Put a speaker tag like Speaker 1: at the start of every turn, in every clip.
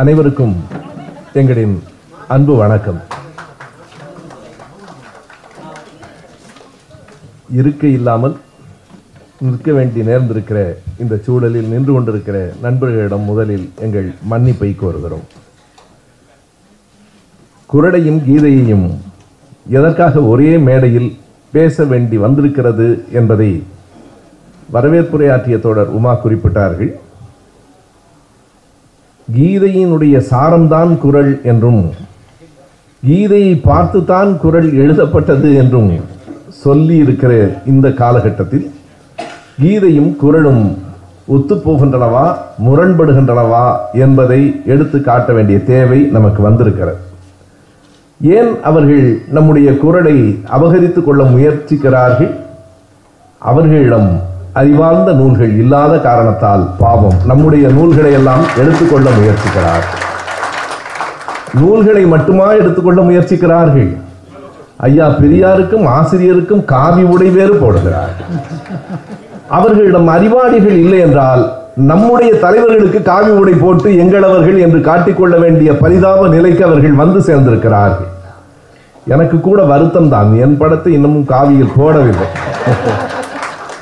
Speaker 1: அனைவருக்கும் எங்களின் அன்பு வணக்கம் இருக்க இல்லாமல் நிற்க வேண்டி நேர்ந்திருக்கிற இந்த சூழலில் நின்று கொண்டிருக்கிற நண்பர்களிடம் முதலில் எங்கள் மன்னிப்பை கோருகிறோம் குரடையும் கீதையையும் எதற்காக ஒரே மேடையில் பேச வேண்டி வந்திருக்கிறது என்பதை வரவேற்புரையாற்றிய தொடர் உமா குறிப்பிட்டார்கள் கீதையினுடைய சாரம்தான் குரல் என்றும் கீதையை பார்த்துதான் குரல் எழுதப்பட்டது என்றும் சொல்லி இருக்கிற இந்த காலகட்டத்தில் கீதையும் குரலும் ஒத்துப்போகின்றனவா முரண்படுகின்றனவா என்பதை எடுத்து காட்ட வேண்டிய தேவை நமக்கு வந்திருக்கிறது ஏன் அவர்கள் நம்முடைய குரலை அபகரித்து கொள்ள முயற்சிக்கிறார்கள் அவர்களிடம் அறிவார்ந்த நூல்கள் இல்லாத காரணத்தால் பாவம் நம்முடைய நூல்களை எல்லாம் எடுத்துக்கொள்ள முயற்சிக்கிறார் நூல்களை மட்டுமா எடுத்துக்கொள்ள முயற்சிக்கிறார்கள் ஐயா பெரியாருக்கும் ஆசிரியருக்கும் காவி உடை வேறு போடுகிறார் அவர்களிடம் அறிவாளிகள் இல்லை என்றால் நம்முடைய தலைவர்களுக்கு காவி உடை போட்டு எங்களவர்கள் என்று காட்டிக்கொள்ள வேண்டிய பரிதாப நிலைக்கு அவர்கள் வந்து சேர்ந்திருக்கிறார்கள் எனக்கு கூட வருத்தம் தான் என் படத்தை இன்னமும் காவியில் போடவில்லை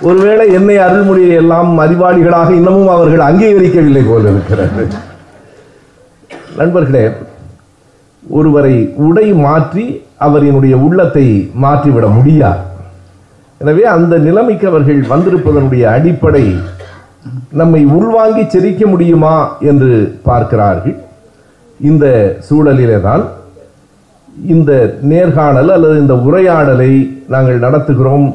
Speaker 1: ஒருவேளை என்னை அருள்மொழியை எல்லாம் அறிவாளிகளாக இன்னமும் அவர்கள் அங்கீகரிக்கவில்லை போல இருக்கிறது நண்பர்களே ஒருவரை உடை மாற்றி அவரினுடைய உள்ளத்தை மாற்றிவிட முடியாது எனவே அந்த நிலைமைக்கு அவர்கள் வந்திருப்பதனுடைய அடிப்படை நம்மை உள்வாங்கி சிரிக்க முடியுமா என்று பார்க்கிறார்கள் இந்த சூழலிலே தான் இந்த நேர்காணல் அல்லது இந்த உரையாடலை நாங்கள் நடத்துகிறோம்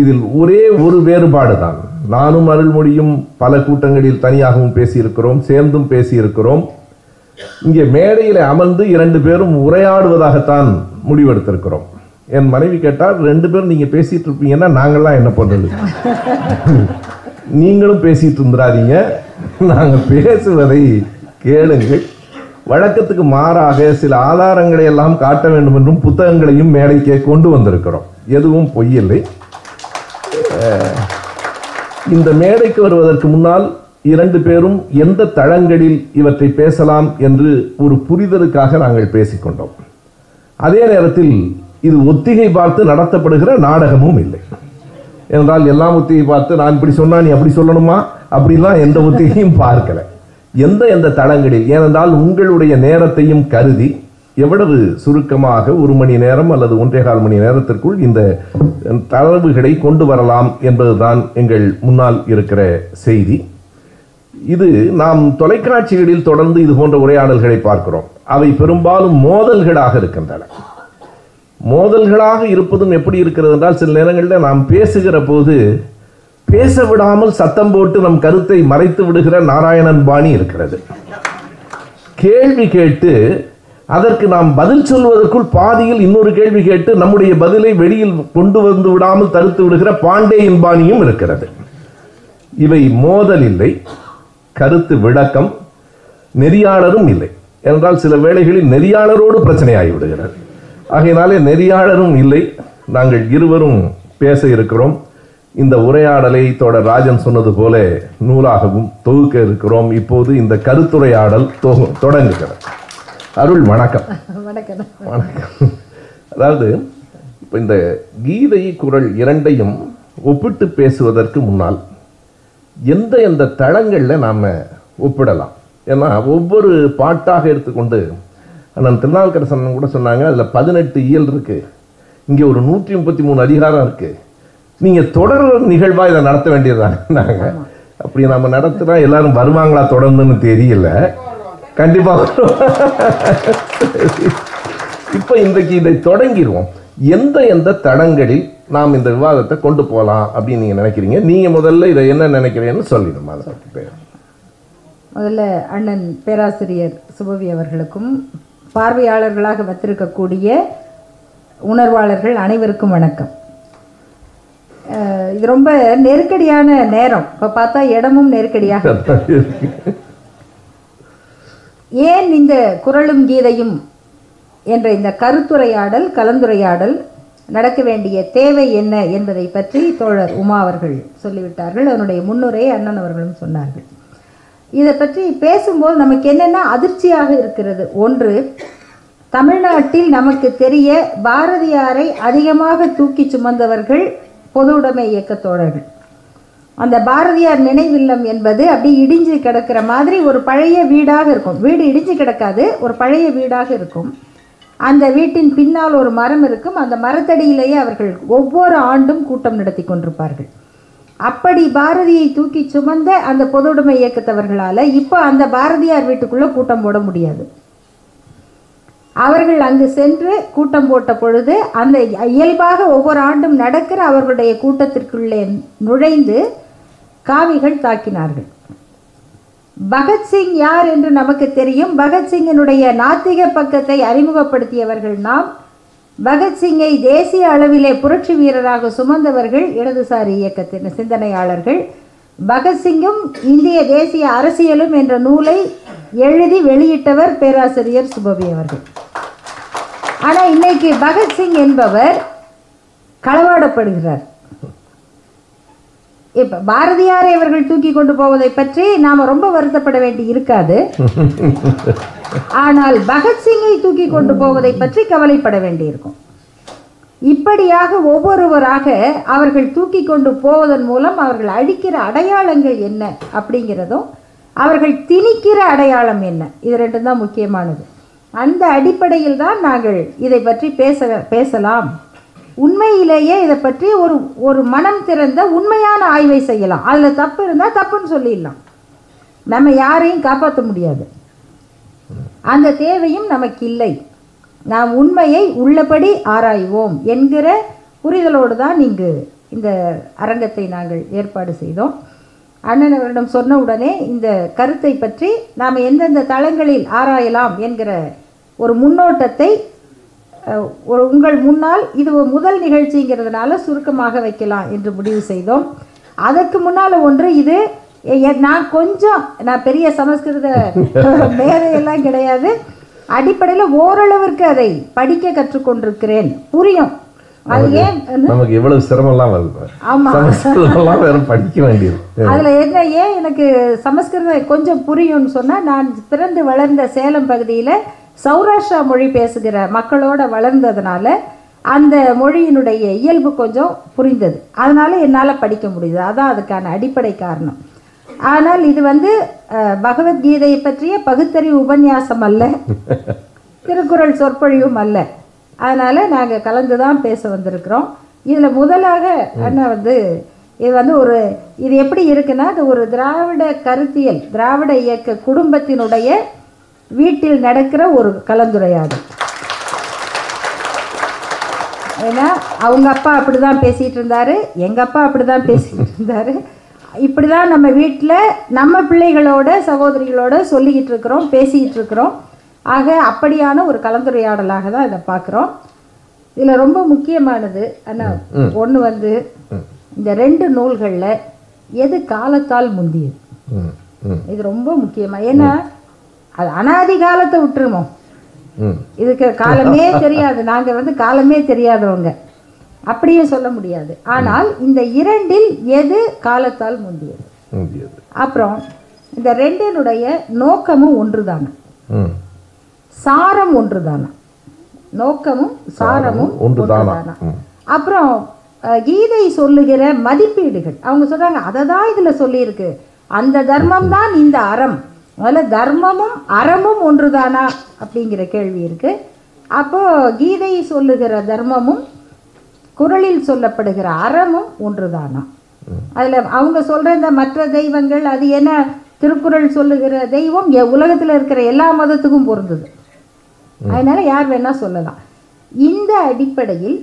Speaker 1: இதில் ஒரே ஒரு வேறுபாடு தான் நானும் அருள்மொழியும் பல கூட்டங்களில் தனியாகவும் பேசியிருக்கிறோம் சேர்ந்தும் பேசியிருக்கிறோம் இங்கே மேடையில் அமர்ந்து இரண்டு பேரும் உரையாடுவதாகத்தான் முடிவெடுத்திருக்கிறோம் என் மனைவி கேட்டால் ரெண்டு பேரும் நீங்கள் பேசிகிட்டு இருப்பீங்கன்னா நாங்கள்லாம் என்ன பண்ணுறது நீங்களும் பேசிகிட்டு இருந்துடாதீங்க நாங்கள் பேசுவதை கேளுங்கள் வழக்கத்துக்கு மாறாக சில ஆதாரங்களை எல்லாம் காட்ட வேண்டும் என்றும் புத்தகங்களையும் மேடைக்கே கொண்டு வந்திருக்கிறோம் எதுவும் பொய்யில்லை இந்த மேடைக்கு வருவதற்கு முன்னால் இரண்டு பேரும் எந்த தளங்களில் இவற்றை பேசலாம் என்று ஒரு புரிதலுக்காக நாங்கள் பேசிக்கொண்டோம் அதே நேரத்தில் இது ஒத்திகை பார்த்து நடத்தப்படுகிற நாடகமும் இல்லை என்றால் எல்லாம் ஒத்திகை பார்த்து நான் இப்படி சொன்னா நீ அப்படி சொல்லணுமா அப்படிலாம் எந்த ஒத்திகையும் பார்க்கல எந்த எந்த தளங்களில் ஏனென்றால் உங்களுடைய நேரத்தையும் கருதி எவ்வளவு சுருக்கமாக ஒரு மணி நேரம் அல்லது ஒன்றே கால் மணி நேரத்திற்குள் இந்த தளர்வுகளை கொண்டு வரலாம் என்பதுதான் எங்கள் முன்னால் இருக்கிற செய்தி இது நாம் தொலைக்காட்சிகளில் தொடர்ந்து இது போன்ற உரையாடல்களை பார்க்கிறோம் அவை பெரும்பாலும் மோதல்களாக இருக்கின்றன மோதல்களாக இருப்பதும் எப்படி இருக்கிறது என்றால் சில நேரங்களில் நாம் பேசுகிற போது பேச விடாமல் சத்தம் போட்டு நம் கருத்தை மறைத்து விடுகிற நாராயணன் பாணி இருக்கிறது கேள்வி கேட்டு அதற்கு நாம் பதில் சொல்வதற்குள் பாதியில் இன்னொரு கேள்வி கேட்டு நம்முடைய பதிலை வெளியில் கொண்டு வந்து விடாமல் தடுத்து விடுகிற பாண்டே என்பானியும் இருக்கிறது இவை மோதல் இல்லை கருத்து விளக்கம் நெறியாளரும் இல்லை என்றால் சில வேளைகளில் நெறியாளரோடு ஆகிவிடுகிறது ஆகையினாலே நெறியாளரும் இல்லை நாங்கள் இருவரும் பேச இருக்கிறோம் இந்த உரையாடலை தோட ராஜன் சொன்னது போல நூலாகவும் தொகுக்க இருக்கிறோம் இப்போது இந்த கருத்துரையாடல் தொடங்குகிறது அருள் வணக்கம் வணக்கம் வணக்கம் அதாவது இப்போ இந்த கீதை குரல் இரண்டையும் ஒப்பிட்டு பேசுவதற்கு முன்னால் எந்த எந்த தளங்களில் நாம் ஒப்பிடலாம் ஏன்னா ஒவ்வொரு பாட்டாக எடுத்துக்கொண்டு அண்ணன் திருநாவுக்கரசன் கூட சொன்னாங்க அதில் பதினெட்டு இயல் இருக்குது இங்கே ஒரு நூற்றி முப்பத்தி மூணு அதிகாரம் இருக்குது நீங்கள் தொடர் நிகழ்வாக இதை நடத்த வேண்டியதுதான் நாங்கள் அப்படி நம்ம நடத்தினா எல்லாரும் வருவாங்களா தொடர்ந்துன்னு தெரியல கண்டிப்பாக இப்போ இன்றைக்கு இதை தொடங்கிடுவோம் எந்த எந்த தடங்களில் நாம் இந்த விவாதத்தை கொண்டு போகலாம் அப்படின்னு நீங்கள் நினைக்கிறீங்க நீங்கள் முதல்ல இதை என்ன நினைக்கிறீங்கன்னு
Speaker 2: சொல்லிடுமா பேர் முதல்ல அண்ணன் பேராசிரியர் சுபவி அவர்களுக்கும் பார்வையாளர்களாக வைத்திருக்கக்கூடிய உணர்வாளர்கள் அனைவருக்கும் வணக்கம் இது ரொம்ப நெருக்கடியான நேரம் இப்போ பார்த்தா இடமும் நெருக்கடியாக ஏன் இந்த குரலும் கீதையும் என்ற இந்த கருத்துரையாடல் கலந்துரையாடல் நடக்க வேண்டிய தேவை என்ன என்பதை பற்றி தோழர் உமா அவர்கள் சொல்லிவிட்டார்கள் அவனுடைய முன்னுரையை அண்ணன் அவர்களும் சொன்னார்கள் இதை பற்றி பேசும்போது நமக்கு என்னென்ன அதிர்ச்சியாக இருக்கிறது ஒன்று தமிழ்நாட்டில் நமக்கு தெரிய பாரதியாரை அதிகமாக தூக்கி சுமந்தவர்கள் பொது உடைமை இயக்கத்தோழர்கள் அந்த பாரதியார் நினைவில்லம் என்பது அப்படி இடிஞ்சு கிடக்கிற மாதிரி ஒரு பழைய வீடாக இருக்கும் வீடு இடிஞ்சு கிடக்காது ஒரு பழைய வீடாக இருக்கும் அந்த வீட்டின் பின்னால் ஒரு மரம் இருக்கும் அந்த மரத்தடியிலேயே அவர்கள் ஒவ்வொரு ஆண்டும் கூட்டம் நடத்தி கொண்டிருப்பார்கள் அப்படி பாரதியை தூக்கி சுமந்த அந்த பொதுவுடைமை இயக்கத்தவர்களால் இப்போ அந்த பாரதியார் வீட்டுக்குள்ளே கூட்டம் போட முடியாது அவர்கள் அங்கு சென்று கூட்டம் போட்ட பொழுது அந்த இயல்பாக ஒவ்வொரு ஆண்டும் நடக்கிற அவர்களுடைய கூட்டத்திற்குள்ளே நுழைந்து காவிகள் தாக்கினார்கள் பகத்சிங் யார் என்று நமக்கு தெரியும் பகத்சிங்கினுடைய நாத்திக பக்கத்தை அறிமுகப்படுத்தியவர்கள் நாம் பகத்சிங்கை தேசிய அளவிலே புரட்சி வீரராக சுமந்தவர்கள் இடதுசாரி இயக்கத்தின் சிந்தனையாளர்கள் பகத்சிங்கும் இந்திய தேசிய அரசியலும் என்ற நூலை எழுதி வெளியிட்டவர் பேராசிரியர் சுபவி அவர்கள் ஆனால் இன்னைக்கு பகத்சிங் என்பவர் களவாடப்படுகிறார் இப்போ பாரதியாரை அவர்கள் தூக்கி கொண்டு போவதை பற்றி நாம் ரொம்ப வருத்தப்பட வேண்டி இருக்காது ஆனால் பகத்சிங்கை தூக்கி கொண்டு போவதை பற்றி கவலைப்பட வேண்டியிருக்கும் இப்படியாக ஒவ்வொருவராக அவர்கள் தூக்கி கொண்டு போவதன் மூலம் அவர்கள் அழிக்கிற அடையாளங்கள் என்ன அப்படிங்கிறதும் அவர்கள் திணிக்கிற அடையாளம் என்ன இது ரெண்டும் தான் முக்கியமானது அந்த அடிப்படையில் தான் நாங்கள் இதை பற்றி பேச பேசலாம் உண்மையிலேயே இதை பற்றி ஒரு ஒரு மனம் திறந்த உண்மையான ஆய்வை செய்யலாம் அதில் தப்பு இருந்தால் தப்புன்னு சொல்லிடலாம் நம்ம யாரையும் காப்பாற்ற முடியாது அந்த தேவையும் நமக்கு இல்லை நாம் உண்மையை உள்ளபடி ஆராய்வோம் என்கிற புரிதலோடு தான் இங்கு இந்த அரங்கத்தை நாங்கள் ஏற்பாடு செய்தோம் அண்ணன் அவரிடம் சொன்ன உடனே இந்த கருத்தை பற்றி நாம் எந்தெந்த தளங்களில் ஆராயலாம் என்கிற ஒரு முன்னோட்டத்தை ஒரு உங்கள் முன்னால் இது முதல் நிகழ்ச்சிங்கிறதுனால சுருக்கமாக வைக்கலாம் என்று முடிவு செய்தோம் அதற்கு முன்னால் ஒன்று இது நான் கொஞ்சம் நான் பெரிய சமஸ்கிருத மேதையெல்லாம் கிடையாது அடிப்படையில் ஓரளவிற்கு அதை படிக்க கற்றுக்கொண்டிருக்கிறேன் புரியும் நமக்கு எவ்வளவு சிரமம்லாம் வருது படிக்க வேண்டியது அதில் என்ன ஏன் எனக்கு சமஸ்கிருதம் கொஞ்சம் புரியும்னு சொன்னால் நான் பிறந்து வளர்ந்த சேலம் பகுதியில் சௌராஷ்டிரா மொழி பேசுகிற மக்களோட வளர்ந்ததுனால அந்த மொழியினுடைய இயல்பு கொஞ்சம் புரிந்தது அதனால் என்னால் படிக்க முடியுது அதான் அதுக்கான அடிப்படை காரணம் ஆனால் இது வந்து பகவத்கீதையை பற்றிய பகுத்தறிவு உபன்யாசம் அல்ல திருக்குறள் சொற்பொழிவும் அல்ல அதனால் நாங்கள் கலந்து தான் பேச வந்திருக்கிறோம் இதில் முதலாக அண்ணா வந்து இது வந்து ஒரு இது எப்படி இருக்குன்னா அது ஒரு திராவிட கருத்தியல் திராவிட இயக்க குடும்பத்தினுடைய வீட்டில் நடக்கிற ஒரு கலந்துரையாடல் ஏன்னா அவங்க அப்பா அப்படி தான் பேசிகிட்டு இருந்தார் எங்கள் அப்பா அப்படி தான் பேசிகிட்டு இருந்தார் இப்படி தான் நம்ம வீட்டில் நம்ம பிள்ளைகளோட சகோதரிகளோட சொல்லிக்கிட்டு இருக்கிறோம் பேசிக்கிட்டு இருக்கிறோம் ஆக அப்படியான ஒரு கலந்துரையாடலாக தான் இதை பார்க்குறோம் இதில் ரொம்ப முக்கியமானது ஆனால் ஒன்று வந்து இந்த ரெண்டு நூல்களில் எது காலத்தால் முந்தியது இது ரொம்ப முக்கியமாக ஏன்னா அது அனாதி காலத்தை விட்டுருமோ இதுக்கு காலமே தெரியாது நாங்கள் வந்து காலமே தெரியாதவங்க அப்படியே சொல்ல முடியாது ஆனால் இந்த இரண்டில் எது காலத்தால் முந்தியது அப்புறம் இந்த ரெண்டினுடைய நோக்கமும் தானே சாரம் ஒன்றுதானா நோக்கமும் சாரமும் ஒன்றுதானா அப்புறம் கீதை சொல்லுகிற மதிப்பீடுகள் அவங்க சொல்றாங்க அதை தான் இதில் சொல்லியிருக்கு அந்த தர்மம் தான் இந்த அறம் முதல்ல தர்மமும் அறமும் ஒன்றுதானா அப்படிங்கிற கேள்வி இருக்குது அப்போது கீதை சொல்லுகிற தர்மமும் குரலில் சொல்லப்படுகிற அறமும் ஒன்றுதானா அதில் அவங்க சொல்கிற இந்த மற்ற தெய்வங்கள் அது என்ன திருக்குறள் சொல்லுகிற தெய்வம் உலகத்தில் இருக்கிற எல்லா மதத்துக்கும் பொருந்தது அதனால் யார் வேணால் சொல்லலாம் இந்த அடிப்படையில்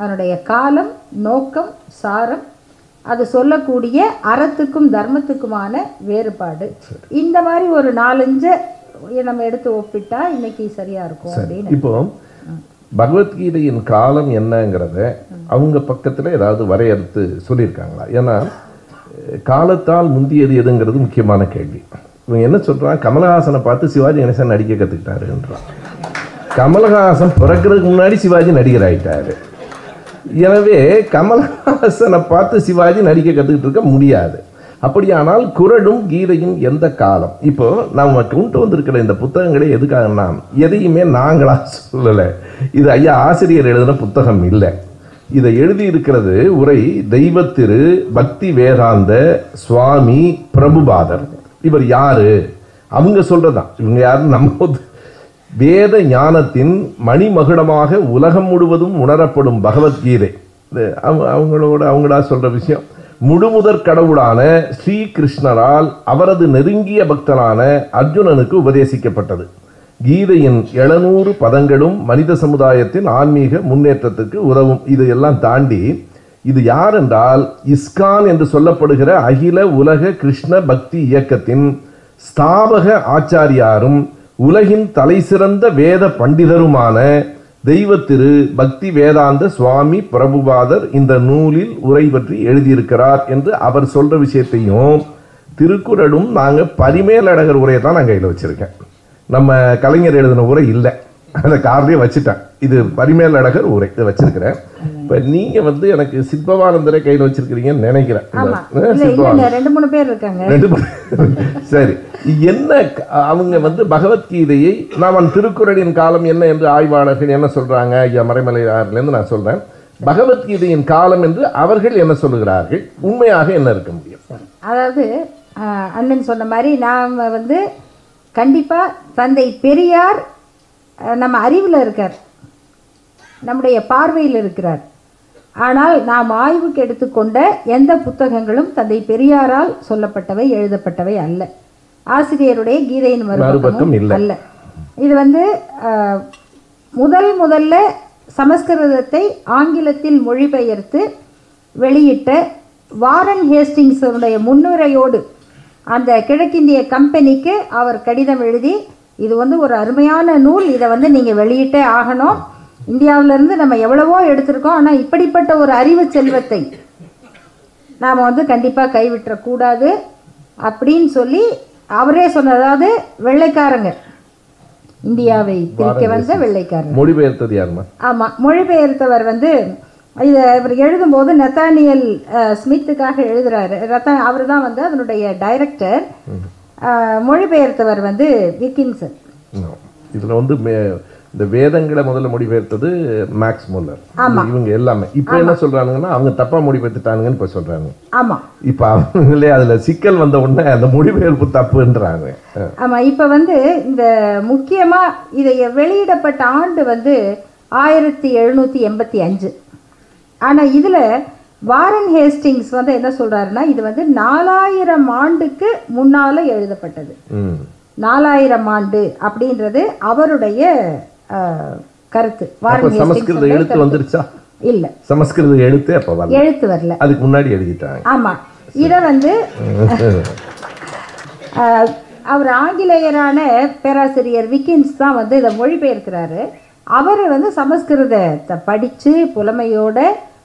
Speaker 2: அதனுடைய காலம் நோக்கம் சாரம் அது சொல்லக்கூடிய அறத்துக்கும் தர்மத்துக்குமான வேறுபாடு இந்த மாதிரி ஒரு நாலஞ்சு நம்ம எடுத்து ஒப்பிட்டா இன்னைக்கு சரியா இருக்கும் அப்படின்னு இப்போ பகவத்கீதையின் காலம் என்னங்கிறத அவங்க பக்கத்தில் ஏதாவது வரையறுத்து சொல்லியிருக்காங்களா ஏன்னா காலத்தால் முந்தியது எதுங்கிறது முக்கியமான கேள்வி இவங்க என்ன சொல்கிறான் கமலஹாசனை பார்த்து சிவாஜி கணேசன் நடிக்க கற்றுக்கிட்டாருன்றான் கமலஹாசன் பிறக்கிறதுக்கு முன்னாடி சிவாஜி நடிகர் ஆகிட்டாரு எனவே கமல்ஹாசனை பார்த்து சிவாஜி நடிக்க கற்றுக்கிட்டு இருக்க முடியாது அப்படியானால் குரடும் கீதையும் எந்த காலம் இப்போ நம்ம கொண்டு வந்திருக்கிற இந்த புத்தகங்களே எதுக்காகனா எதையுமே நாங்களாக சொல்லலை இது ஐயா ஆசிரியர் எழுதுன புத்தகம் இல்லை இதை எழுதியிருக்கிறது உரை தெய்வத்திரு பக்தி வேதாந்த சுவாமி பிரபுபாதர் இவர் யாரு அவங்க சொல்றதான் இவங்க யாருன்னு நம்ம வேத ஞானத்தின் மணிமகுடமாக உலகம் முழுவதும் உணரப்படும் பகவத்கீதை அவங்களோட அவங்களா சொல்கிற விஷயம் முழுமுதற் கடவுளான ஸ்ரீகிருஷ்ணரால் அவரது நெருங்கிய பக்தனான அர்ஜுனனுக்கு உபதேசிக்கப்பட்டது கீதையின் எழுநூறு பதங்களும் மனித சமுதாயத்தின் ஆன்மீக முன்னேற்றத்துக்கு உதவும் இது எல்லாம் தாண்டி இது யார் என்றால் இஸ்கான் என்று சொல்லப்படுகிற அகில உலக கிருஷ்ண பக்தி இயக்கத்தின் ஸ்தாபக ஆச்சாரியாரும் உலகின் தலை சிறந்த வேத பண்டிதருமான தெய்வ திரு பக்தி வேதாந்த சுவாமி பிரபுபாதர் இந்த நூலில் உரை பற்றி எழுதியிருக்கிறார் என்று அவர் சொல்கிற விஷயத்தையும் திருக்குறளும் நாங்கள் பரிமேலடகர் உரையை தான் நான் கையில் வச்சுருக்கேன் நம்ம கலைஞர் எழுதின உரை இல்லை அந்த கார்லேயே வச்சுட்டேன் இது பரிமேலடகர் உரை இதை வச்சிருக்கிறேன் இப்போ நீங்கள் வந்து எனக்கு சிற்பவானந்தரை கையில் வச்சிருக்கிறீங்கன்னு நினைக்கிறேன் ரெண்டு மூணு பேர் இருக்காங்க ரெண்டு சரி என்ன அவங்க வந்து பகவத்கீதையை நான் திருக்குறளின் காலம் என்ன என்று ஆய்வாளர்கள் என்ன சொல்கிறாங்க ஐயா மறைமலையாரிலேருந்து நான் சொல்கிறேன் பகவத்கீதையின் காலம் என்று அவர்கள் என்ன சொல்லுகிறார்கள் உண்மையாக என்ன இருக்க முடியும் அதாவது அண்ணன் சொன்ன மாதிரி நாம் வந்து கண்டிப்பாக தந்தை பெரியார் நம்ம அறிவில் இருக்கார் நம்முடைய பார்வையில் இருக்கிறார் ஆனால் நாம் ஆய்வுக்கு எடுத்துக்கொண்ட எந்த புத்தகங்களும் தந்தை பெரியாரால் சொல்லப்பட்டவை எழுதப்பட்டவை அல்ல ஆசிரியருடைய கீதையின் மறுபக்கமும் அல்ல இது வந்து முதல் முதல்ல சமஸ்கிருதத்தை ஆங்கிலத்தில் மொழிபெயர்த்து வெளியிட்ட வாரன் ஹேஸ்டிங்ஸனுடைய முன்னுரையோடு அந்த கிழக்கிந்திய கம்பெனிக்கு அவர் கடிதம் எழுதி இது வந்து ஒரு அருமையான நூல் இதை வந்து நீங்கள் வெளியிட்டே ஆகணும் இந்தியாவிலேருந்து நம்ம எவ்வளவோ எடுத்திருக்கோம் ஆனால் இப்படிப்பட்ட ஒரு அறிவு செல்வத்தை நாம் வந்து கண்டிப்பாக கைவிட்டுறக்கூடாது அப்படின்னு சொல்லி அவரே சொன்ன அதாவது வெள்ளைக்காரங்க இந்தியாவை பிரிக்க வந்த வெள்ளைக்காரங்க மொழிபெயர்த்தது யாருமா ஆமா மொழிபெயர்த்தவர் வந்து இதை இவர் எழுதும்போது நெத்தானியல் ஸ்மித்துக்காக எழுதுறாரு ரத்தா அவர் தான் வந்து அதனுடைய டைரக்டர் மொழிபெயர்த்தவர் வந்து விக்கின்சன் இதில் வந்து இந்த வேதங்களை முதல்ல மொழிபெயர்த்தது மேக்ஸ் முல்லர் இவங்க எல்லாமே இப்ப என்ன சொல்றாங்கன்னா அவங்க தப்பா மொழிபெயர்த்துட்டானுங்கன்னு இப்ப சொல்றாங்க இப்போ அவங்களே அதுல சிக்கல் வந்த உடனே அந்த மொழிபெயர்ப்பு தப்புன்றாங்க ஆமா இப்ப வந்து இந்த முக்கியமா இதை வெளியிடப்பட்ட ஆண்டு வந்து ஆயிரத்தி எழுநூத்தி எண்பத்தி அஞ்சு ஆனா இதுல வாரன் ஹேஸ்டிங்ஸ் வந்து என்ன சொல்றாருன்னா இது வந்து நாலாயிரம் ஆண்டுக்கு முன்னால எழுதப்பட்டது நாலாயிரம் ஆண்டு அப்படின்றது அவருடைய கருத்து சமஸ்கிருத எழுத்து வந்துருச்சா இல்ல சமஸ்கிருத எழுத்து அப்ப எழுத்து வரல அதுக்கு முன்னாடி எழுதிட்டாங்க ஆமா இத வந்து அவர் ஆங்கிலேயரான பேராசிரியர் விக்கின்ஸ் தான் வந்து இதை மொழிபெயர்க்கிறாரு அவர் வந்து சமஸ்கிருதத்தை படித்து புலமையோட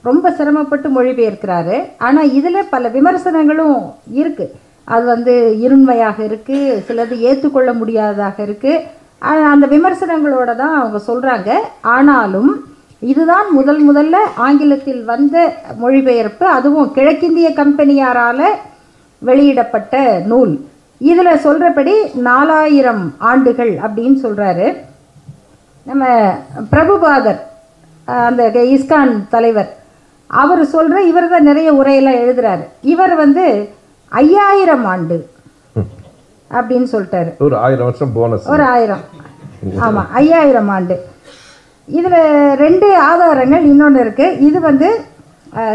Speaker 2: ரொம்ப சிரமப்பட்டு மொழிபெயர்க்கிறாரு ஆனால் இதில் பல விமர்சனங்களும் இருக்குது அது வந்து இருண்மையாக இருக்குது சிலது ஏற்றுக்கொள்ள முடியாததாக இருக்குது அந்த விமர்சனங்களோட தான் அவங்க சொல்கிறாங்க ஆனாலும் இதுதான் முதல் முதல்ல ஆங்கிலத்தில் வந்த மொழிபெயர்ப்பு அதுவும் கிழக்கிந்திய கம்பெனியாரால் வெளியிடப்பட்ட நூல் இதில் சொல்கிறபடி நாலாயிரம் ஆண்டுகள் அப்படின்னு சொல்கிறாரு நம்ம பிரபுபாதர் அந்த இஸ்கான் தலைவர் அவர் சொல்கிற இவர் தான் நிறைய உரையெல்லாம் எழுதுகிறாரு இவர் வந்து ஐயாயிரம் ஆண்டு அப்படின்னு சொல்லிட்டாரு ஒரு ஆயிரம் வருஷம் போனஸ் ஒரு ஆயிரம் ஆமாம் ஐயாயிரம் ஆண்டு இதில் ரெண்டு ஆதாரங்கள் இன்னொன்று இருக்குது இது வந்து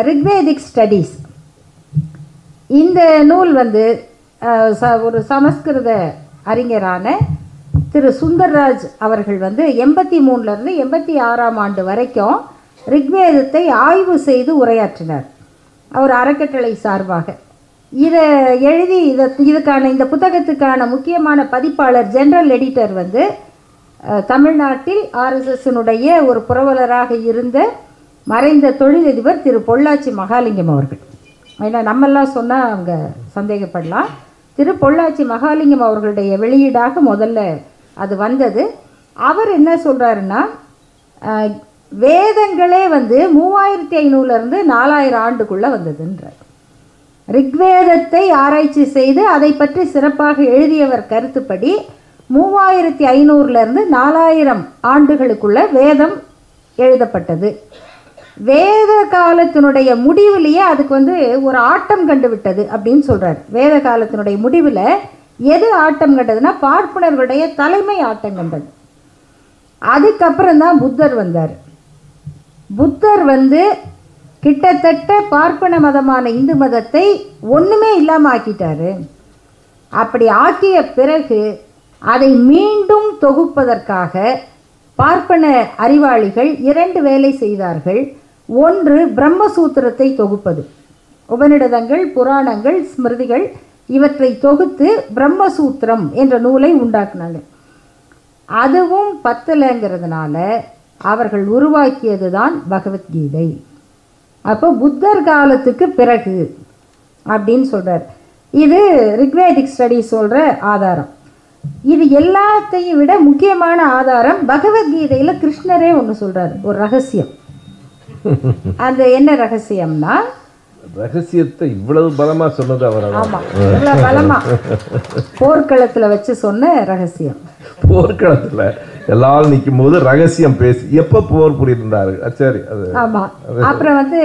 Speaker 2: ரிக்வேதிக் ஸ்டடீஸ் இந்த நூல் வந்து ஒரு சமஸ்கிருத அறிஞரான திரு சுந்தர்ராஜ் அவர்கள் வந்து எண்பத்தி மூணுலேருந்து எண்பத்தி ஆறாம் ஆண்டு வரைக்கும் ரிக்வேதத்தை ஆய்வு செய்து உரையாற்றினார் அவர் அறக்கட்டளை சார்பாக இதை எழுதி இதை இதுக்கான இந்த புத்தகத்துக்கான முக்கியமான பதிப்பாளர் ஜென்ரல் எடிட்டர் வந்து தமிழ்நாட்டில் ஆர்எஸ்எஸ்னுடைய ஒரு புரவலராக இருந்த மறைந்த தொழிலதிபர் திரு பொள்ளாச்சி மகாலிங்கம் அவர்கள் ஏன்னா நம்மெல்லாம் சொன்னால் அவங்க சந்தேகப்படலாம் திரு பொள்ளாச்சி மகாலிங்கம் அவர்களுடைய வெளியீடாக முதல்ல அது வந்தது அவர் என்ன சொல்கிறாருன்னா வேதங்களே வந்து மூவாயிரத்தி ஐநூறுலேருந்து நாலாயிரம் ஆண்டுக்குள்ளே வந்ததுன்றார் ரிக்வேதத்தை ஆராய்ச்சி செய்து அதை பற்றி சிறப்பாக எழுதியவர் கருத்துப்படி மூவாயிரத்தி ஐநூறுலேருந்து நாலாயிரம் ஆண்டுகளுக்குள்ள வேதம் எழுதப்பட்டது வேத காலத்தினுடைய முடிவிலேயே அதுக்கு வந்து ஒரு ஆட்டம் கண்டுவிட்டது அப்படின்னு சொல்கிறார் வேத காலத்தினுடைய முடிவில் எது ஆட்டம் கண்டதுன்னா பார்ப்பனர்களுடைய தலைமை ஆட்டம் கண்டது அதுக்கப்புறம் தான் புத்தர் வந்தார் புத்தர் வந்து கிட்டத்தட்ட பார்ப்பன மதமான இந்து மதத்தை ஒன்றுமே இல்லாமல் ஆக்கிட்டாரு அப்படி ஆக்கிய பிறகு அதை மீண்டும் தொகுப்பதற்காக பார்ப்பன அறிவாளிகள் இரண்டு வேலை செய்தார்கள் ஒன்று பிரம்மசூத்திரத்தை தொகுப்பது உபனிடதங்கள் புராணங்கள் ஸ்மிருதிகள் இவற்றை தொகுத்து பிரம்மசூத்திரம் என்ற நூலை உண்டாக்குனாங்க அதுவும் பத்தலைங்கிறதுனால அவர்கள் உருவாக்கியது தான் பகவத்கீதை அப்போ புத்தர் காலத்துக்கு பிறகு அப்படின்னு சொல்கிறார் இது ரிக்வேதிக் ஸ்டடி சொல்கிற ஆதாரம் இது எல்லாத்தையும் விட முக்கியமான ஆதாரம் பகவத்கீதையில் கிருஷ்ணரே ஒன்று சொல்கிறார் ஒரு ரகசியம் அது என்ன ரகசியம்னா ரகசியத்தை இவ்வளவு பலமா சொன்னது அவர் ஆமா பலமா போர்க்களத்துல வச்சு சொன்ன ரகசியம் போர்க்களத்துல எல்லாரும் நிற்கும் போது ரகசியம் பேசி எப்ப போர் புரியிருந்தாரு சரி அது ஆமா அப்புறம் வந்து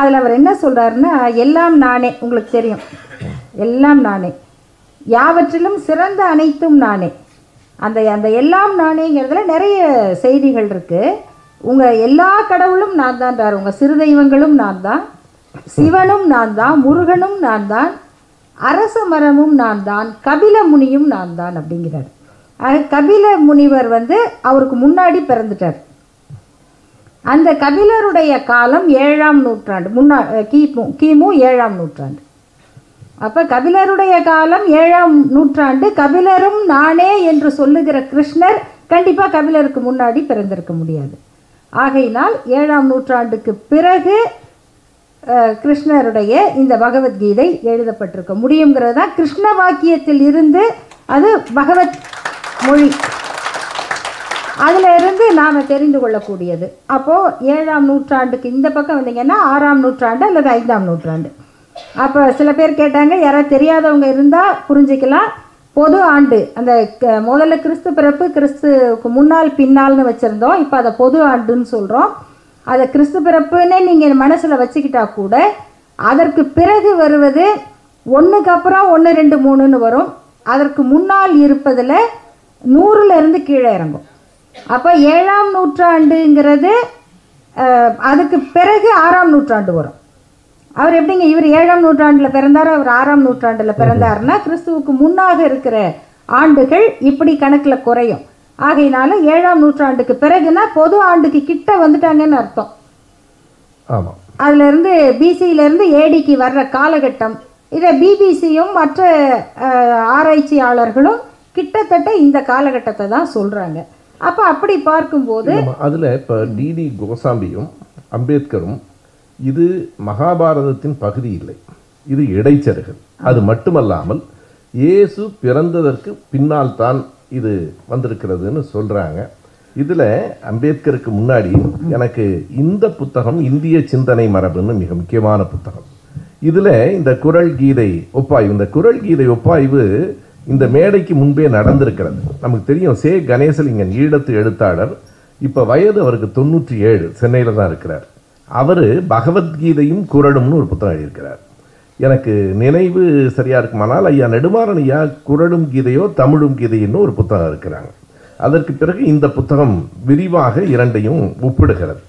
Speaker 2: அதில் அவர் என்ன சொல்கிறாருன்னா எல்லாம் நானே உங்களுக்கு தெரியும் எல்லாம் நானே யாவற்றிலும் சிறந்த அனைத்தும் நானே அந்த அந்த எல்லாம் நானேங்கிறதுல நிறைய செய்திகள் இருக்குது உங்கள் எல்லா கடவுளும் நான் தான்றார் உங்கள் சிறு தெய்வங்களும் நான் தான் சிவனும் நான் தான் முருகனும் நான் தான் அரச மரமும் நான் தான் கபில முனியும் நான் தான் அப்படிங்கிறார் கபில முனிவர் வந்து அவருக்கு முன்னாடி பிறந்துட்டார் அந்த கபிலருடைய காலம் ஏழாம் நூற்றாண்டு முன்னா கிமு கிமு ஏழாம் நூற்றாண்டு அப்போ கபிலருடைய காலம் ஏழாம் நூற்றாண்டு கபிலரும் நானே என்று சொல்லுகிற கிருஷ்ணர் கண்டிப்பாக கபிலருக்கு முன்னாடி பிறந்திருக்க முடியாது ஆகையினால் ஏழாம் நூற்றாண்டுக்கு பிறகு கிருஷ்ணருடைய இந்த பகவத்கீதை எழுதப்பட்டிருக்க முடியுங்கிறது தான் கிருஷ்ண வாக்கியத்தில் இருந்து அது பகவத் மொழி அதில் இருந்து நாம் தெரிந்து கொள்ளக்கூடியது அப்போது ஏழாம் நூற்றாண்டுக்கு இந்த பக்கம் வந்தீங்கன்னா ஆறாம் நூற்றாண்டு அல்லது ஐந்தாம் நூற்றாண்டு அப்போ சில பேர் கேட்டாங்க யாராவது தெரியாதவங்க இருந்தால் புரிஞ்சிக்கலாம் பொது ஆண்டு அந்த முதல்ல கிறிஸ்து பிறப்பு கிறிஸ்துக்கு முன்னால் பின்னால்னு வச்சுருந்தோம் இப்போ அதை பொது ஆண்டுன்னு சொல்கிறோம் அதை கிறிஸ்து பிறப்புன்னே நீங்கள் மனசில் வச்சுக்கிட்டா கூட அதற்கு பிறகு வருவது ஒன்றுக்கு அப்புறம் ஒன்று ரெண்டு மூணுன்னு வரும் அதற்கு முன்னால் இருப்பதில் இருந்து கீழே இறங்கும் அப்போ ஏழாம் நூற்றாண்டுங்கிறது அதுக்கு பிறகு ஆறாம் நூற்றாண்டு வரும் அவர் எப்படிங்க இவர் ஏழாம் நூற்றாண்டில் பிறந்தார் அவர் ஆறாம் நூற்றாண்டில் பிறந்தாருன்னா கிறிஸ்துவுக்கு முன்னாக இருக்கிற ஆண்டுகள் இப்படி கணக்கில் குறையும் ஆகையினால ஏழாம் நூற்றாண்டுக்கு பிறகுனா பொது ஆண்டுக்கு கிட்ட வந்துட்டாங்கன்னு அர்த்தம் ஆமாம் அதுலேருந்து பிசியிலேருந்து ஏடிக்கு வர்ற காலகட்டம் இதை பிபிசியும் மற்ற ஆராய்ச்சியாளர்களும் கிட்டத்தட்ட இந்த காலகட்டத்தை தான் சொல்கிறாங்க அப்போ அப்படி பார்க்கும்போது அதில் இப்போ டிடி கோசாம்பியும் அம்பேத்கரும் இது மகாபாரதத்தின் பகுதி இல்லை இது இடைச்சருகள் அது மட்டுமல்லாமல் இயேசு பிறந்ததற்கு பின்னால் தான் இது வந்திருக்கிறதுன்னு சொல்கிறாங்க இதில் அம்பேத்கருக்கு முன்னாடி எனக்கு இந்த புத்தகம் இந்திய சிந்தனை மரபுன்னு மிக முக்கியமான புத்தகம் இதில் இந்த குரல் கீதை ஒப்பாய்வு இந்த குரல் கீதை ஒப்பாய்வு இந்த மேடைக்கு முன்பே நடந்திருக்கிறது நமக்கு தெரியும் சே கணேசலிங்கன் ஈழத்து எழுத்தாளர் இப்போ வயது அவருக்கு தொண்ணூற்றி ஏழு சென்னையில் தான் இருக்கிறார் அவர் பகவத்கீதையும் குரடும்னு ஒரு புத்தகம் எழுதியிருக்கிறார் எனக்கு நினைவு சரியாக இருக்குமானால் ஐயா நெடுமாறன் ஐயா குரடும் கீதையோ தமிழும் கீதைன்னு ஒரு புத்தகம் இருக்கிறாங்க அதற்கு பிறகு இந்த புத்தகம் விரிவாக இரண்டையும் ஒப்பிடுகிறது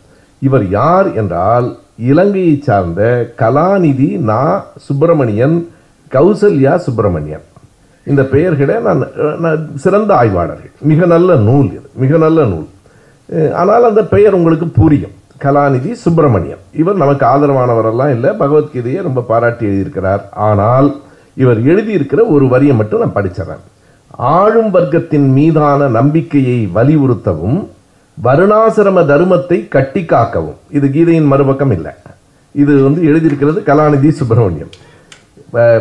Speaker 2: இவர் யார் என்றால் இலங்கையை சார்ந்த கலாநிதி நா சுப்பிரமணியன் கௌசல்யா சுப்பிரமணியன் இந்த பெயர்களை நான் நான் சிறந்த ஆய்வாளர்கள் மிக நல்ல நூல் இது மிக நல்ல நூல் ஆனால் அந்த பெயர் உங்களுக்கு புரியும் கலாநிதி சுப்பிரமணியம் இவர் நமக்கு ஆதரவானவரெல்லாம் இல்லை பகவத்கீதையை ரொம்ப பாராட்டி எழுதியிருக்கிறார் ஆனால் இவர் எழுதியிருக்கிற ஒரு வரியை மட்டும் நான் படிச்சிடறேன் ஆளும் வர்க்கத்தின் மீதான நம்பிக்கையை வலியுறுத்தவும் வருணாசிரம தர்மத்தை கட்டி காக்கவும் இது கீதையின் மறுபக்கம் இல்லை இது வந்து எழுதியிருக்கிறது கலாநிதி சுப்பிரமணியம்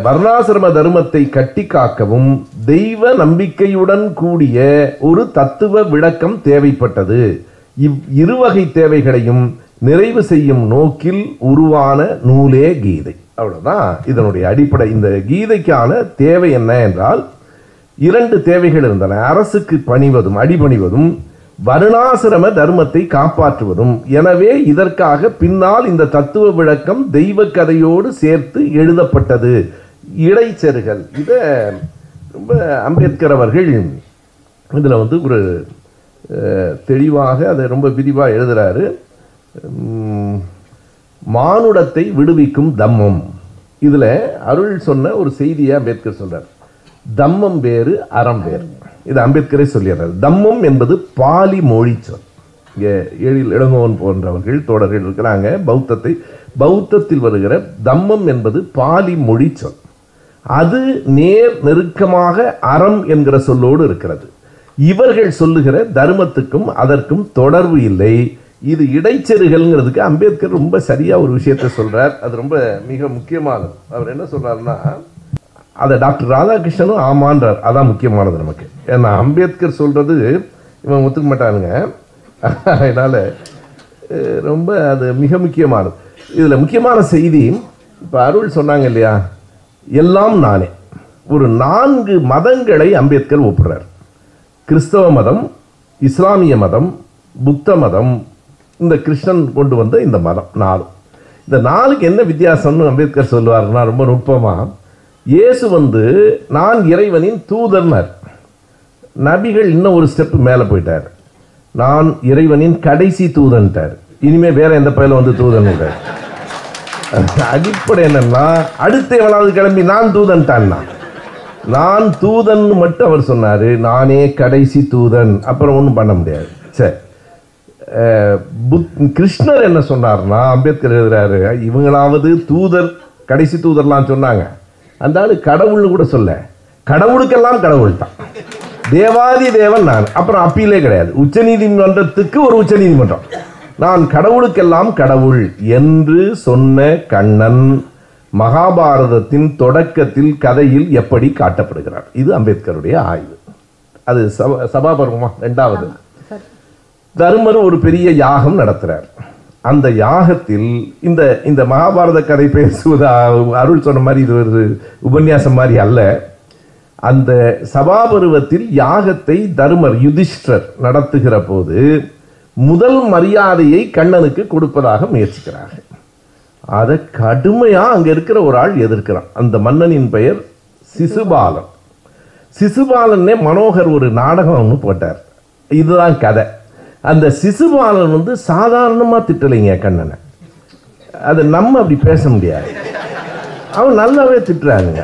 Speaker 2: வர்ணாசிரம தர்மத்தை கட்டி காக்கவும் தெய்வ நம்பிக்கையுடன் கூடிய ஒரு தத்துவ விளக்கம் தேவைப்பட்டது இவ் இருவகை தேவைகளையும் நிறைவு செய்யும் நோக்கில் உருவான நூலே கீதை அவ்வளோதான் இதனுடைய அடிப்படை இந்த கீதைக்கான தேவை என்ன என்றால் இரண்டு தேவைகள் இருந்தன அரசுக்கு பணிவதும் அடிபணிவதும் வருணாசிரம தர்மத்தை காப்பாற்றுவதும் எனவே இதற்காக பின்னால் இந்த தத்துவ விளக்கம் தெய்வ கதையோடு சேர்த்து எழுதப்பட்டது இடைச்செருகல் இதை ரொம்ப அம்பேத்கர் அவர்கள் இதில் வந்து ஒரு தெளிவாக அதை ரொம்ப விரிவாக எழுதுகிறாரு மானுடத்தை விடுவிக்கும் தம்மம் இதில் அருள் சொன்ன ஒரு செய்தியை அம்பேத்கர் சொல்கிறார் தம்மம் வேறு அறம் வேறு இது அம்பேத்கரே சொல்லியிருந்தார் தம்மம் என்பது பாலி மொழி சொல் இங்கே ஏழில் இளங்கோவன் போன்றவர்கள் தோடர்கள் இருக்கிறாங்க பௌத்தத்தை பௌத்தத்தில் வருகிற தம்மம் என்பது பாலி மொழி சொல் அது நேர் நெருக்கமாக அறம் என்கிற சொல்லோடு இருக்கிறது இவர்கள் சொல்லுகிற தர்மத்துக்கும் அதற்கும் தொடர்பு இல்லை இது இடைச்செருகள்ங்கிறதுக்கு அம்பேத்கர் ரொம்ப சரியாக ஒரு விஷயத்தை சொல்கிறார் அது ரொம்ப மிக முக்கியமானது அவர் என்ன சொல்கிறாருன்னா அதை டாக்டர் ராதாகிருஷ்ணனும் ஆமான்றார் அதான் முக்கியமானது நமக்கு ஏன்னா அம்பேத்கர் சொல்கிறது இவன் ஒத்துக்க மாட்டானுங்க அதனால் ரொம்ப அது மிக முக்கியமானது இதில் முக்கியமான செய்தி இப்போ அருள் சொன்னாங்க இல்லையா எல்லாம் நானே ஒரு நான்கு மதங்களை அம்பேத்கர் ஒப்புறார் கிறிஸ்தவ மதம் இஸ்லாமிய மதம் புத்த மதம் இந்த கிருஷ்ணன் கொண்டு வந்த இந்த மதம் நாலு இந்த நாளுக்கு என்ன வித்தியாசம்னு அம்பேத்கர் சொல்லுவார்னா ரொம்ப நுட்பமாக இயேசு வந்து நான் இறைவனின் தூதர்னர் நபிகள் இன்னும் ஒரு ஸ்டெப் மேலே போயிட்டார் நான் இறைவனின் கடைசி தூதன்ட்டார் இனிமேல் வேற எந்த பயிலும் வந்து தூதன் அடிப்படை என்னன்னா அடுத்த எவனாவது கிளம்பி நான் தூதன்ட்டான்னா நான் தூதன் மட்டும் அவர் சொன்னார் நானே கடைசி தூதன் அப்புறம் ஒன்றும் பண்ண முடியாது சரி புத் கிருஷ்ணர் என்ன சொன்னார்னா அம்பேத்கர் எழுதுறாரு இவங்களாவது தூதர் கடைசி தூதர்லாம் சொன்னாங்க அந்த ஆள் கடவுள்னு கூட சொல்ல கடவுளுக்கெல்லாம் கடவுள் தான் தேவாதி தேவன் நான் அப்புறம் அப்பீலே கிடையாது உச்ச நீதிமன்றத்துக்கு ஒரு உச்ச நீதிமன்றம் நான் கடவுளுக்கெல்லாம் கடவுள் என்று சொன்ன கண்ணன் மகாபாரதத்தின் தொடக்கத்தில் கதையில் எப்படி காட்டப்படுகிறார் இது அம்பேத்கருடைய ஆய்வு அது சபா சபாபர்வமா ரெண்டாவது தருமர் ஒரு பெரிய யாகம் நடத்துகிறார் அந்த யாகத்தில் இந்த இந்த மகாபாரத கதை பேசுவது அருள் சொன்ன மாதிரி இது ஒரு உபன்யாசம் மாதிரி அல்ல அந்த சபாபருவத்தில் யாகத்தை தருமர் யுதிஷ்டர் நடத்துகிற போது முதல் மரியாதையை கண்ணனுக்கு கொடுப்பதாக முயற்சிக்கிறார்கள் அதை கடுமையாக அங்கே இருக்கிற ஒரு ஆள் எதிர்க்கிறான் அந்த மன்னனின் பெயர் சிசுபாலன் சிசுபாலன்னே மனோகர் ஒரு நாடகம் ஒன்று போட்டார் இதுதான் கதை அந்த சிசுபாலன் வந்து சாதாரணமாக திட்டலைங்க கண்ணனை அது நம்ம அப்படி பேச முடியாது அவன் நல்லாவே திட்டுறாங்க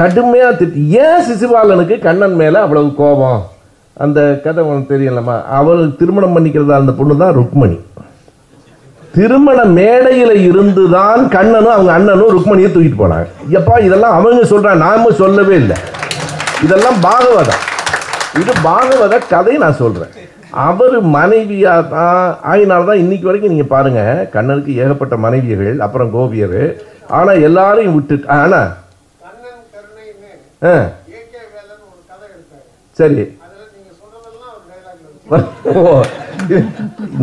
Speaker 2: கடுமையாக திட்டு ஏன் சிசுபாலனுக்கு கண்ணன் மேலே அவ்வளவு கோபம் அந்த கதை உனக்கு தெரியலம்மா அவளுக்கு திருமணம் பண்ணிக்கிறதா அந்த பொண்ணு தான் ருக்மணி திருமண மேடையில் இருந்து தான் கண்ணனும் அவங்க அண்ணனும் ருக்மணியை தூக்கிட்டு போனாங்க எப்பா இதெல்லாம் அவங்க சொல்கிறாங்க நாம சொல்லவே இல்லை இதெல்லாம் பாகவதம் இது பாகவத கதை நான் சொல்கிறேன் அவர் மனைவியாக தான் ஆயினால தான் இன்றைக்கி வரைக்கும் நீங்கள் பாருங்கள் கண்ணனுக்கு ஏகப்பட்ட மனைவியர்கள் அப்புறம் கோபியர் ஆனால் எல்லாரையும் விட்டுட்டு ஆனால் ஆ சரி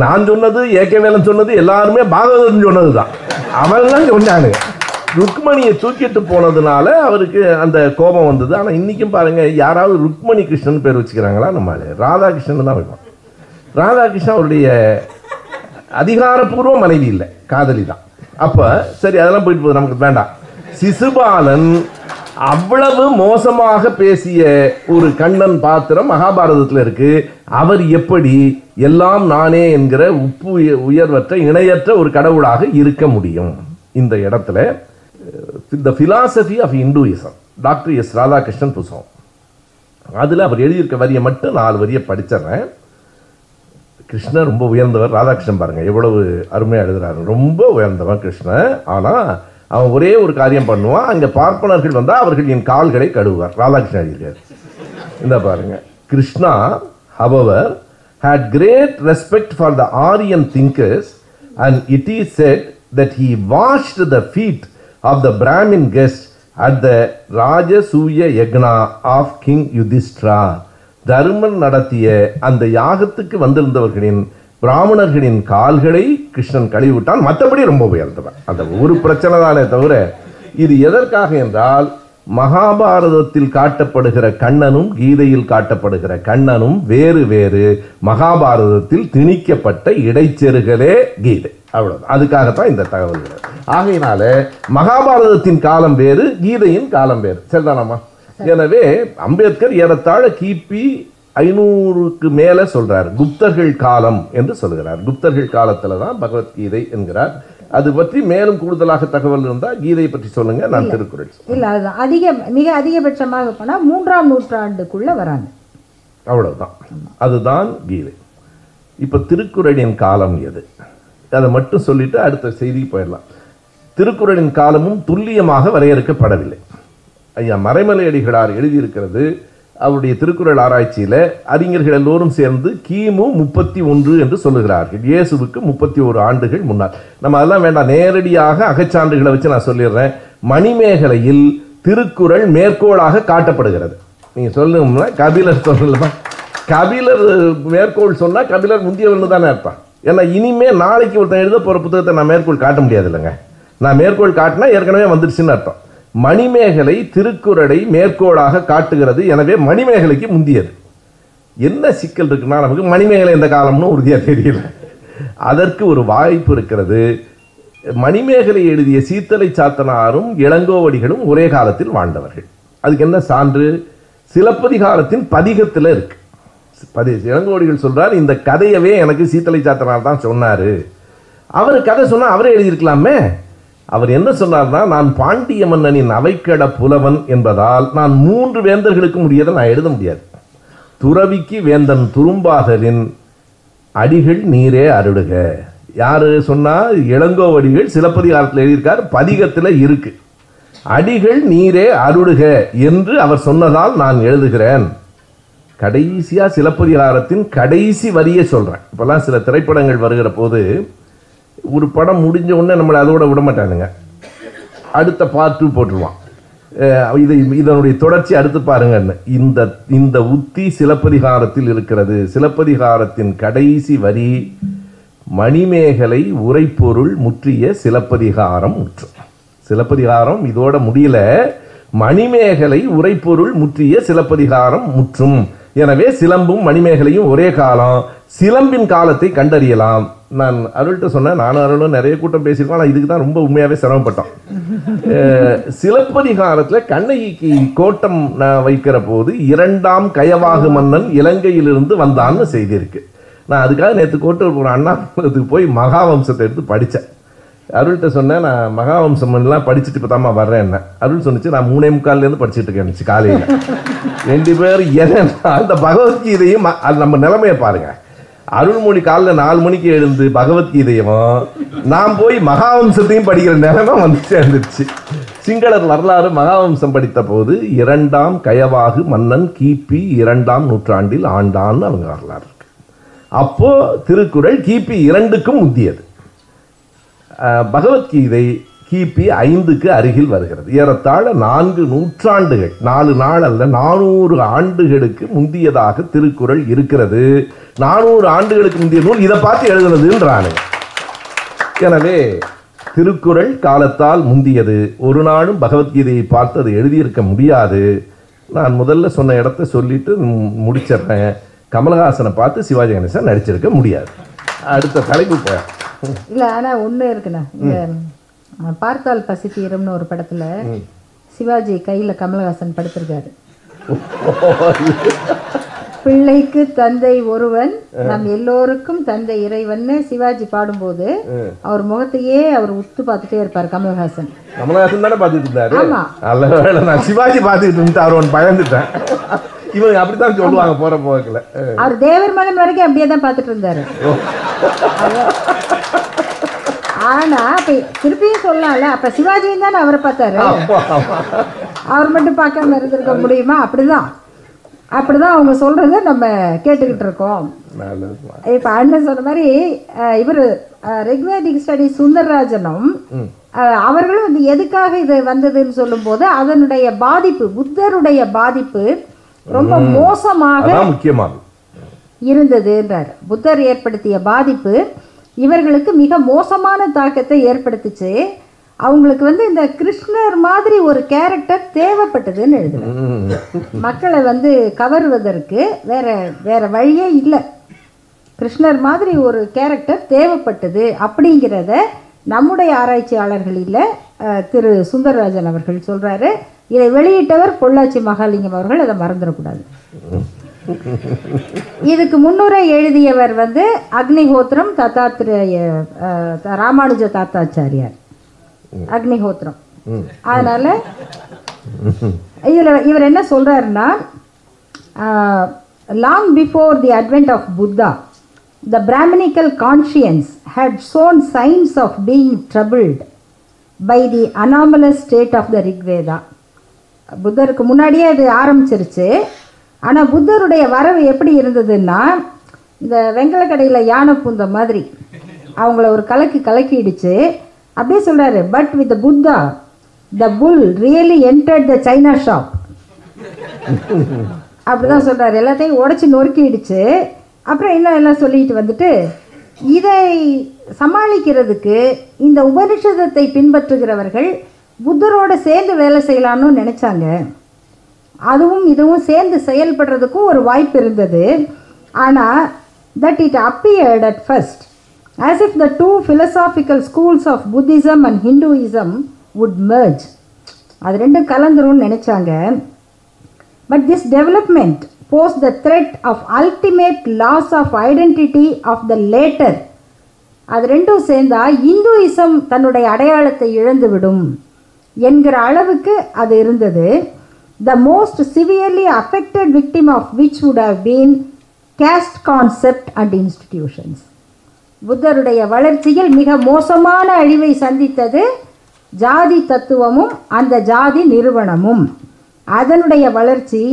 Speaker 2: நான் சொன்னது ஏகே வேலன் சொன்னது எல்லாருமே பாகவதன் சொன்னது தான் அவன் தான் சொன்னாங்க ருக்மணியை தூக்கிட்டு போனதுனால அவருக்கு அந்த கோபம் வந்தது ஆனால் இன்றைக்கும் பாருங்கள் யாராவது ருக்மணி கிருஷ்ணன் பேர் வச்சுக்கிறாங்களா நம்மளே ராதாகிருஷ்ணன் தான் வைப்போம் ராதாகிருஷ்ணன் அவருடைய அதிகாரப்பூர்வ மனைவி இல்லை காதலி தான் அப்போ சரி அதெல்லாம் போயிட்டு போகுது நமக்கு வேண்டாம் சிசுபாலன் அவ்வளவு மோசமாக பேசிய ஒரு கண்ணன் பாத்திரம் மகாபாரதத்தில் இருக்கு அவர் எப்படி எல்லாம் நானே என்கிற உப்பு உயர்வற்ற இணையற்ற ஒரு கடவுளாக இருக்க முடியும் இந்த இடத்துல the philosophy of Hinduism doctor S Radhakrishnan புசம் அதில் அவர் எழுதியிருக்க வரியை மட்டும் நாலு வரியை படிச்சிடுறேன் கிருஷ்ணன் ரொம்ப உயர்ந்தவர் ராதாகிருஷ்ணன் பாருங்க எவ்வளவு அருமையாக எழுதுறாரு ரொம்ப உயர்ந்தவன் கிருஷ்ணன் ஆனால் அவன் ஒரே ஒரு காரியம் பண்ணுவான் அங்கே பார்ப்பனர்கள் வந்தால் அவர்கள் என் கால்களை கழுவுவார் ராதாகிருஷ்ணன் எழுதியிருக்காரு இந்த பாருங்க Krishna however had great respect for the Aryan thinkers and it is said that he wash the feet of the Brahmin guest at the Rajasuya yagna of king Yudhishthira Dharuman நடத்திய அந்த யாகத்துக்கு வந்திருந்தவர்களின் பிராமணர்களின் கால்களை கிருஷ்ணன் கழுவிவிட்டான் மற்றபடி ரொம்ப உயர்ந்தவன் அந்த ஒரு பிரச்சனை தானே தவிர இது எதற்காக என்றால் மகாபாரதத்தில் காட்டப்படுகிற கண்ணனும் கீதையில் காட்டப்படுகிற கண்ணனும் வேறு வேறு மகாபாரதத்தில் திணிக்கப்பட்ட இடைச்செருகலே கீதை அவ்வளோதான் அதுக்காகத்தான் இந்த தகவல்கள் ஆகையினால மகாபாரதத்தின் காலம் வேறு கீதையின் காலம் வேறு சரிதானம்மா எனவே அம்பேத்கர் ஏறத்தாழ கிபி ஐநூறுக்கு மேலே சொல்றார் குப்தர்கள் காலம் என்று சொல்கிறார் குப்தர்கள் காலத்துல தான் பகவத்கீதை என்கிறார் அது பற்றி மேலும் கூடுதலாக தகவல் இருந்தால் கீதையை பற்றி சொல்லுங்க நான் திருக்குறள் இல்லை அதிக மிக அதிகபட்சமாக போனால் மூன்றாம் நூற்றாண்டுக்குள்ளே வராங்க அவ்வளவுதான் அதுதான் கீதை இப்போ திருக்குறளின் காலம் எது அதை மட்டும் சொல்லிட்டு அடுத்த செய்தி போயிடலாம் திருக்குறளின் காலமும் துல்லியமாக வரையறுக்கப்படவில்லை ஐயா மறைமலை அடிகளார் எழுதியிருக்கிறது அவருடைய திருக்குறள் ஆராய்ச்சியில் அறிஞர்கள் எல்லோரும் சேர்ந்து கிமு முப்பத்தி ஒன்று என்று சொல்லுகிறார்கள் இயேசுவுக்கு முப்பத்தி ஒரு ஆண்டுகள் முன்னால் நம்ம அதெல்லாம் வேண்டாம் நேரடியாக அகச்சான்றுகளை வச்சு நான் சொல்லிடுறேன் மணிமேகலையில் திருக்குறள் மேற்கோளாக காட்டப்படுகிறது நீங்கள் சொல்லணும்னா கபிலர் சொல்லலாம் கபிலர் மேற்கோள் சொன்னால் கபிலர் முந்தியவர்னு தானே இருப்பான் ஏன்னா இனிமே நாளைக்கு ஒருத்தன் எழுத போகிற புத்தகத்தை நான் மேற்கோள் காட்ட முடியாது இல்லைங்க நான் மேற்கோள் காட்டினா ஏற்கனவே வந்துடுச்சுன்னு அர்த்தம் மணிமேகலை திருக்குறளை மேற்கோளாக காட்டுகிறது எனவே மணிமேகலைக்கு முந்தியது என்ன சிக்கல் இருக்குன்னா நமக்கு மணிமேகலை எந்த காலம்னு உறுதியாக தெரியல அதற்கு ஒரு வாய்ப்பு இருக்கிறது மணிமேகலை எழுதிய சீத்தலை சாத்தனாரும் இளங்கோவடிகளும் ஒரே காலத்தில் வாழ்ந்தவர்கள் அதுக்கு என்ன சான்று சிலப்பதிகாரத்தின் பதிகத்தில் இருக்கு பதி இளங்கோவடிகள் சொல்கிறார் இந்த கதையவே எனக்கு சீத்தலை சாத்தனார் தான் சொன்னார் அவர் கதை சொன்னால் அவரே எழுதியிருக்கலாமே அவர் என்ன சொன்னார்னா நான் பாண்டிய மன்னனின் அவைக்கட புலவன் என்பதால் நான் மூன்று வேந்தர்களுக்கு முடியதை நான் எழுத முடியாது துறவிக்கு வேந்தன் துரும்பாகரின் அடிகள் நீரே அருடுக யார் சொன்னால் இளங்கோ அடிகள் சிலப்பதிகாரத்தில் எழுதியிருக்கார் பதிகத்தில் இருக்கு அடிகள் நீரே அருடுக என்று அவர் சொன்னதால் நான் எழுதுகிறேன் கடைசியாக சிலப்பதிகாரத்தின் கடைசி வரியை சொல்கிறேன் இப்போல்லாம் சில திரைப்படங்கள் வருகிற போது ஒரு படம் முடிஞ்ச உடனே நம்மளை அதோட விட மாட்டானுங்க அடுத்த பார்ட் டூ போட்டுருவான் இது இதனுடைய தொடர்ச்சி அடுத்து பாருங்கன்னு இந்த இந்த உத்தி சிலப்பதிகாரத்தில் இருக்கிறது சிலப்பதிகாரத்தின் கடைசி வரி மணிமேகலை உரைப்பொருள் முற்றிய சிலப்பதிகாரம் முற்று சிலப்பதிகாரம் இதோட முடியல மணிமேகலை உரைப்பொருள் முற்றிய சிலப்பதிகாரம் முற்றும் எனவே சிலம்பும் மணிமேகலையும் ஒரே காலம் சிலம்பின் காலத்தை கண்டறியலாம் நான் அருள்கிட்ட சொன்னேன் நானும் அருளும் நிறைய கூட்டம் பேசியிருக்கோம் ஆனால் இதுக்கு தான் ரொம்ப உண்மையாகவே சிரமப்பட்டோம் சிலப்பதிகாரத்தில் கண்ணகிக்கு கோட்டம் நான் வைக்கிற போது இரண்டாம் கயவாகு மன்னன் இலங்கையிலிருந்து வந்தான்னு செய்திருக்கு நான் அதுக்காக நேற்று கோட்டூர் போகிற அண்ணாத்துக்கு போய் மகாவம்சத்தை எடுத்து படித்தேன் அருள்கிட்ட சொன்னேன் நான் மகாவம்சம் எல்லாம் படிச்சுட்டு இப்போ தாமா வர்றேன் என்ன அருள் சொன்னிச்சு நான் மூணே முக்கால்லேருந்து படிச்சுட்டு இருக்கேன் காலையில் ரெண்டு பேர் என்ன அந்த பகவத்கீதையும் நம்ம நிலைமையை பாருங்கள் அருள்மொழி காலில் நாலு மணிக்கு எழுந்து பகவத்கீதையும் நான் போய் மகாவம்சத்தையும் படிக்கிற நிலைமை வந்து சேர்ந்துருச்சு சிங்களர் வரலாறு மகாவம்சம் படித்த போது இரண்டாம் கயவாகு மன்னன் கிபி இரண்டாம் நூற்றாண்டில் ஆண்டான்னு அவங்க வரலாறு இருக்கு அப்போ திருக்குறள் கிபி இரண்டுக்கும் முந்தியது பகவத்கீதை கிபி ஐந்துக்கு அருகில் வருகிறது ஏறத்தாழ நான்கு நூற்றாண்டுகள் நாலு நாள் அல்ல நானூறு ஆண்டுகளுக்கு முந்தியதாக திருக்குறள் இருக்கிறது நானூறு ஆண்டுகளுக்கு முந்தைய நூல் இதை பார்த்து எழுதுனதுன்றானு எனவே திருக்குறள் காலத்தால் முந்தியது ஒரு நாளும் பகவத்கீதையை பார்த்து அது எழுதியிருக்க முடியாது நான் முதல்ல சொன்ன இடத்த சொல்லிட்டு முடிச்சிடுறேன் கமலஹாசனை பார்த்து சிவாஜி கணேசன் நடிச்சிருக்க முடியாது அடுத்த தலைப்பு போய் இல்லை ஆனால் ஒன்று இருக்குண்ணா பார்த்தால் பசி ஒரு படத்தில் சிவாஜி கையில் கமலஹாசன் படுத்திருக்காரு பிள்ளைக்கு தந்தை ஒருவன் நம் எல்லோருக்கும் தந்தை இறைவன் சிவாஜி பாடும்போது அவர் முகத்தையே அவர் உத்து பார்த்துட்டே இருப்பார் கமல்ஹாசன் கமல்ஹாசன் தானே பார்த்துட்டு இருந்தாரு நான் சிவாஜி பார்த்துட்டு அவர் பயந்துட்டேன் இவங்க அப்படித்தான் சொல்லுவாங்க போற அவர் தேவர் வரைக்கும் அப்படியே தான் பார்த்துட்டு இருந்தாரு ஆனா அப்ப திருப்பியும் சொல்லலாம்ல அப்ப சிவாஜியும் தானே அவரை பார்த்தாரு அவர் மட்டும் பார்க்காம இருந்திருக்க முடியுமா அப்படிதான் அப்படிதான் அவங்க சொல்றத நம்ம கேட்டுக்கிட்டு இருக்கோம் இப்ப அண்ணன் சொன்ன மாதிரி இவர் ரெகுவேதிக் ஸ்டடி சுந்தரராஜனும் அவர்களும் வந்து எதுக்காக இது வந்ததுன்னு சொல்லும் போது அதனுடைய பாதிப்பு புத்தருடைய பாதிப்பு ரொம்ப மோசமாக முக்கியமானது இருந்ததுன்றார் புத்தர் ஏற்படுத்திய பாதிப்பு இவர்களுக்கு மிக மோசமான தாக்கத்தை ஏற்படுத்திச்சு
Speaker 3: அவங்களுக்கு வந்து இந்த
Speaker 2: கிருஷ்ணர்
Speaker 3: மாதிரி ஒரு கேரக்டர்
Speaker 2: தேவைப்பட்டதுன்னு எழுதுவேன்
Speaker 3: மக்களை வந்து கவர்வதற்கு வேற வேற வழியே இல்லை கிருஷ்ணர் மாதிரி ஒரு கேரக்டர் தேவைப்பட்டது அப்படிங்கிறத நம்முடைய ஆராய்ச்சியாளர்களில் திரு சுந்தரராஜன் அவர்கள் சொல்கிறாரு இதை வெளியிட்டவர் பொள்ளாச்சி மகாலிங்கம் அவர்கள் அதை மறந்துடக்கூடாது இதுக்கு முன்னுரை எழுதியவர் வந்து அக்னிஹோத்திரம் தத்தாத்திரேய ராமானுஜ தாத்தாச்சாரியார் அக்னிஹோத்திரம் அதனால இதில் இவர் என்ன சொல்கிறாருன்னா long before the advent of Buddha the Brahmanical conscience had shown signs of being troubled by the anomalous state of the Rigveda புத்தருக்கு முன்னாடியே அது ஆரம்பிச்சிருச்சு ஆனால் புத்தருடைய வரவு எப்படி இருந்ததுன்னா இந்த வெங்கல கடையில் யானை பூந்த மாதிரி அவங்கள ஒரு கலக்கி கலக்கிடுச்சு அப்படியே சொல்கிறாரு but with Buddha the bull really entered the china shop அப்படிதான் சொல்கிறார் எல்லாத்தையும் உடச்சி நொறுக்கிடுச்சு அப்புறம் இன்னும் எல்லாம் சொல்லிட்டு வந்துட்டு இதை சமாளிக்கிறதுக்கு இந்த உபனிஷதத்தை பின்பற்றுகிறவர்கள் புத்தரோடு சேர்ந்து வேலை செய்யலான்னு நினச்சாங்க அதுவும் இதுவும் சேர்ந்து செயல்படுறதுக்கும் ஒரு வாய்ப்பு இருந்தது ஆனால் that it appeared at first as if the two philosophical schools of Buddhism and Hinduism would merge. அது ரெண்டும் கலந்துரும்னு நினச்சாங்க but this development Bose the threat of ultimate loss of identity of the latter அது ரெண்டும் சேர்ந்தா இந்துயிசம் தன்னுடைய அடையாளத்தை இழந்துவிடும் என்கிற அளவுக்கு அது இருந்தது the most severely affected victim of which would have been caste concept and institutions புத்தருடைய வளர்ச்சியில் மிக மோசமான அழிவை சந்தித்தது ஜாதி தத்துவமும் அந்த ஜாதி நிறுவனமும் அதனுடைய வளர்ச்சி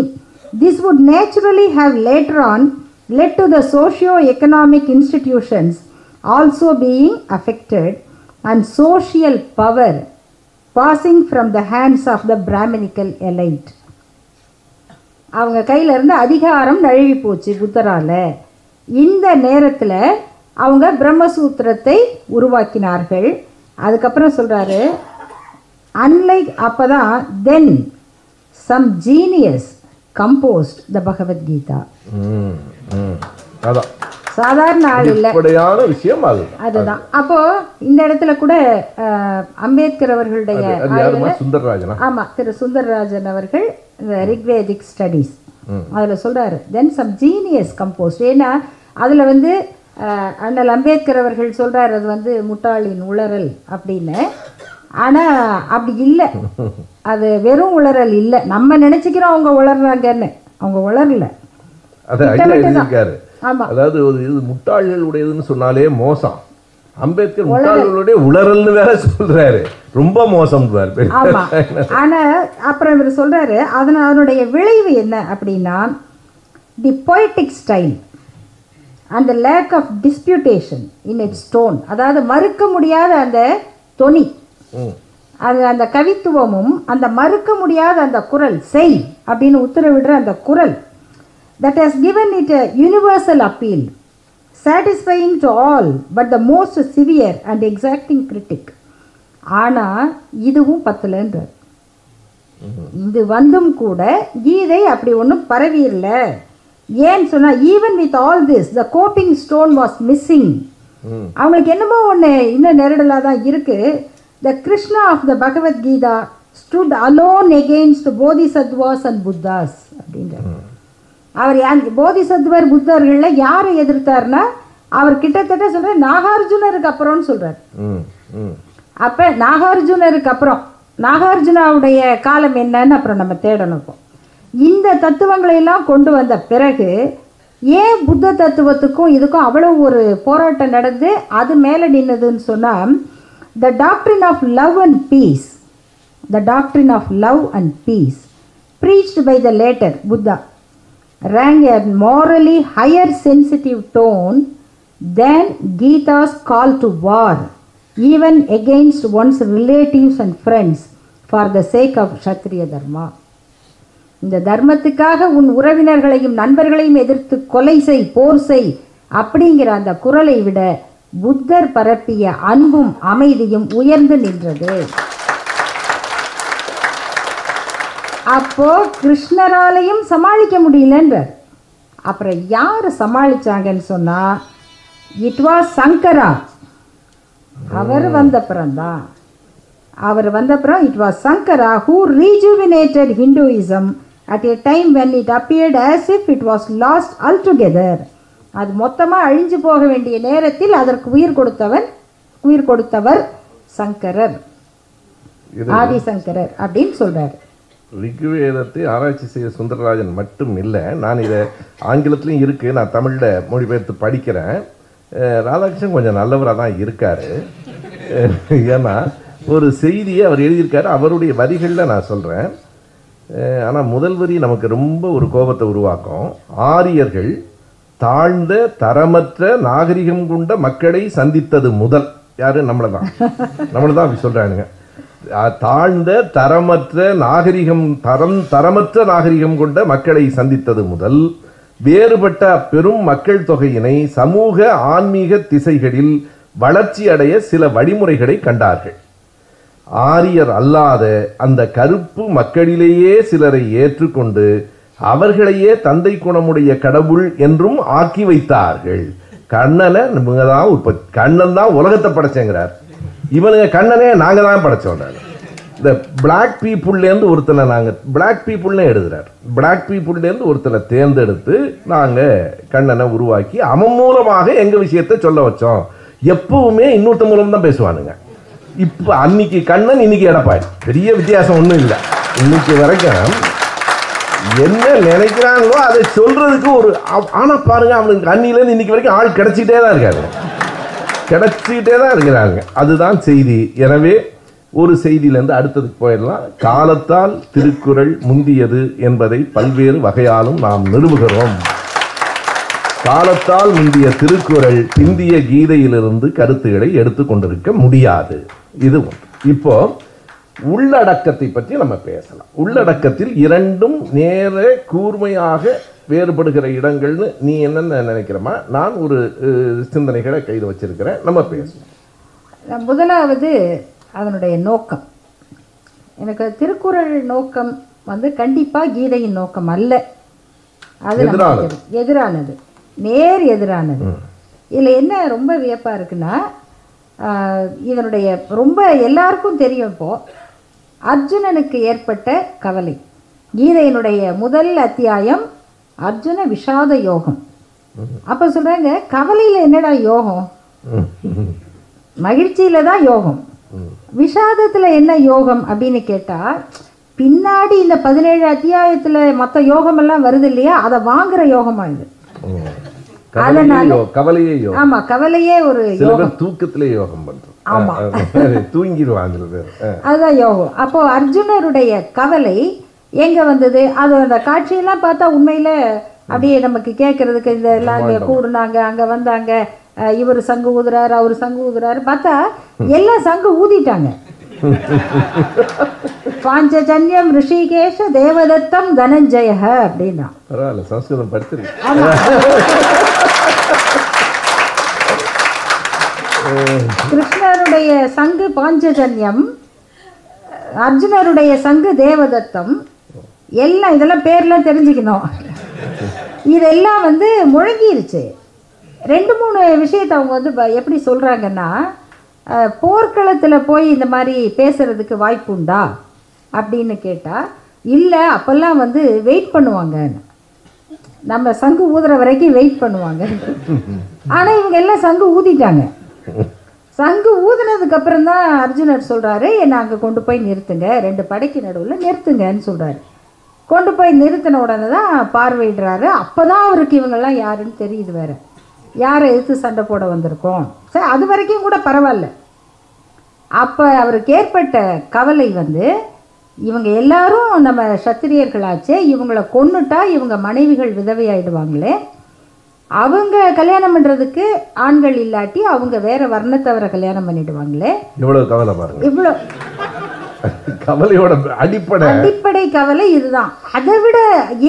Speaker 3: this would naturally have later on led to the socio economic institutions also being affected and social power passing from the hands of the Brahminical elite அவங்க கையிலேருந்து அதிகாரம் நழுவி போச்சு புத்தரால் இந்த நேரத்தில் அவங்க பிரம்மசூத்திரத்தை உருவாக்கினார்கள் அதுக்கப்புறம் சொல்கிறாரு அன்லைக் அப்போ தான் then some genius composed the Bhagavad Gita சாதாரண ஆள் இல்லை விஷயம் அதுதான் அப்போ இந்த இடத்துல கூட அம்பேத்கர் அவர்களுடைய ஆமாம் திரு சுந்தரராஜன் அவர்கள் ரிக்வேதிக் ஸ்டடீஸ் அதில் சொல்கிறாரு தென் சம் ஜீனியஸ் கம்போஸ்ட் ஏன்னா அதில் வந்து அண்ணல் அம்பேத்கர் அவர்கள் சொல்கிறார் அது வந்து முட்டாளின் உளறல் அப்படின்னு ஆனால் அப்படி இல்லை அது வெறும் உளறல் இல்லை நம்ம நினச்சிக்கிறோம்
Speaker 2: அவங்க உளர்றாங்கன்னு அவங்க உளரல அதாவது இது முட்டாள்கள் உடையதுன்னு சொன்னாலே மோசம் அம்பேத்கர் முட்டாள்களுடைய உளறல்னு வேற சொல்றாரு ரொம்ப மோசம் ஆனா அப்புறம் இவர்
Speaker 3: சொல்றாரு அதன் அதனுடைய விளைவு என்ன அப்படின்னா தி பொய்டிக் ஸ்டைல் அந்த lack of disputation in its tone அதாவது மறுக்க முடியாத அந்த தொனி அது அந்த கவித்துவமும் அந்த மறுக்க முடியாத அந்த குரல் செய் அப்படின்னு உத்தரவிடுற அந்த குரல் that has given it a universal appeal satisfying to all but the most severe and exacting critic ஆனால் இதுவும் பத்தலைன்றார் இது வந்தும் கூட கீதை அப்படி ஒன்றும் பரவியில்லை ஏன்னு சொன்னால் even with all this the coping stone was missing அவங்களுக்கு என்னமோ ஒன்று இன்னும் நெருடலாக தான் இருக்குது the Krishna of the Bhagavad Gita stood alone against Sattvas and Buddhas அப்படின்ற அவர் போதி சத்வர் புத்தர்களில் யாரை எதிர்த்தார்னா அவர் கிட்டத்தட்ட சொல்கிறார் நாகார்ஜுனருக்கு அப்புறம்னு சொல்கிறார் அப்போ நாகார்ஜுனருக்கு அப்புறம் நாகார்ஜுனாவுடைய காலம் என்னன்னு அப்புறம் நம்ம தேடணும் இந்த தத்துவங்களை எல்லாம் கொண்டு வந்த பிறகு ஏன் புத்த தத்துவத்துக்கும் இதுக்கும் அவ்வளோ ஒரு போராட்டம் நடந்து அது மேலே நின்னதுன்னு சொன்னால் the doctrine of love and peace the doctrine of love and peace preached by the latter Buddha rang a morally higher sensitive tone than Gita's call to war even against one's relatives and friends for the sake of Kshatriya dharma இந்த தர்மத்துக்காக உன் உறவினர்களையும் நண்பர்களையும் எதிர்த்து கொலை செய் போர் செய் அப்படிங்கிற அந்த குரலை விட புத்தர் பரப்பிய அன்பும் அமைதியும் உயர்ந்து நின்றது அப்போ கிருஷ்ணராலையும் சமாளிக்க முடியலன்றார் அப்புறம் யார் சமாளிச்சாங்கன்னு சொன்னா இட் வாஸ் சங்கரா அவர் வந்த பிறந்தான் அவர் வந்தப்புறம் it was Shankara who rejuvenated Hinduism at a time when it appeared as if it was lost all together அது மொத்தமாக அழிஞ்சு போக வேண்டிய நேரத்தில் அதற்கு உயிர் கொடுத்தவன் உயிர் கொடுத்தவர் சங்கரர் ஆதிசங்கரர் அப்படின்னு சொல்கிறார் ரிக்வேதத்தை ஆராய்ச்சி செய்ய சுந்தரராஜன் மட்டும் இல்லை நான் இதை ஆங்கிலத்திலையும் இருக்குது நான் தமிழில் மொழிபெயர்த்து படிக்கிறேன் ராதாகிருஷ்ணன் கொஞ்சம் நல்லவராக தான் இருக்கார் ஏன்னா ஒரு செய்தியை அவர் எழுதியிருக்காரு அவருடைய வரிகளில் நான் சொல்கிறேன் ஆனால் முதல் வரி நமக்கு ரொம்ப ஒரு கோபத்தை உருவாக்கும் ஆரியர்கள் தாழ்ந்த தரமற்ற நாகரிகம் கொண்ட மக்களை சந்தித்தது முதல் யாரு நம்மளை தான் நம்மளை தான் அப்படி சொல்கிறானுங்க தாழ்ந்த தரமற்ற நாகரிகம் தரம் தரமற்ற நாகரிகம் கொண்ட மக்களை சந்தித்தது முதல் வேறுபட்ட பெரும் மக்கள் தொகையினை சமூக ஆன்மீக திசைகளில் வளர்ச்சி அடைய சில வழிமுறைகளை கண்டார்கள் ஆரியர் அல்லாத அந்த கருப்பு மக்களிலேயே சிலரை ஏற்றுக்கொண்டு அவர்களையே தந்தை குணமுடைய கடவுள் என்றும் ஆக்கி வைத்தார்கள் கண்ணனை இவங்க தான் உற்பத்தி கண்ணன் தான் உலகத்தை படைச்சேங்கிறார் இவனுங்க கண்ணனே நாங்கள் தான் படைச்சோம் இந்த பிளாக் பீப்புள்லேருந்து ஒருத்தனை நாங்கள் பிளாக் பீப்புள்னே எழுதுகிறார் பிளாக் பீப்புள்லேருந்து ஒருத்தனை தேர்ந்தெடுத்து நாங்கள் கண்ணனை உருவாக்கி அவன் மூலமாக எங்கள் விஷயத்தை சொல்ல வச்சோம் எப்பவுமே இன்னொருத்த மூலம் தான் பேசுவானுங்க இப்போ அன்னைக்கு கண்ணன் இன்னைக்கு எடப்பாடி பெரிய வித்தியாசம் ஒன்றும் இல்லை இன்னைக்கு வரைக்கும் என்ன நினைக்கிறாங்களோ அதை சொல்றதுக்கு ஒரு ஆனால் பாருங்க அவனுக்கு கண்ணிலேருந்து இன்னைக்கு வரைக்கும் ஆள் கிடைச்சிட்டே தான் இருக்காங்க கிடைச்சிக்கிட்டே தான் இருக்கிறாங்க அதுதான் செய்தி எனவே ஒரு செய்தியிலேருந்து அடுத்ததுக்கு போயிடலாம் காலத்தால் திருக்குறள் முந்தியது என்பதை பல்வேறு வகையாலும் நாம் நிறுவுகிறோம் காலத்தால் முந்திய திருக்குறள் இந்திய கீதையிலிருந்து கருத்துக்களை எடுத்துக்கொண்டிருக்க முடியாது இதுவும் இப்போ உள்ளடக்கத்தை பற்றி நம்ம பேசலாம் உள்ளடக்கத்தில் இரண்டும் நேர கூர்மையாக வேறுபடுகிற இடங்கள்னு நீ என்னென்ன நினைக்கிறமா நான் ஒரு சிந்தனைகளை கையில் வச்சிருக்கிறேன் நம்ம பேசுவோம் முதலாவது அதனுடைய நோக்கம் எனக்கு திருக்குறள் நோக்கம் வந்து கண்டிப்பாக கீதையின்
Speaker 4: நோக்கம் அல்ல அது எதிரானது எதிரானது நேர் எதிரானது இதில் என்ன ரொம்ப வியப்பாக இருக்குன்னா இதனுடைய ரொம்ப எல்லாருக்கும் தெரியும் இப்போது அர்ஜுனனுக்கு ஏற்பட்ட கவலை கீதையினுடைய முதல் அத்தியாயம் அர்ஜுன விஷாத யோகம் அப்போ சொல்றாங்க கவலையில என்னடா யோகம் மகிழ்ச்சியில தான் யோகம் விஷாதத்தில் என்ன யோகம் அப்படின்னு கேட்டால் பின்னாடி இந்த பதினேழு அத்தியாயத்தில் யோகம் யோகமெல்லாம் வருது இல்லையா அதை வாங்குற யோகமாக இது அதனால கவலையே யோகம் ஆமா கவலையே ஒரு யோகம் தூக்கத்திலே யோகம் பண்றோம் ஆமா தூங்கிடுவாங்க அதுதான் யோகம் அப்போ அர்ஜுனருடைய கவலை எங்க வந்தது அது அந்த காட்சியெல்லாம் பார்த்தா உண்மையில அப்படியே நமக்கு கேட்கறதுக்கு இந்த எல்லாம் அங்கே கூடுனாங்க அங்கே வந்தாங்க இவர் சங்கு ஊதுறார் அவர் சங்கு ஊதுறாரு பார்த்தா எல்லாம் சங்கு ஊதிட்டாங்க பாஞ்சஜன்யம் ரிஷிகேஷ தேவதத்தம் தனஞ்சய அப்படின்னா பரவாயில்ல சம்ஸ்கிருதம் படிச்சிருக்கு அர்ஜுனனுடைய சங்கு பாஞ்சஜன்யம் அர்ஜுனருடைய சங்கு தேவதத்தம் எல்லாம் இதெல்லாம் பேர்லாம் தெரிஞ்சுக்கணும் இதெல்லாம் வந்து முழங்கிருச்சு ரெண்டு மூணு விஷயத்தை அவங்க வந்து எப்படி சொல்கிறாங்கன்னா போர்க்களத்தில் போய் இந்த மாதிரி பேசுகிறதுக்கு வாய்ப்பு உண்டா அப்படின்னு கேட்டால் இல்லை அப்போல்லாம் வந்து வெயிட் பண்ணுவாங்க நம்ம சங்கு ஊதுற வரைக்கும் வெயிட் பண்ணுவாங்க ஆனால் இவங்க எல்லாம் சங்கு ஊதிட்டாங்க சங்கு ஊதுனதுக்கப்புறம் தான் அர்ஜுனர் சொல்கிறாரு என்னை அங்கே கொண்டு போய் நிறுத்துங்க ரெண்டு படைக்கு நடுவில் நிறுத்துங்கன்னு சொல்கிறாரு கொண்டு போய் நிறுத்தின உடனே தான் பார்வையிடுறாரு அப்போ தான் அவருக்கு இவங்கெல்லாம் யாருன்னு தெரியுது வேறு யாரை எதிர்த்து சண்டை போட வந்திருக்கோம் சரி அது வரைக்கும் கூட பரவாயில்ல அப்போ அவருக்கு ஏற்பட்ட கவலை வந்து இவங்க எல்லாரும் நம்ம சத்திரியர்களாச்சே இவங்களை கொன்னுட்டா இவங்க மனைவிகள் விதவையாயிடுவாங்களே அவங்க கல்யாணம் பண்ணுறதுக்கு ஆண்கள் இல்லாட்டி அவங்க வேற வர்ணத்தவரை கல்யாணம் பண்ணிடுவாங்களே கவலை பாருங்க இவ்வளோ கவலையோட அடிப்படை அடிப்படை கவலை இதுதான் அதை விட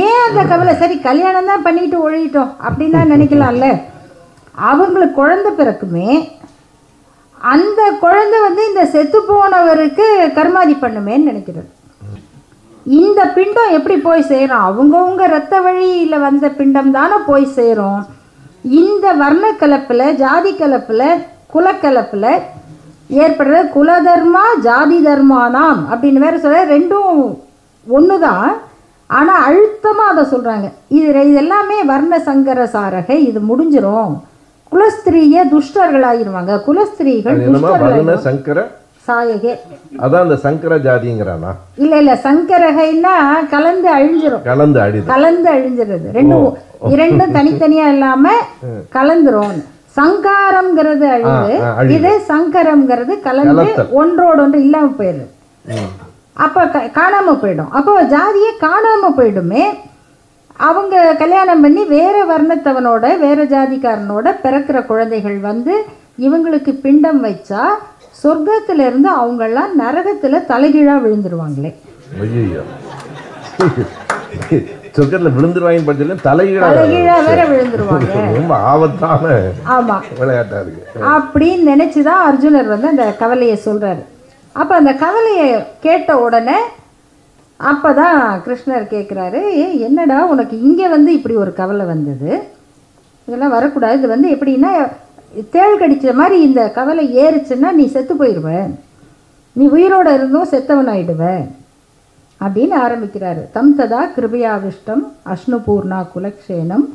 Speaker 4: ஏன் அந்த கவலை சரி கல்யாணம் தான் பண்ணிட்டு ஒழிட்டோம் அப்படின்னா நினைக்கலாம்ல அவங்களுக்கு குழந்தை பிறக்குமே அந்த குழந்தை வந்து இந்த செத்து போனவருக்கு கர்மாதி பண்ணுமேன்னு நினைக்கிறது இந்த பிண்டம் எப்படி போய் சேரும் அவங்கவுங்க இரத்த வழியில் வந்த பிண்டம் தானே போய் சேரும் இந்த வர்ண ஜாதி கலப்பில் குலக்கலப்பில் ஏற்படுற குலதர்மா ஜாதி தர்மானாம் அப்படின்னு வேறு சொல்ல ரெண்டும் ஒன்று தான் ஆனால் அழுத்தமாக அதை சொல்கிறாங்க இது இதெல்லாமே வர்ண சங்கர சாரகை இது முடிஞ்சிடும் குலஸ்திரீய ஆகிடுவாங்க
Speaker 5: குலஸ்திரீகள் சங்கர சாயகே
Speaker 4: அதான் அந்த சங்கர ஜாதிங்கிறானா இல்ல இல்ல சங்கரகைன்னா கலந்து அழிஞ்சிரும் கலந்து அழிது கலந்து அழிஞ்சிருது ரெண்டும் இரண்டும் தனித்தனியா இல்லாம கலந்துரும் சங்காரம்ங்கிறது அழிது இது சங்கரம்ங்கிறது கலந்து ஒன்றோடு ஒன்று இல்லாம போயிடுது அப்ப காணாம போயிடும் அப்போ ஜாதியே காணாம போயிடுமே அவங்க கல்யாணம் பண்ணி வேற வர்ணத்தவனோட வேற ஜாதிக்காரனோட பிறக்கிற குழந்தைகள் வந்து இவங்களுக்கு பிண்டம் வச்சா சொர்க்கத்திலேருந்து அவங்கெல்லாம் நரகத்தில் தலைகீழா விழுந்துருவாங்களே ஐயோ
Speaker 5: சொர்க்கத்தில் விழுந்துருவாங்கன்னு பார்த்தீங்கன்னா தலைகீழாக வேற விழுந்துருவாங்க ரொம்ப ஆபத்தான ஆமாம் விளையாட்டாக இருக்கு அப்படின்னு
Speaker 4: நினச்சி தான் அர்ஜுனர் வந்து அந்த கவலையை சொல்கிறாரு அப்போ அந்த கவலையை கேட்ட உடனே அப்போ தான் கிருஷ்ணர் கேட்குறாரு ஏ என்னடா உனக்கு இங்கே வந்து இப்படி ஒரு கவலை வந்தது இதெல்லாம் வரக்கூடாது இது வந்து எப்படின்னா தேள் கடித்த மாதிரி இந்த கவலை ஏறுச்சுன்னா நீ செத்து போயிடுவ நீ உயிரோடு இருந்தும் செத்தவன் ஆயிடுவ அப்படின்னு ஆரம்பிக்கிறாரு தம் ததா கிருபயாவிஷ்டம் அஷ்ணுபூர்ணா குலக்ஷேனம்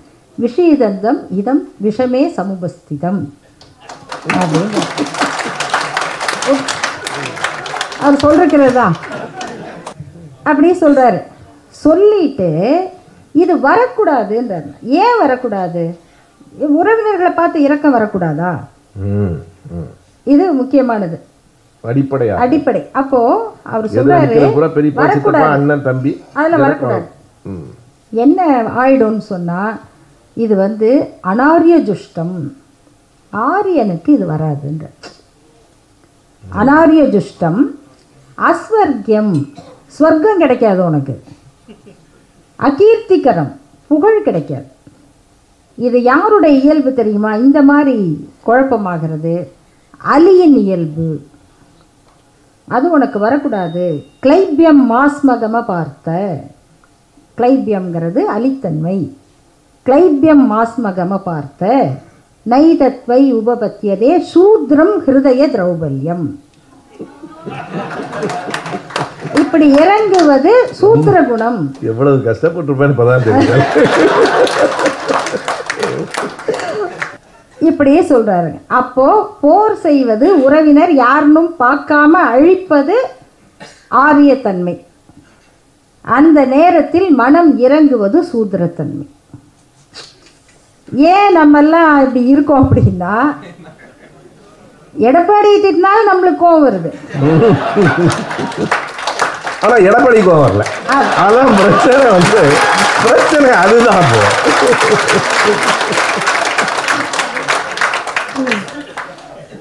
Speaker 4: விஷயதந்தம் இதம் விஷமே சமுபஸ்திதம் அவர் சொல்லிருக்கிறது தான் அப்படியே சொல்கிறாரு சொல்லிட்டு இது வரக்கூடாதுன்றார் ஏன் வரக்கூடாது உறவினர்களை பார்த்து இறக்கம் வரக்கூடாதா இது
Speaker 5: முக்கியமானது அடிப்படை அடிப்படை அப்போ அவர் சொல்றாரு அண்ணன் தம்பி வரக்கூடாது
Speaker 4: என்ன ஆயிடும்னு சொன்னா இது வந்து அனாரிய ஜுஷ்டம் ஆரியனுக்கு இது வராதுன்ற அனாரிய ஜுஷ்டம் அஸ்வர்கியம் ஸ்வர்க்கம் கிடைக்காது உனக்கு அகீர்த்திகரம் புகழ் கிடைக்காது இது யாருடைய இயல்பு தெரியுமா இந்த மாதிரி குழப்பமாகிறது அலியின் இயல்பு அது உனக்கு வரக்கூடாது கிளைபியம் மாஸ்மகமாக பார்த்த கிளைபியம்ங்கிறது அலித்தன்மை கிளைபியம் மாஸ்மகமாக பார்த்த நைதத்வை உபபத்தியதே சூத்ரம் ஹிருதய திரௌபல்யம் இப்படி இறங்குவது சூத்திர குணம்
Speaker 5: எவ்வளவு கஷ்டப்பட்டு
Speaker 4: இப்படியே சொல்றாருங்க அப்போது போர் செய்வது உறவினர் யாருன்னும் பார்க்காம அழிப்பது ஆரியத்தன்மை அந்த நேரத்தில் மனம் இறங்குவது சூத்திரத்தன்மை ஏன் நம்மெல்லாம் இப்படி இருக்கோம் அப்படின்னா எடப்பாடி திட்டினாலும்
Speaker 5: நம்மளுக்கு கோவம் வருது ஆனா எடப்பாடி கோவம் வரல அதான் பிரச்சனை வந்து பிரச்சனை அதுதான்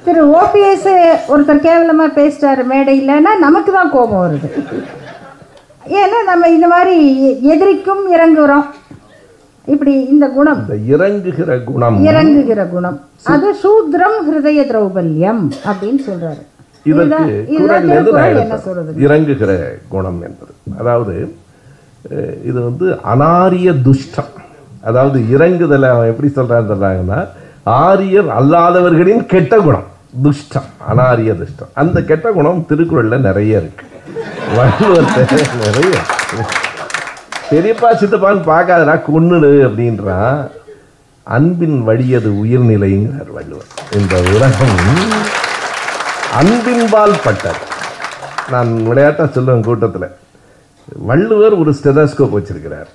Speaker 4: திரு ஓபிஎஸ் ஒருத்தர் கேவலமாக பேசிட்டார் இல்லைன்னா நமக்கு தான் கோபம் வருது ஏன்னா நம்ம இந்த மாதிரி எதிரிக்கும் இறங்குகிறோம்
Speaker 5: இப்படி இந்த குணம் இறங்குகிற குணம்
Speaker 4: இறங்குகிற குணம் அது சூத்ரம் ஹிருதய திரௌபல்யம் அப்படின்னு சொல்றாரு இறங்குகிற
Speaker 5: குணம் என்பது அதாவது இது வந்து அனாரிய துஷ்டம் அதாவது இறங்குதலை அவன் எப்படி சொல்கிறான்னு சொல்கிறாங்கன்னா ஆரியர் அல்லாதவர்களின் கெட்ட குணம் துஷ்டம் அனாரிய துஷ்டம் அந்த கெட்ட குணம் திருக்குறளில் நிறைய இருக்கு நிறைய பெரியப்பா சித்தப்பான்னு பார்க்காதடா கொன்னுடு அப்படின்றான் அன்பின் வழியது உயிர்நிலைங்கிறார் வள்ளுவர் இந்த உலகம் அன்பின்பால் பட்டது நான் விளையாட்டாக சொல்லுவேன் கூட்டத்தில் வள்ளுவர் ஒரு ஸ்டெதாஸ்கோப் வச்சிருக்கிறார்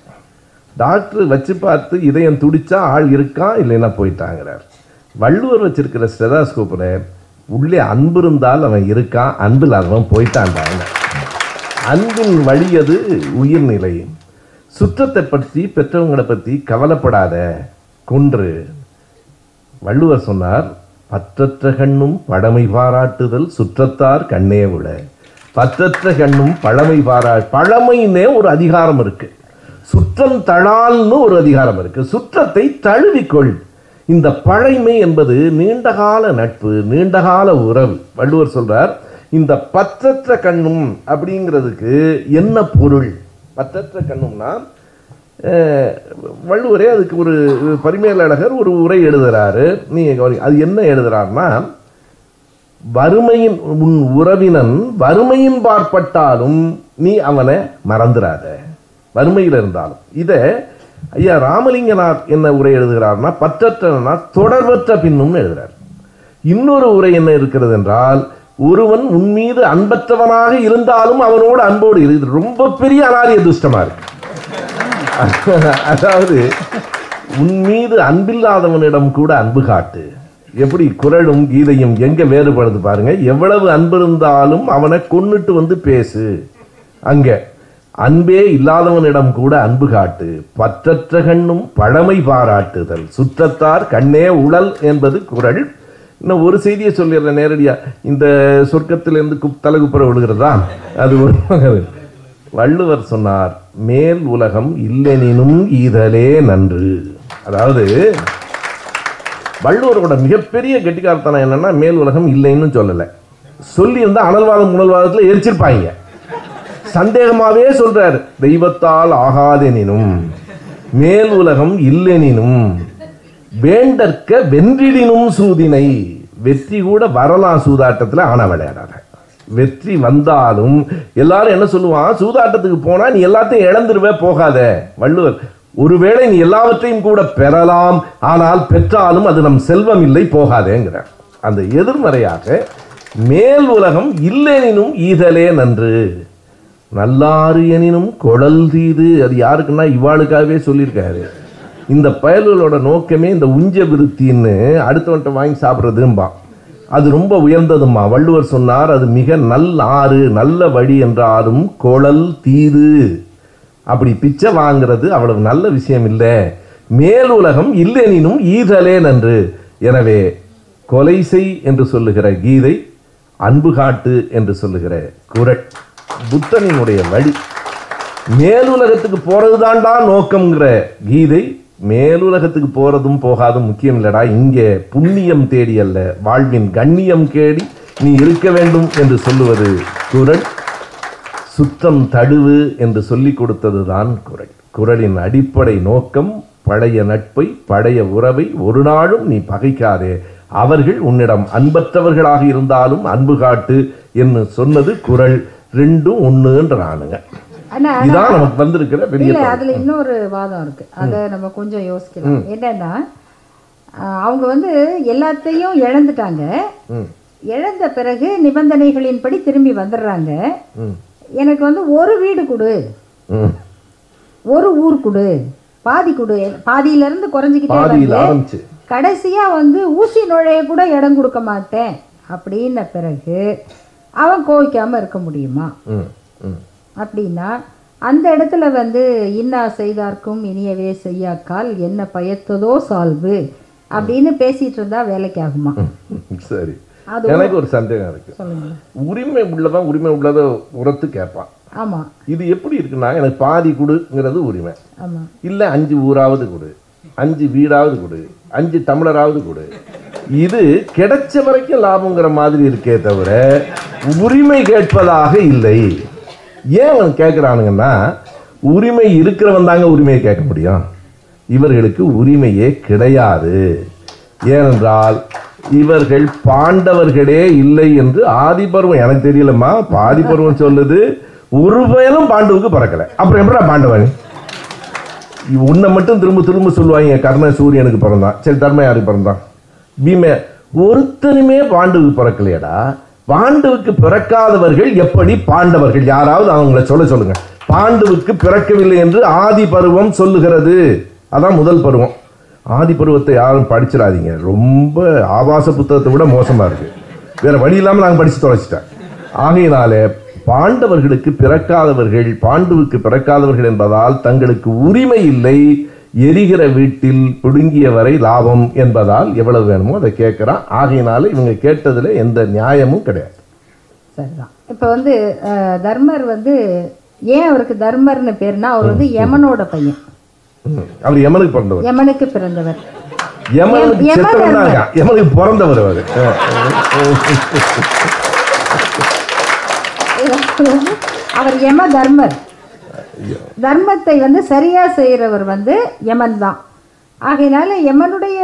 Speaker 5: டாக்டர் வச்சு பார்த்து இதயம் துடிச்சா ஆள் இருக்கா இல்லைன்னா போயிட்டாங்கிறார் வள்ளுவர் வச்சிருக்கிற ஸ்டெதாஸ்கோப்பில் உள்ளே அன்பு இருந்தால் அவன் இருக்கான் அன்பு இல்லாதவன் போயிட்டான்டாங்க அன்பின் வழியது உயிர்நிலை சுற்றத்தை பற்றி பெற்றவங்களை பற்றி கவலைப்படாத கொன்று வள்ளுவர் சொன்னார் பற்றற்ற கண்ணும் பழமை பாராட்டுதல் சுற்றத்தார் கண்ணே விட பற்றற்ற கண்ணும் பழமை பாரா பழமைன்னே ஒரு அதிகாரம் இருக்குது சுற்றம் தழால்னு ஒரு அதிகாரம் இருக்குது சுற்றத்தை தழுவிக்கொள் இந்த பழைமை என்பது நீண்டகால நட்பு நீண்டகால உறவு வள்ளுவர் சொல்கிறார் இந்த பற்றற்ற கண்ணும் அப்படிங்கிறதுக்கு என்ன பொருள் பற்றற்ற கண்ணும்னா வள்ளுவரே அதுக்கு ஒரு பரிமேலழகர் ஒரு உரை எழுதுகிறாரு நீ அது என்ன எழுதுகிறாருன்னா வறுமையின் உன் உறவினன் வறுமையின் பார்ப்பட்டாலும் நீ அவனை மறந்துடாத வறுமையில் இருந்தாலும் இதை ஐயா ராமலிங்கநாத் என்ன உரை எழுதுகிறார்னா பற்றற்றனா தொடர்பற்ற பின்னும்னு எழுதுகிறார் இன்னொரு உரை என்ன இருக்கிறது என்றால் ஒருவன் உன்மீது அன்பற்றவனாக இருந்தாலும் அவனோடு அன்போடு இருக்கு ரொம்ப பெரிய அனாரிய துஷ்டமா இருக்கு அதாவது உன் மீது அன்பில்லாதவனிடம் கூட அன்பு காட்டு எப்படி குரலும் கீதையும் எங்க வேறுபடுது பாருங்க எவ்வளவு அன்பு இருந்தாலும் அவனை கொன்னுட்டு வந்து பேசு அங்கே அன்பே இல்லாதவனிடம் கூட அன்பு காட்டு பற்றற்ற கண்ணும் பழமை பாராட்டுதல் சுற்றத்தார் கண்ணே உழல் என்பது குரல் இன்னும் ஒரு செய்தியை சொல்லிடுறேன் நேரடியாக இந்த சொர்க்கத்திலிருந்து குப் தலகுப்புற விழுகிறதா அது ஒரு வள்ளுவர் சொன்னார் மேல் உலகம் இல்லெனினும் ஈதலே நன்று அதாவது வள்ளுவரோட மிகப்பெரிய கெட்டிக்காரத்தனம் என்னன்னா மேல் உலகம் இல்லைன்னு சொல்லலை சொல்லியிருந்தால் அனல்வாதம் உணல்வாதத்தில் எரிச்சிருப்பாங்க சந்தேகமாவே சொல்றார் தெய்வத்தால் ஆகாதெனினும் மேல் உலகம் இல்லெனினும் வேண்டற்க வென்றிடினும் சூதினை வெற்றி கூட வரலாம் சூதாட்டத்தில் ஆனா விளையாடாத வெற்றி வந்தாலும் எல்லாரும் என்ன சொல்லுவான் சூதாட்டத்துக்கு போனா நீ எல்லாத்தையும் இழந்துருவே போகாத வள்ளுவர் ஒருவேளை நீ எல்லாவற்றையும் கூட பெறலாம் ஆனால் பெற்றாலும் அது நம் செல்வம் இல்லை போகாதேங்கிற அந்த எதிர்மறையாக மேல் உலகம் இல்லெனினும் ஈதலே நன்று நல்லாறு எனினும் குழல் தீது அது யாருக்குன்னா இவாளுக்காகவே சொல்லியிருக்காரு இந்த பயல்களோட நோக்கமே இந்த உஞ்ச விருத்தின்னு அடுத்தவன்ட்ட வாங்கி சாப்பிட்றதும்பா அது ரொம்ப உயர்ந்ததும்மா வள்ளுவர் சொன்னார் அது மிக நல் ஆறு நல்ல வழி என்றாலும் குழல் தீது அப்படி பிச்சை வாங்கிறது அவ்வளவு நல்ல விஷயம் இல்லை உலகம் இல்லெனினும் ஈதலே நன்று எனவே கொலைசை என்று சொல்லுகிற கீதை அன்பு காட்டு என்று சொல்லுகிற குரட் புத்தனினுடைய வழி மேலுலகத்துக்கு போறது தான்டா நோக்கம்ங்கிற கீதை மேலுலகத்துக்கு போறதும் போகாதும் முக்கியம் இல்லடா இங்கே புண்ணியம் தேடி அல்ல வாழ்வின் கண்ணியம் கேடி நீ இருக்க வேண்டும் என்று சொல்லுவது குரல் சுத்தம் தடுவு என்று சொல்லி கொடுத்தது தான் குரல் குரலின் அடிப்படை நோக்கம் பழைய நட்பை பழைய உறவை ஒரு நாளும் நீ பகைக்காதே அவர்கள் உன்னிடம் அன்பற்றவர்களாக இருந்தாலும் அன்பு காட்டு என்று சொன்னது குரல் ரெண்டும் ஒன்றுன்றானுங்க
Speaker 4: இதான் நமக்கு வந்திருக்கிற பெரிய அதில் இன்னொரு வாதம் இருக்குது அதை நம்ம கொஞ்சம் யோசிக்கலாம் என்னன்னா அவங்க வந்து எல்லாத்தையும் இழந்துட்டாங்க இழந்த பிறகு நிபந்தனைகளின்படி திரும்பி வந்துடுறாங்க எனக்கு வந்து ஒரு வீடு கொடு ஒரு ஊர் கொடு பாதி கொடு பாதியிலேருந்து
Speaker 5: குறைஞ்சிக்கிட்டே கடைசியாக
Speaker 4: வந்து ஊசி நுழைய கூட இடம் கொடுக்க மாட்டேன் அப்படின்ன பிறகு அவன் கோவிக்காமல் இருக்க முடியுமா அப்படின்னா அந்த இடத்துல வந்து இன்னா செய்தார்க்கும் இனியவே செய்யாக்கால் என்ன பயத்ததோ சால்வு அப்படின்னு பேசிட்டு இருந்தா வேலைக்கு ஆகுமா
Speaker 5: சரி எனக்கு ஒரு சந்தேகம் இருக்கு உரிமை உள்ளதான் உரிமை உள்ளத உரத்து கேட்பான்
Speaker 4: ஆமா
Speaker 5: இது எப்படி இருக்குன்னா எனக்கு பாதி குடுங்கிறது உரிமை இல்ல அஞ்சு ஊராவது கொடு அஞ்சு வீடாவது கொடு அஞ்சு தமிழராவது கொடு இது கிடைச்ச வரைக்கும் லாபங்கிற மாதிரி இருக்கே தவிர உரிமை கேட்பதாக இல்லை ஏன் அவன் கேட்குறானுங்கன்னா உரிமை இருக்கிறவன் தாங்க உரிமையை கேட்க முடியும் இவர்களுக்கு உரிமையே கிடையாது ஏனென்றால் இவர்கள் பாண்டவர்களே இல்லை என்று ஆதிபர்வம் எனக்கு தெரியலம்மா ஆதிபர்வம் சொல்லுது ஒரு பயனும் பாண்டவுக்கு பிறக்கலை அப்புறம் எப்படா பாண்டவன் உன்னை மட்டும் திரும்ப திரும்ப சொல்லுவாங்க கர்ம சூரியனுக்கு பிறந்தான் சரி தர்ம யாருக்கு பிறந்தான் பீமே ஒருத்தருமே பாண்டவுக்கு பிறக்கலையடா பாண்டுவுக்கு பிறக்காதவர்கள் எப்படி பாண்டவர்கள் யாராவது அவங்கள சொல்ல சொல்லுங்க பாண்டுவுக்கு பிறக்கவில்லை என்று ஆதி பருவம் சொல்லுகிறது அதான் முதல் பருவம் ஆதி பருவத்தை யாரும் படிச்சிடாதீங்க ரொம்ப ஆபாச புத்தகத்தை விட மோசமாக இருக்குது வேறு வழி இல்லாமல் நாங்கள் படித்து தொலைச்சிட்டேன் ஆகையினால பாண்டவர்களுக்கு பிறக்காதவர்கள் பாண்டுவுக்கு பிறக்காதவர்கள் என்பதால் தங்களுக்கு உரிமை இல்லை எரிகிற வீட்டில் பிடுங்கிய வரை லாபம் என்பதால் எவ்வளவு வேணுமோ அதை கேட்குறான் ஆகையினால இவங்க கேட்டதில் எந்த நியாயமும்
Speaker 4: கிடையாது சரிதான் இப்போ வந்து தர்மர் வந்து ஏன் அவருக்கு தர்மர்னு பேர்னா அவர் வந்து யமனோட பையன் அவர் யமனுக்கு பிறந்தவர் யமனுக்கு பிறந்தவர் யமனுக்கு பிறந்தவர் அவர் அவர் யம தர்மர் தர்மத்தை வந்து சரியாக செய்கிறவர் வந்து யமன் தான் ஆகையினால யமனுடைய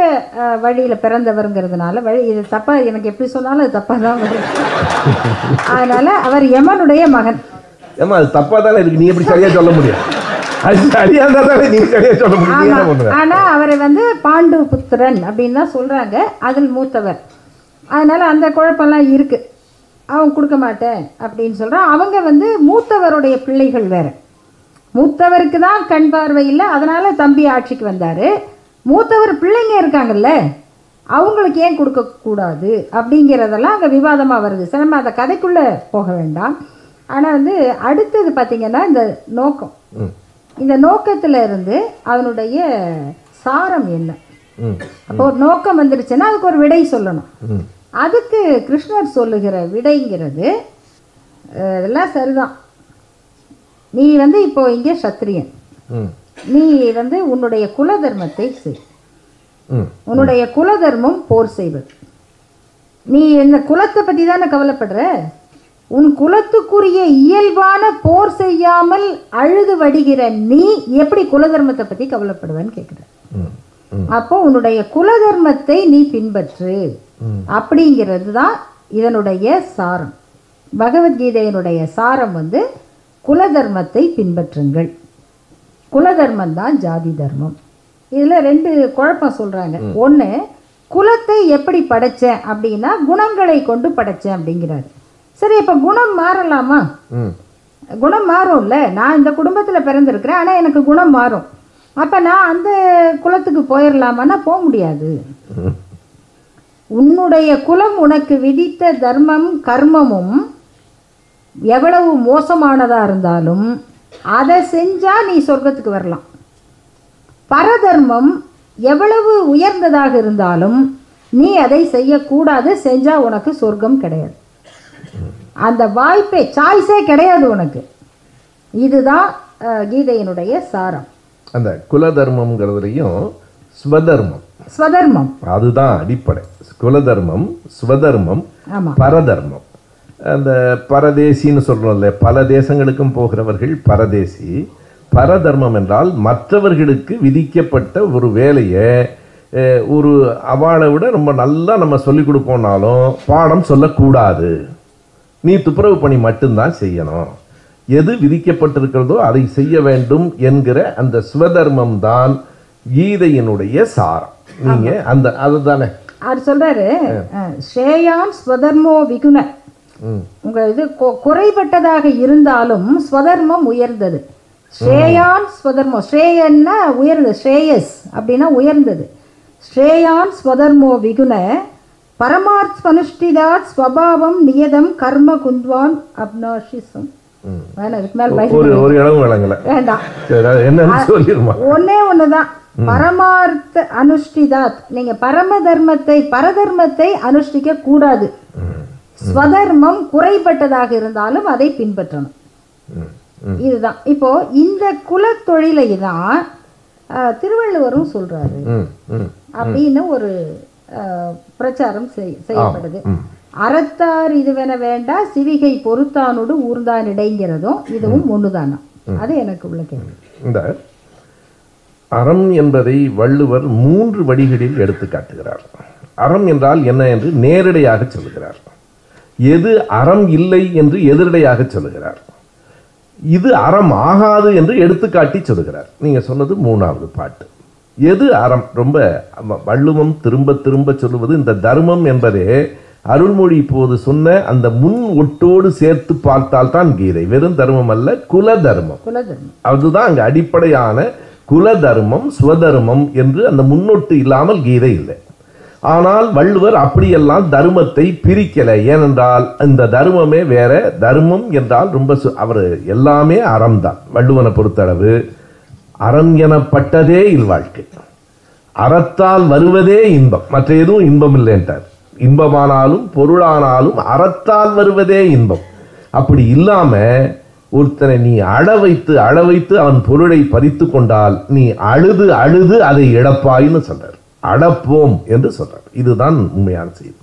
Speaker 4: வழியில பிறந்தவருங்கிறதுனால வழி இது தப்பாக எனக்கு எப்படி சொன்னாலும் அது தப்பாக தான் வரும் அதனால அவர் யமனுடைய மகன் ஏமா அது
Speaker 5: தப்பாக தானே இருக்கு நீ எப்படி சரியாக சொல்ல முடியும் ஆனா அவரை
Speaker 4: வந்து பாண்டு புத்திரன் அப்படின்னு தான் சொல்றாங்க அதில் மூத்தவர் அதனால அந்த குழப்பம்லாம் இருக்கு அவன் கொடுக்க மாட்டேன் அப்படின்னு சொல்றான் அவங்க வந்து மூத்தவருடைய பிள்ளைகள் வேற மூத்தவருக்கு தான் கண் பார்வை இல்லை அதனால் தம்பி ஆட்சிக்கு வந்தார் மூத்தவர் பிள்ளைங்க இருக்காங்கல்ல அவங்களுக்கு ஏன் கொடுக்கக்கூடாது அப்படிங்கிறதெல்லாம் அங்கே விவாதமாக வருது சரி நம்ம அதை கதைக்குள்ளே போக வேண்டாம் ஆனால் வந்து அடுத்தது பார்த்திங்கன்னா இந்த நோக்கம் இந்த நோக்கத்தில் இருந்து அதனுடைய சாரம் என்ன அப்போ ஒரு நோக்கம் வந்துருச்சுன்னா அதுக்கு ஒரு விடை சொல்லணும் அதுக்கு கிருஷ்ணர் சொல்லுகிற விடைங்கிறது இதெல்லாம் சரிதான் நீ வந்து இப்போ இங்கே சத்திரியன் நீ வந்து உன்னுடைய குல தர்மத்தை செய் உன்னுடைய குல தர்மம் போர் செய்வது நீ இந்த குலத்தை பற்றி தானே கவலைப்படுற உன் குலத்துக்குரிய இயல்பான போர் செய்யாமல் அழுது வடிகிற நீ எப்படி குல தர்மத்தை பற்றி கவலைப்படுவேன்னு கேட்குற அப்போ உன்னுடைய குலதர்மத்தை நீ பின்பற்று அப்படிங்கிறது தான் இதனுடைய சாரம் பகவத்கீதையினுடைய சாரம் வந்து குலதர்மத்தை பின்பற்றுங்கள் குலதர்மம் தான் ஜாதி தர்மம் இதில் ரெண்டு குழப்பம் சொல்கிறாங்க ஒன்று குலத்தை எப்படி படைத்தேன் அப்படின்னா குணங்களை கொண்டு படைத்தேன் அப்படிங்கிறாரு சரி இப்போ குணம் மாறலாமா குணம் மாறும்ல நான் இந்த குடும்பத்தில் பிறந்திருக்கிறேன் ஆனால் எனக்கு குணம் மாறும் அப்போ நான் அந்த குலத்துக்கு போயிடலாமான்னா போக முடியாது உன்னுடைய குலம் உனக்கு விதித்த தர்மம் கர்மமும் எவ்வளவு மோசமானதாக இருந்தாலும் அதை செஞ்சால் நீ சொர்க்கத்துக்கு வரலாம் பரதர்மம் எவ்வளவு உயர்ந்ததாக இருந்தாலும் நீ அதை செய்யக்கூடாது செஞ்சால் உனக்கு சொர்க்கம் கிடையாது அந்த வாய்ப்பே சாய்ஸே கிடையாது உனக்கு இதுதான் கீதையினுடைய சாரம்
Speaker 5: அந்த குல தர்மம்ங்கிறதுலையும் ஸ்வதர்மம் ஸ்வதர்மம் அதுதான் அடிப்படை குல தர்மம் ஸ்வதர்மம் பரதர்மம் அந்த பரதேசின்னு சொல்கிறோம் இல்லை பல தேசங்களுக்கும் போகிறவர்கள் பரதேசி பரதர்மம் என்றால் மற்றவர்களுக்கு விதிக்கப்பட்ட ஒரு வேலையை ஒரு அவளை விட ரொம்ப நல்லா நம்ம சொல்லிக் கொடுப்போம்னாலும் பாடம் சொல்லக்கூடாது நீ துப்புரவு பணி மட்டும்தான் செய்யணும் எது விதிக்கப்பட்டிருக்கிறதோ அதை செய்ய வேண்டும் என்கிற அந்த சுவதர்மம் தான் கீதையினுடைய சாரம் நீங்கள் அந்த அதுதானே
Speaker 4: அவர் சொல்றாரு ஸ்ரேயாம் ஸ்வதர்மோ விகுண உங்கள் இது குறைபட்டதாக இருந்தாலும் ஸ்வதர்மம் உயர்ந்தது ஸ்ரேயான் ஸ்வதர்மம் ஸ்ரேயன்னா உயர்ந்தது ஸ்ரேயஸ் அப்படின்னா உயர்ந்தது ஸ்ரேயான் ஸ்வதர்மோ விகுண பரமார்த்மனுஷ்டிதா ஸ்வபாவம் நியதம் கர்ம குந்த்வான் அப்னாஷிசம் ஒன்னே ஒண்ணுதான் பரமார்த்த அனுஷ்டிதாத் நீங்க பரம தர்மத்தை பரதர்மத்தை அனுஷ்டிக்க கூடாது ஸ்வதர்மம் குறைபட்டதாக இருந்தாலும் அதை பின்பற்றணும் இதுதான் இப்போ இந்த குல தொழிலை தான் திருவள்ளுவரும் சொல்றாரு அப்படின்னு ஒரு பிரச்சாரம் செய்யப்படுது அறத்தார் இதுவென வேண்டா சிவிகை பொறுத்தானோடு ஊர்ந்தான் இடைங்கிறதும் இதுவும் ஒண்ணுதானா அது எனக்கு உள்ள கேள்வி இந்த
Speaker 5: அறம் என்பதை வள்ளுவர் மூன்று வழிகளில் எடுத்து காட்டுகிறார் அறம் என்றால் என்ன என்று நேரடியாக சொல்கிறார் எது அறம் இல்லை என்று எதிரடையாக சொல்லுகிறார் இது அறம் ஆகாது என்று எடுத்துக்காட்டி சொல்லுகிறார் நீங்கள் சொன்னது மூணாவது பாட்டு எது அறம் ரொம்ப வள்ளுவம் திரும்ப திரும்ப சொல்லுவது இந்த தர்மம் என்பதே அருள்மொழி இப்போது சொன்ன அந்த முன் ஒட்டோடு சேர்த்து பார்த்தால் தான் கீதை வெறும் தர்மம் அல்ல குல தர்மம் அதுதான் அங்கே அடிப்படையான குல தர்மம் சுவதர்மம் என்று அந்த முன்னொட்டு இல்லாமல் கீதை இல்லை ஆனால் வள்ளுவர் அப்படியெல்லாம் தர்மத்தை பிரிக்கலை ஏனென்றால் இந்த தர்மமே வேற தர்மம் என்றால் ரொம்ப அவர் எல்லாமே அறம் தான் வள்ளுவனை பொறுத்தளவு அறம் எனப்பட்டதே இல்வாழ்க்கை அறத்தால் வருவதே இன்பம் மற்ற எதுவும் இன்பம் இல்லை என்றார் இன்பமானாலும் பொருளானாலும் அறத்தால் வருவதே இன்பம் அப்படி இல்லாமல் ஒருத்தனை நீ அழ வைத்து அழ வைத்து அவன் பொருளை பறித்து கொண்டால் நீ அழுது அழுது அதை இழப்பாயின்னு சொல்றார் அடப்போம் என்று சொல்றார் இதுதான் உண்மையான செய்தி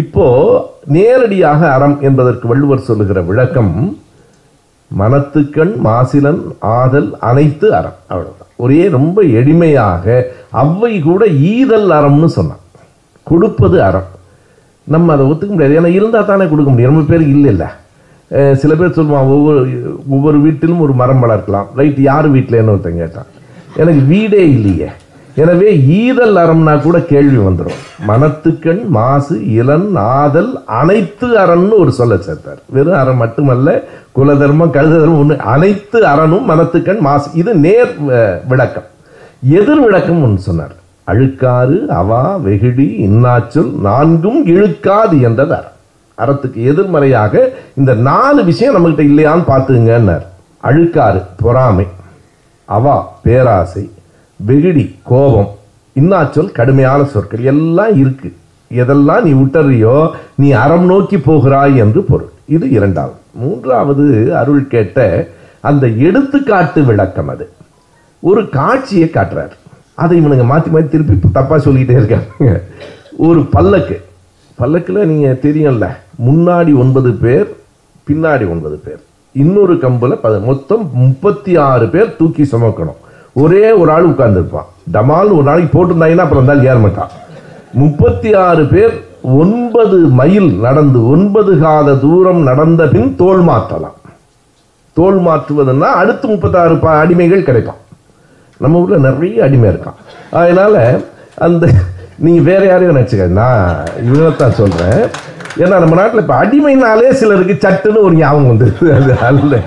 Speaker 5: இப்போ நேரடியாக அறம் என்பதற்கு வள்ளுவர் சொல்லுகிற விளக்கம் மனத்துக்கண் மாசிலன் ஆதல் அனைத்து அறம் அவ்வளவுதான் ஒரே ரொம்ப எளிமையாக அவ்வை கூட ஈதல் அறம்னு சொன்னான் கொடுப்பது அறம் நம்ம அதை ஒத்துக்க முடியாது ஏன்னா இருந்தால் தானே கொடுக்க முடியும் ரொம்ப பேருக்கு இல்லை இல்லை சில பேர் சொல்லுவான் ஒவ்வொரு ஒவ்வொரு வீட்டிலும் ஒரு மரம் வளர்க்கலாம் ரைட் யார் வீட்டில் என்ன ஒருத்தன் கேட்டான் எனக்கு வீடே இல்லையே எனவே ஈதல் அறம்னா கூட கேள்வி வந்துடும் மனத்துக்கண் மாசு இளன் ஆதல் அனைத்து அறன்னு ஒரு சொல்ல சேர்த்தார் வெறும் அறம் மட்டுமல்ல குலதர்மம் கழுத தர்மம் ஒன்று அனைத்து அறனும் மனத்துக்கண் மாசு இது நேர் விளக்கம் எதிர் விளக்கம் ஒன்று சொன்னார் அழுக்காறு அவா வெகுடி இன்னாச்சல் நான்கும் இழுக்காது என்றது அறம் அறத்துக்கு எதிர்மறையாக இந்த நாலு விஷயம் நம்மகிட்ட இல்லையான்னு பார்த்துங்கன்னார் அழுக்காறு பொறாமை அவா பேராசை வெகுடி கோபம் இன்னாச்சொல் கடுமையான சொற்கள் எல்லாம் இருக்கு எதெல்லாம் நீ விட்டறியோ நீ அறம் நோக்கி போகிறாய் என்று பொருள் இது இரண்டாவது மூன்றாவது அருள் கேட்ட அந்த எடுத்துக்காட்டு விளக்கம் அது ஒரு காட்சியை காட்டுறாரு அதை இவனுங்க மாற்றி மாற்றி திருப்பி தப்பாக சொல்லிக்கிட்டே இருக்காங்க ஒரு பல்லக்கு பல்லக்கில் நீங்கள் தெரியும்ல முன்னாடி ஒன்பது பேர் பின்னாடி ஒன்பது பேர் இன்னொரு கம்பில் மொத்தம் முப்பத்தி ஆறு பேர் தூக்கி சுமக்கணும் ஒரே ஒரு ஆள் உட்கார்ந்துருப்பான் டமால் ஒரு நாளைக்கு போட்டிருந்தாங்கன்னா அப்புறம் ஏற மாட்டான் முப்பத்தி ஆறு பேர் ஒன்பது மைல் நடந்து ஒன்பது காத தூரம் நடந்த பின் தோல் மாற்றலாம் தோல் மாற்றுவதுன்னா அடுத்து முப்பத்தாறு அடிமைகள் கிடைப்பான் நம்ம ஊரில் நிறைய அடிமை இருக்கான் அதனால் அந்த நீங்கள் வேற யாரையும் நினச்சிக்கண்ணா தான் சொல்கிறேன் ஏன்னா நம்ம நாட்டில் இப்போ அடிமைனாலே சிலருக்கு சட்டுன்னு ஒரு ஞாபகம் வந்துருது அது அல்ல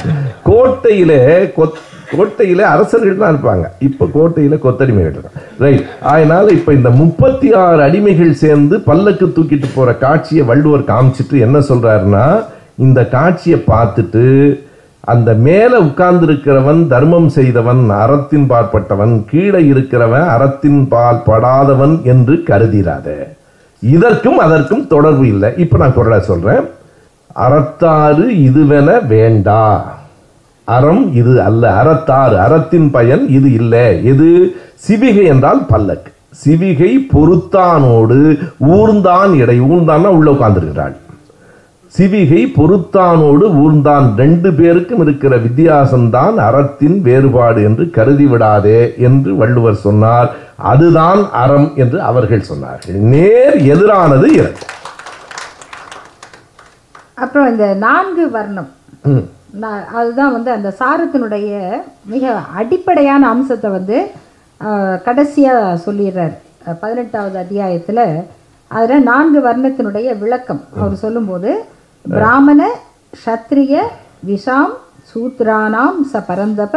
Speaker 5: கோட்டையில் கொத் கோட்டையில் அரசர்கள் தான் இருப்பாங்க இப்போ கோட்டையில் கொத்தடிமைகள் தான் ரைட் அதனால் இப்போ இந்த முப்பத்தி ஆறு அடிமைகள் சேர்ந்து பல்லக்கு தூக்கிட்டு போகிற காட்சியை வள்ளுவர் காமிச்சிட்டு என்ன சொல்றாருன்னா இந்த காட்சியை பார்த்துட்டு அந்த மேலே உட்கார்ந்திருக்கிறவன் தர்மம் செய்தவன் அறத்தின் பாற்பட்டவன் கீழே இருக்கிறவன் அறத்தின் பால் படாதவன் என்று கருதிராத இதற்கும் அதற்கும் தொடர்பு இல்லை இப்போ நான் குரலாக சொல்கிறேன் அறத்தாறு இதுவென வேண்டா அறம் இது அல்ல அறத்தாறு அறத்தின் பயன் இது இல்லை எது சிவிகை என்றால் பல்லக்கு சிவிகை பொறுத்தானோடு ஊர்ந்தான் இடை ஊர்ந்தான்னா உள்ள உட்கார்ந்துருக்கிறாள் சிவிகை பொறுத்தானோடு ஊர்ந்தான் ரெண்டு பேருக்கும் இருக்கிற வித்தியாசம்தான் அறத்தின் வேறுபாடு என்று கருதி விடாதே என்று வள்ளுவர் சொன்னார் அதுதான் அறம் என்று அவர்கள் சொன்னார்கள் நேர் எதிரானது இறங்கும்
Speaker 4: அப்புறம் இந்த நான்கு வர்ணம் அதுதான் வந்து அந்த சாரத்தினுடைய மிக அடிப்படையான அம்சத்தை வந்து கடைசியாக சொல்லிடுறார் பதினெட்டாவது அத்தியாயத்தில் அதில் நான்கு வர்ணத்தினுடைய விளக்கம் அவர் சொல்லும்போது பிராமண ஷத்ரிய விஷாம் சூத்ரானாம் ச பரந்தப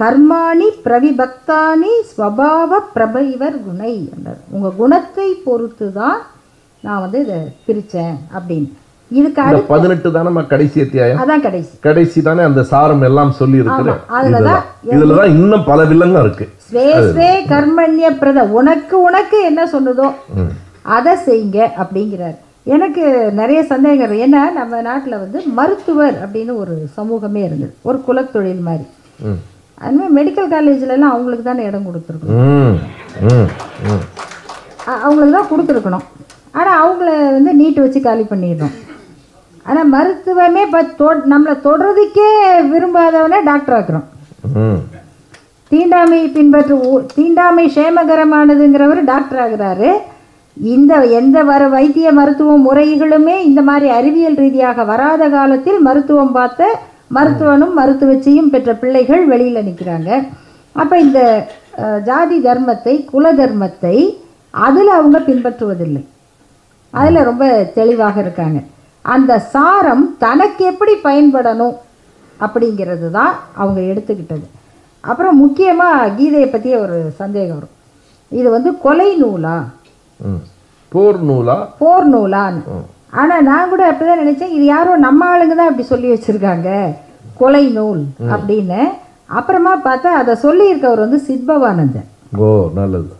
Speaker 4: கர்மாணி பிரவிபக்தானி ஸ்வபாவ பிரபைவர் குணை என்றார் உங்கள் குணத்தை பொறுத்து தான் நான் வந்து இதை பிரித்தேன் அப்படின்னு இதுக்கு அடுத்து பதினெட்டு தானே கடைசி அத்தியாயம் அதான் கடைசி கடைசி தானே அந்த சாரம் எல்லாம் சொல்லி இருக்கிறேன் அதுலதான் இதுலதான் இன்னும் பல வில்லங்கம் இருக்கு ஸ்வேஸ்வே கர்மண்ய பிரத உனக்கு உனக்கு என்ன சொன்னதோ அதை செய்யுங்க அப்படிங்கிறார் எனக்கு நிறைய சந்தேகங்கள் ஏன்னா நம்ம நாட்டில் வந்து மருத்துவர் அப்படின்னு ஒரு சமூகமே இருந்தது ஒரு குலத்தொழில் மாதிரி அதுமாதிரி மெடிக்கல் காலேஜ்லலாம் அவங்களுக்கு தானே இடம் கொடுத்துருக்கணும் அவங்களுக்கு தான் கொடுத்துருக்கணும் ஆனால் அவங்கள வந்து நீட்டு வச்சு காலி பண்ணிடுறோம் ஆனால் மருத்துவமே இப்போ நம்மளை தொடுறதுக்கே விரும்பாதவனே டாக்டர் ஆக்குறோம் தீண்டாமை பின்பற்று தீண்டாமை சேமகரமானதுங்கிறவர் டாக்டர் ஆகிறாரு இந்த எந்த வர வைத்திய மருத்துவ முறைகளுமே இந்த மாதிரி அறிவியல் ரீதியாக வராத காலத்தில் மருத்துவம் பார்த்த மருத்துவனும் மருத்துவச்சியும் பெற்ற பிள்ளைகள் வெளியில் நிற்கிறாங்க அப்போ இந்த ஜாதி தர்மத்தை குல தர்மத்தை அதில் அவங்க பின்பற்றுவதில்லை அதில் ரொம்ப தெளிவாக இருக்காங்க அந்த சாரம் தனக்கு எப்படி பயன்படணும் அப்படிங்கிறது தான் அவங்க எடுத்துக்கிட்டது அப்புறம் முக்கியமாக கீதையை பற்றிய ஒரு சந்தேகம் வரும் இது வந்து கொலை நூலா
Speaker 5: போர் நூலா
Speaker 4: போர் நூலான்னு ஆனால் நான் கூட அப்படிதான் நினச்சேன் இது யாரோ நம்ம ஆளுங்க தான் இப்படி சொல்லி வச்சுருக்காங்க கொலை நூல் அப்படின்னு அப்புறமா பார்த்தா அதை சொல்லியிருக்கவர் வந்து சித்பவானந்தன் ஓ நல்லது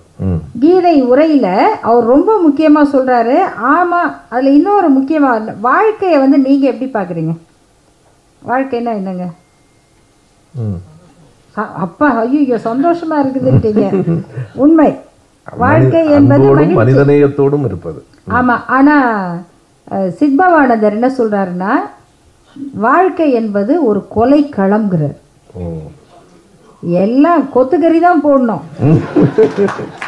Speaker 4: கீதை உரையில் அவர் ரொம்ப முக்கியமாக சொல்கிறாரு ஆமாம் அதில் இன்னொரு முக்கியமாக வாழ்க்கையை வந்து நீங்கள் எப்படி பார்க்குறீங்க வாழ்க்கைன்னா என்னங்க
Speaker 5: அப்பா ஐயோ சந்தோஷமாக இருக்குதுன்றீங்க உண்மை வாழ்க்கை என்பது மனிதநேயத்தோடும் இருப்பது ஆமாம் ஆனால்
Speaker 4: சித்பவானந்தர் என்ன சொல்கிறாருன்னா வாழ்க்கை என்பது ஒரு கொலை களம்ங்கிறார் எல்லாம் கொத்துக்கறி தான் போடணும்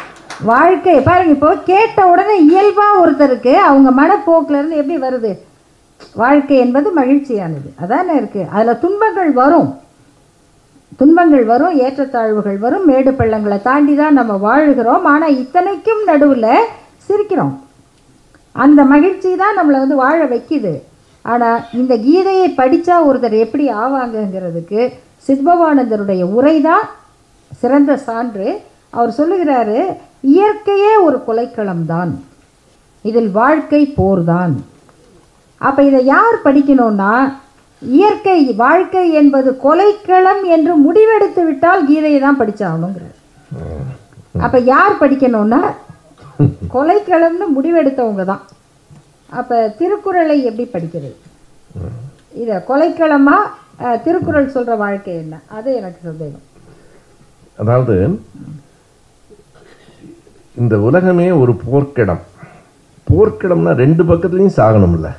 Speaker 4: வாழ்க்கை பாருங்க இப்போ கேட்ட உடனே இயல்பாக ஒருத்தருக்கு அவங்க மனப்போக்கிலேருந்து எப்படி வருது வாழ்க்கை என்பது மகிழ்ச்சியானது அதானே இருக்குது அதில் துன்பங்கள் வரும் துன்பங்கள் வரும் ஏற்றத்தாழ்வுகள் வரும் மேடு பள்ளங்களை தாண்டி தான் நம்ம வாழ்கிறோம் ஆனால் இத்தனைக்கும் நடுவில் சிரிக்கிறோம் அந்த மகிழ்ச்சி தான் நம்மளை வந்து வாழ வைக்குது ஆனால் இந்த கீதையை படித்தா ஒருத்தர் எப்படி ஆவாங்கங்கிறதுக்கு சித்பவானந்தருடைய உரை தான் சிறந்த சான்று அவர் சொல்லுகிறாரு இயற்கையே ஒரு கொலைக்களம்தான் இதில் வாழ்க்கை போர்தான் அப்போ இதை யார் படிக்கணும்னா இயற்கை வாழ்க்கை என்பது கொலைக்களம் என்று முடிவெடுத்து விட்டால் கீதையை தான் படித்தாகணுங்கிறார் அப்போ யார் படிக்கணும்னா கொலைக்களம்னு முடிவெடுத்தவங்க தான் அப்போ திருக்குறளை எப்படி படிக்கிறது இதை கொலைக்களமாக திருக்குறள் சொல்கிற வாழ்க்கை என்ன அது எனக்கு சந்தேகம் அதாவது
Speaker 5: இந்த உலகமே ஒரு போர்க்கிடம் போர்க்கிடம்னா ரெண்டு பக்கத்துலேயும் சாகணும்ல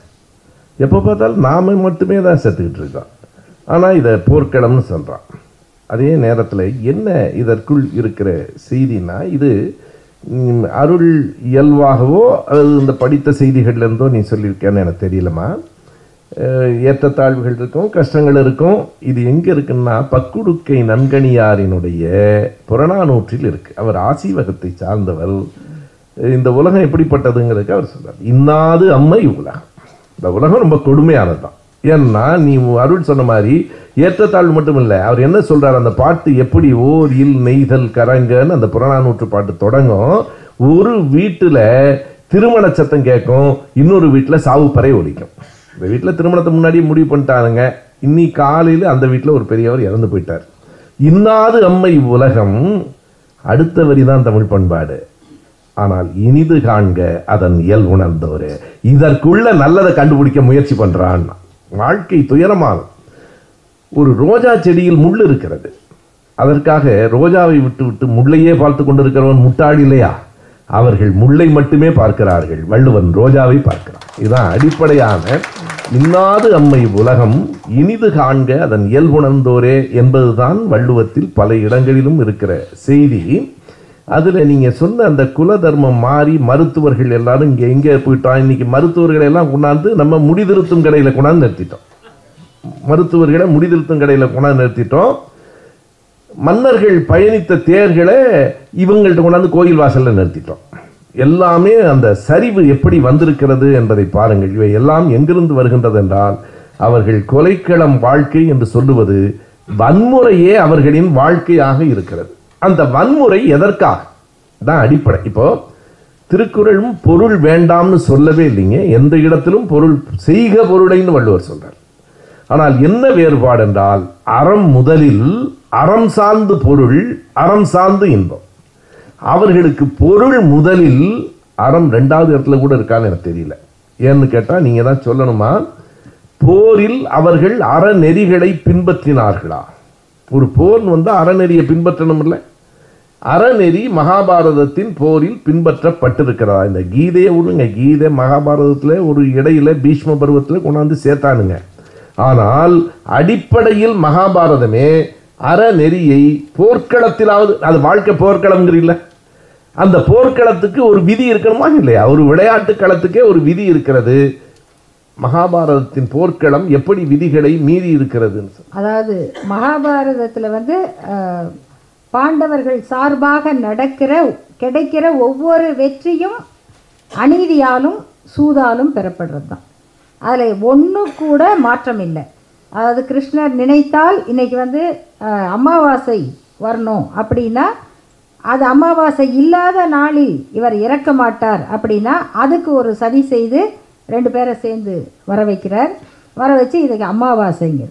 Speaker 5: எப்போ பார்த்தாலும் நாம் மட்டுமே தான் செத்துக்கிட்டு இருக்கோம் ஆனால் இதை போர்க்கிடம்னு சொல்கிறான் அதே நேரத்தில் என்ன இதற்குள் இருக்கிற செய்தினா இது அருள் இயல்பாகவோ அது இந்த படித்த செய்திகள்லேருந்தோ நீ சொல்லியிருக்கேன்னு எனக்கு தெரியலம்மா ஏற்றத்தாழ்வுகள் இருக்கும் கஷ்டங்கள் இருக்கும் இது எங்கே இருக்குன்னா பக்குடுக்கை நன்கணியாரினுடைய புறநானூற்றில் இருக்குது அவர் ஆசீவகத்தை சார்ந்தவர் இந்த உலகம் எப்படிப்பட்டதுங்கிறதுக்கு அவர் சொல்கிறார் இன்னாது அம்மை உலகம் இந்த உலகம் ரொம்ப கொடுமையானது தான் ஏன்னா நீ அருள் சொன்ன மாதிரி ஏற்றத்தாழ்வு மட்டும் இல்லை அவர் என்ன சொல்கிறார் அந்த பாட்டு எப்படி ஓர் இல் நெய்தல் கரங்கன்னு அந்த புறநானூற்று பாட்டு தொடங்கும் ஒரு வீட்டில் திருமண சத்தம் கேட்கும் இன்னொரு வீட்டில் சாவுப்பறை ஒலிக்கும் இந்த வீட்டில் திருமணத்தை முன்னாடியே முடிவு பண்ணிட்டாருங்க இன்னி காலையில் அந்த வீட்டில் ஒரு பெரியவர் இறந்து போயிட்டார் இன்னாது அம்மை உலகம் அடுத்த வரி தான் தமிழ் பண்பாடு ஆனால் இனிது காண்க அதன் இயல் உணர்ந்தவர் இதற்குள்ள நல்லதை கண்டுபிடிக்க முயற்சி பண்ணுறான் வாழ்க்கை துயரமாகும் ஒரு ரோஜா செடியில் முள் இருக்கிறது அதற்காக ரோஜாவை விட்டு விட்டு முள்ளையே பார்த்து கொண்டிருக்கிறவன் முட்டாள் இல்லையா அவர்கள் முள்ளை மட்டுமே பார்க்கிறார்கள் வள்ளுவன் ரோஜாவை பார்க்கிறான் இதுதான் அடிப்படையான இன்னாது அம்மை உலகம் இனிது காண்க அதன் இயல்புணர்ந்தோரே என்பதுதான் வள்ளுவத்தில் பல இடங்களிலும் இருக்கிற செய்தி அதில் நீங்கள் சொன்ன அந்த குல தர்மம் மாறி மருத்துவர்கள் எல்லாரும் இங்கே எங்கே போயிட்டோம் இன்றைக்கி மருத்துவர்களை எல்லாம் கொண்டாந்து நம்ம முடிதிருத்தும் கடையில் கொண்டாந்து நிறுத்திட்டோம் மருத்துவர்களை முடிதிருத்தும் கடையில் கொண்டாந்து நிறுத்திட்டோம் மன்னர்கள் பயணித்த தேர்களை இவங்கள்ட்ட கொண்டாந்து கோயில் வாசலில் நிறுத்திட்டோம் எல்லாமே அந்த சரிவு எப்படி வந்திருக்கிறது என்பதை பாருங்கள் இவை எல்லாம் எங்கிருந்து வருகின்றது என்றால் அவர்கள் கொலைக்களம் வாழ்க்கை என்று சொல்லுவது வன்முறையே அவர்களின் வாழ்க்கையாக இருக்கிறது அந்த வன்முறை எதற்காக தான் அடிப்படை இப்போ திருக்குறளும் பொருள் வேண்டாம்னு சொல்லவே இல்லைங்க எந்த இடத்திலும் பொருள் செய்க பொருளைன்னு வள்ளுவர் சொல்றார் ஆனால் என்ன வேறுபாடு என்றால் அறம் முதலில் அறம் சார்ந்து பொருள் அறம் சார்ந்து இன்பம் அவர்களுக்கு பொருள் முதலில் அறம் ரெண்டாவது இடத்துல கூட இருக்கான்னு எனக்கு தெரியல ஏன்னு கேட்டால் நீங்கள் தான் சொல்லணுமா போரில் அவர்கள் அறநெறிகளை பின்பற்றினார்களா ஒரு போர் வந்து அறநெறியை பின்பற்றணும் இல்லை அறநெறி மகாபாரதத்தின் போரில் பின்பற்றப்பட்டிருக்கிறதா இந்த கீதையை விடுங்க கீதை மகாபாரதத்தில் ஒரு இடையில பீஷ்ம பருவத்தில் கொண்டாந்து சேர்த்தானுங்க ஆனால் அடிப்படையில் மகாபாரதமே அறநெறியை போர்க்களத்திலாவது அது வாழ்க்கை போர்க்களம்ங்கிறீங்களே அந்த போர்க்களத்துக்கு ஒரு விதி இருக்கணுமா இல்லையா ஒரு விளையாட்டு களத்துக்கே ஒரு விதி இருக்கிறது மகாபாரதத்தின் போர்க்களம் எப்படி விதிகளை மீறி இருக்கிறது
Speaker 4: அதாவது மகாபாரதத்தில் வந்து பாண்டவர்கள் சார்பாக நடக்கிற கிடைக்கிற ஒவ்வொரு வெற்றியும் அநீதியாலும் சூதாலும் பெறப்படுறது தான் அதில் ஒன்று கூட மாற்றம் இல்லை அதாவது கிருஷ்ணர் நினைத்தால் இன்றைக்கி வந்து அமாவாசை வரணும் அப்படின்னா அது அமாவாசை இல்லாத நாளில் இவர் இறக்க மாட்டார் அப்படின்னா அதுக்கு ஒரு சதி செய்து ரெண்டு பேரை சேர்ந்து வர வைக்கிறார் வர வச்சு இதுக்கு அமாவாசைங்க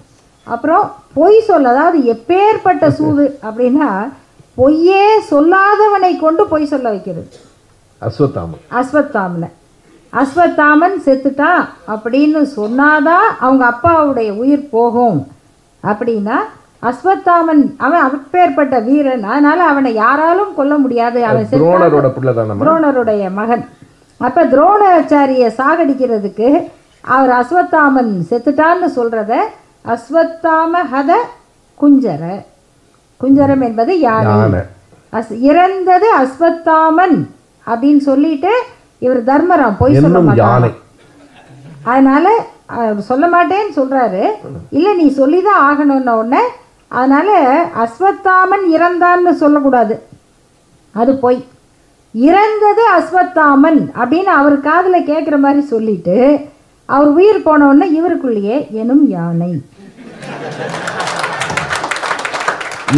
Speaker 4: அப்புறம் பொய் சொல்ல அதாவது எப்பேற்பட்ட சூது அப்படின்னா பொய்யே சொல்லாதவனை கொண்டு பொய் சொல்ல வைக்கிறது
Speaker 5: அஸ்வத்தாமன்
Speaker 4: அஸ்வத்தாமனை அஸ்வத்தாமன் செத்துட்டான் அப்படின்னு சொன்னாதான் அவங்க அப்பாவுடைய உயிர் போகும் அப்படின்னா அஸ்வத்தாமன் அவன் அப்பேற்பட்ட வீரன் அதனால அவனை யாராலும் கொல்ல முடியாது
Speaker 5: அவன்
Speaker 4: துரோணருடைய மகன் அப்ப துரோணாச்சாரிய சாகடிக்கிறதுக்கு அவர் அஸ்வத்தாமன் செத்துட்டான்னு சொல்றத அஸ்வத்தாம ஹத குஞ்சர குஞ்சரம் என்பது யார் அஸ் இறந்தது அஸ்வத்தாமன் அப்படின்னு சொல்லிட்டு இவர் தர்மராம் போய்
Speaker 5: சொல்ல மாட்டாங்க
Speaker 4: அதனால சொல்ல மாட்டேன்னு சொல்றாரு இல்லை நீ சொல்லிதான் தான் ஆகணும்ன உடனே அதனால் அஸ்வத்தாமன் இறந்தான்னு சொல்லக்கூடாது அது பொய் இறந்தது அஸ்வத்தாமன் அப்படின்னு அவர் காதில் கேட்குற மாதிரி சொல்லிட்டு அவர் உயிர் போனவுடனே இவருக்குள்ளேயே எனும் யானை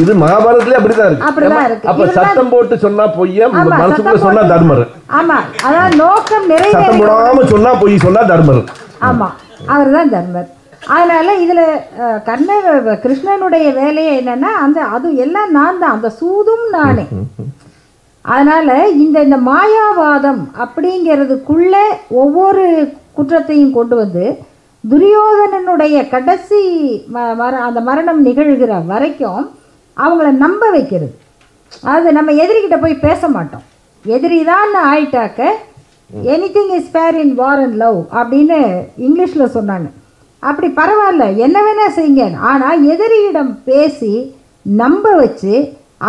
Speaker 5: இது மகாபாரதத்திலே
Speaker 4: அப்படிதான் இருக்கு அப்படிதான் இருக்கு
Speaker 5: அப்ப சத்தம் போட்டு சொன்னா பொய்ய மனசுக்குள்ள
Speaker 4: சொன்னா தர்மர் ஆமா அதான் நோக்கம் நிறைவேறி
Speaker 5: சத்தம் போடாம சொன்னா பொய் சொன்னா
Speaker 4: தர்மர் ஆமா அவர்தான் தர்மர் அதனால் இதில் கண்ண கிருஷ்ணனுடைய வேலையை என்னென்னா அந்த அது எல்லாம் நான் தான் அந்த சூதும் நானே அதனால் இந்த இந்த மாயாவாதம் அப்படிங்கிறதுக்குள்ளே ஒவ்வொரு குற்றத்தையும் கொண்டு வந்து துரியோதனனுடைய கடைசி மர அந்த மரணம் நிகழ்கிற வரைக்கும் அவங்கள நம்ப வைக்கிறது அது நம்ம எதிரிகிட்ட போய் பேச மாட்டோம் எதிரி தான் ஆயிட்டாக்க anything is fair in war and love அப்படின்னு இங்கிலீஷில் சொன்னாங்க அப்படி பரவாயில்ல என்ன வேணால் செய்யுங்க ஆனால் எதிரியிடம் பேசி நம்ப வச்சு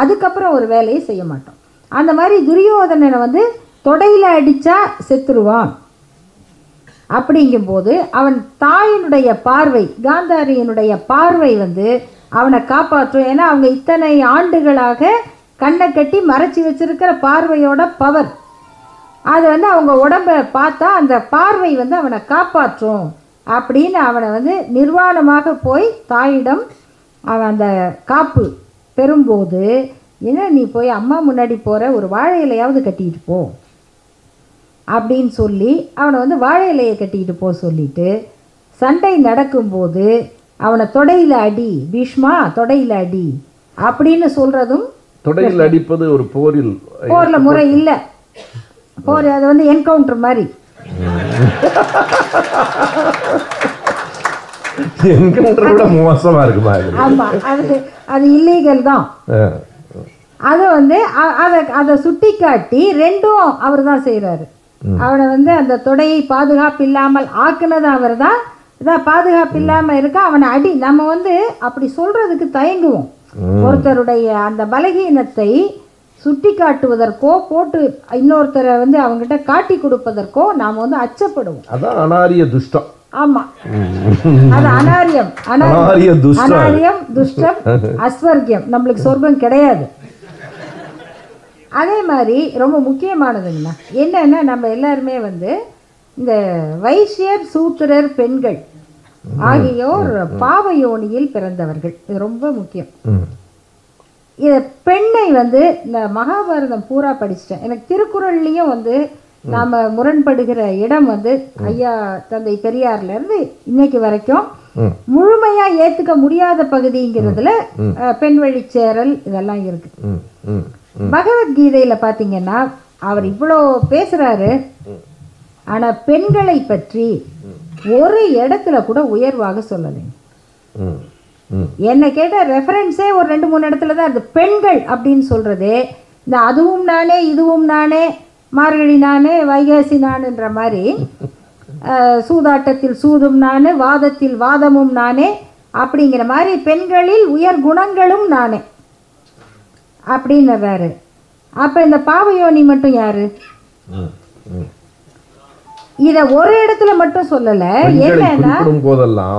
Speaker 4: அதுக்கப்புறம் ஒரு வேலையை செய்ய மாட்டோம் அந்த மாதிரி துரியோதனனை வந்து தொடையில் அடித்தா செத்துருவான் அப்படிங்கும்போது அவன் தாயினுடைய பார்வை காந்தாரியினுடைய பார்வை வந்து அவனை காப்பாற்றும் ஏன்னா அவங்க இத்தனை ஆண்டுகளாக கண்ணை கட்டி மறைச்சி வச்சிருக்கிற பார்வையோட பவர் அது வந்து அவங்க உடம்பை பார்த்தா அந்த பார்வை வந்து அவனை காப்பாற்றும் அப்படின்னு அவனை வந்து நிர்வாணமாக போய் தாயிடம் அவன் அந்த காப்பு பெறும்போது என்ன நீ போய் அம்மா முன்னாடி போகிற ஒரு வாழை இலையாவது கட்டிக்கிட்டு போ அப்படின்னு சொல்லி அவனை வந்து வாழை இலையை கட்டிக்கிட்டு போக சொல்லிட்டு சண்டை நடக்கும்போது அவனை தொடையில் அடி பீஷ்மா தொடையில் அடி அப்படின்னு சொல்கிறதும்
Speaker 5: தொடையில் அடிப்பது ஒரு போரில்
Speaker 4: போரில் முறை இல்லை போர் அது வந்து என்கவுண்டர் மாதிரி
Speaker 5: என்கின்ற விட மோசமா இருக்குமா ஆமா அது
Speaker 4: அது இல்லீகல் தான் அது வந்து அதை அதை சுட்டி காட்டி ரெண்டும் அவர் தான் செய்கிறாரு அவனை வந்து அந்த தொடையை பாதுகாப்பு இல்லாமல் ஆக்குனது அவர் தான் இதான் பாதுகாப்பு இல்லாமல் இருக்க அவனை அடி நம்ம வந்து அப்படி சொல்றதுக்கு தயங்குவோம் ஒருத்தருடைய அந்த பலகீனத்தை சுட்டி காட்டுவதற்கோ போட்டு இன்னொருத்தரை வந்து அவங்ககிட்ட காட்டி கொடுப்பதற்கோ நாம் வந்து அச்சப்படுவோம் அதான் அனாரிய துஷ்டம் அது அனாரியம் அனாரிய அனாரியம் துஷ்டம் அஸ்வர்கியம் நம்மளுக்கு சொர்க்கம் கிடையாது அதே மாதிரி ரொம்ப முக்கியமானதுங்கண்ணா என்னன்னா நம்ம எல்லாருமே வந்து இந்த வைசியர் சூத்திரர் பெண்கள் ஆகியோர் பாவயோனியில் பிறந்தவர்கள் இது ரொம்ப முக்கியம் பெண்ணை வந்து இந்த மகாபாரதம் பூரா படிச்சிட்டேன் எனக்கு திருக்குறள்லையும் வந்து நாம் முரண்படுகிற இடம் வந்து ஐயா தந்தை பெரியார்லேருந்து இன்னைக்கு வரைக்கும் முழுமையாக ஏற்றுக்க முடியாத பகுதிங்கிறதுல பெண் வழிச்சேரல் இதெல்லாம் இருக்கு பகவத்கீதையில் பார்த்தீங்கன்னா அவர் இவ்வளோ பேசுறாரு ஆனால் பெண்களை பற்றி ஒரு இடத்துல கூட உயர்வாக சொல்லலை என்னை கேட்டால் ரெஃபரன்ஸே ஒரு ரெண்டு மூணு இடத்துல தான் இருக்குது பெண்கள் அப்படின்னு சொல்கிறது இந்த அதுவும் நானே இதுவும் நானே மார்கழி நானே வைகாசி நானுன்ற மாதிரி சூதாட்டத்தில் சூதும் நான் வாதத்தில் வாதமும் நானே அப்படிங்கிற மாதிரி பெண்களில் உயர் குணங்களும் நானே அப்படின்னு வேறு அப்போ இந்த பாவயோனி மட்டும் யார்
Speaker 5: இத ஒரு இடத்துல மட்டும் சொல்லல என்னன்னா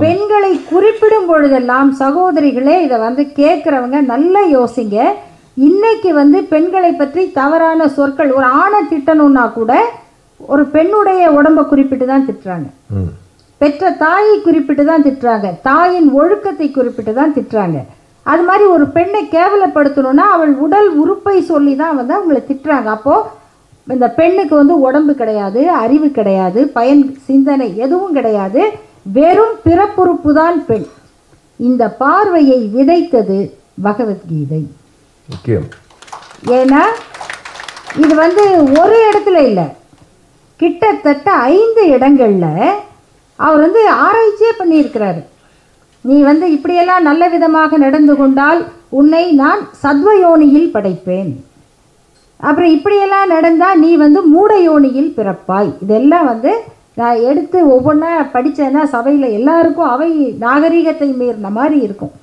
Speaker 5: பெண்களை
Speaker 4: குறிப்பிடும் பொழுதெல்லாம் சகோதரிகளே இதை வந்து கேக்குறவங்க நல்லா யோசிங்க இன்னைக்கு வந்து பெண்களை பற்றி தவறான சொற்கள் ஒரு ஆணை திட்டணும்னா கூட ஒரு பெண்ணுடைய உடம்ப குறிப்பிட்டு தான் திட்டுறாங்க பெற்ற தாயை குறிப்பிட்டு தான் திட்டுறாங்க தாயின் ஒழுக்கத்தை குறிப்பிட்டு தான் திட்டுறாங்க அது மாதிரி ஒரு பெண்ணை கேவலப்படுத்தணும்னா அவள் உடல் உறுப்பை சொல்லி தான் வந்து அவங்களை திட்டுறாங்க அப்போது இந்த பெண்ணுக்கு வந்து உடம்பு கிடையாது அறிவு கிடையாது பயன் சிந்தனை எதுவும் கிடையாது வெறும் பிறப்புறுப்பு தான் பெண் இந்த பார்வையை விதைத்தது பகவத்கீதை
Speaker 5: ஏன்னா
Speaker 4: இது வந்து ஒரு இடத்துல இல்லை கிட்டத்தட்ட ஐந்து இடங்களில் அவர் வந்து ஆராய்ச்சியே பண்ணியிருக்கிறாரு நீ வந்து இப்படியெல்லாம் நல்ல விதமாக நடந்து கொண்டால் உன்னை நான் சத்வயோனியில் படைப்பேன் அப்புறம் இப்படியெல்லாம் நடந்தால் நீ வந்து மூட யோனியில் பிறப்பாய் இதெல்லாம் வந்து நான் எடுத்து ஒவ்வொன்றா படித்தேன்னா சபையில் எல்லாருக்கும் அவை நாகரீகத்தை மீறின மாதிரி இருக்கும்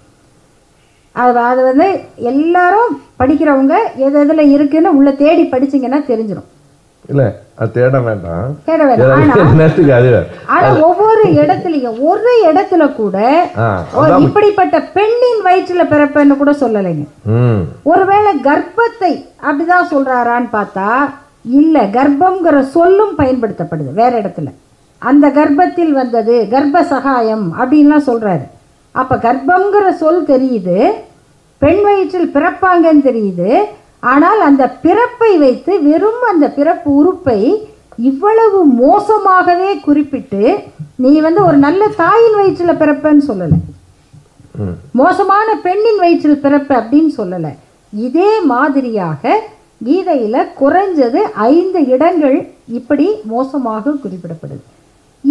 Speaker 4: அது அது வந்து எல்லாரும் படிக்கிறவங்க எது எதில் இருக்குதுன்னு உள்ளே
Speaker 5: தேடி
Speaker 4: படிச்சிங்கன்னா தெரிஞ்சிடும் இல்ல தேட வேண்டாம் தேட வேண்டாம் ஆனா ஒவ்வொரு இடத்துலயும் ஒரு இடத்துல கூட இப்படிப்பட்ட பெண்ணின் வயிற்றுல பிறப்பன்னு கூட சொல்லலைங்க ஒருவேளை கர்ப்பத்தை அப்படிதான் சொல்றாரான்னு பார்த்தா இல்ல கர்ப்பம்ங்கிற சொல்லும் பயன்படுத்தப்படுது வேற இடத்துல அந்த கர்ப்பத்தில் வந்தது கர்ப்ப சகாயம் அப்படின்லாம் சொல்றாரு அப்ப கர்ப்பம்ங்கிற சொல் தெரியுது பெண் வயிற்றில் பிறப்பாங்கன்னு தெரியுது ஆனால் அந்த பிறப்பை வைத்து வெறும் அந்த பிறப்பு உறுப்பை இவ்வளவு மோசமாகவே குறிப்பிட்டு நீ வந்து ஒரு நல்ல தாயின் வயிற்றில் பிறப்பன்னு சொல்லலை மோசமான பெண்ணின் வயிற்றில் பிறப்பு அப்படின்னு சொல்லலை இதே மாதிரியாக கீதையில் குறைஞ்சது ஐந்து இடங்கள் இப்படி மோசமாக குறிப்பிடப்படுது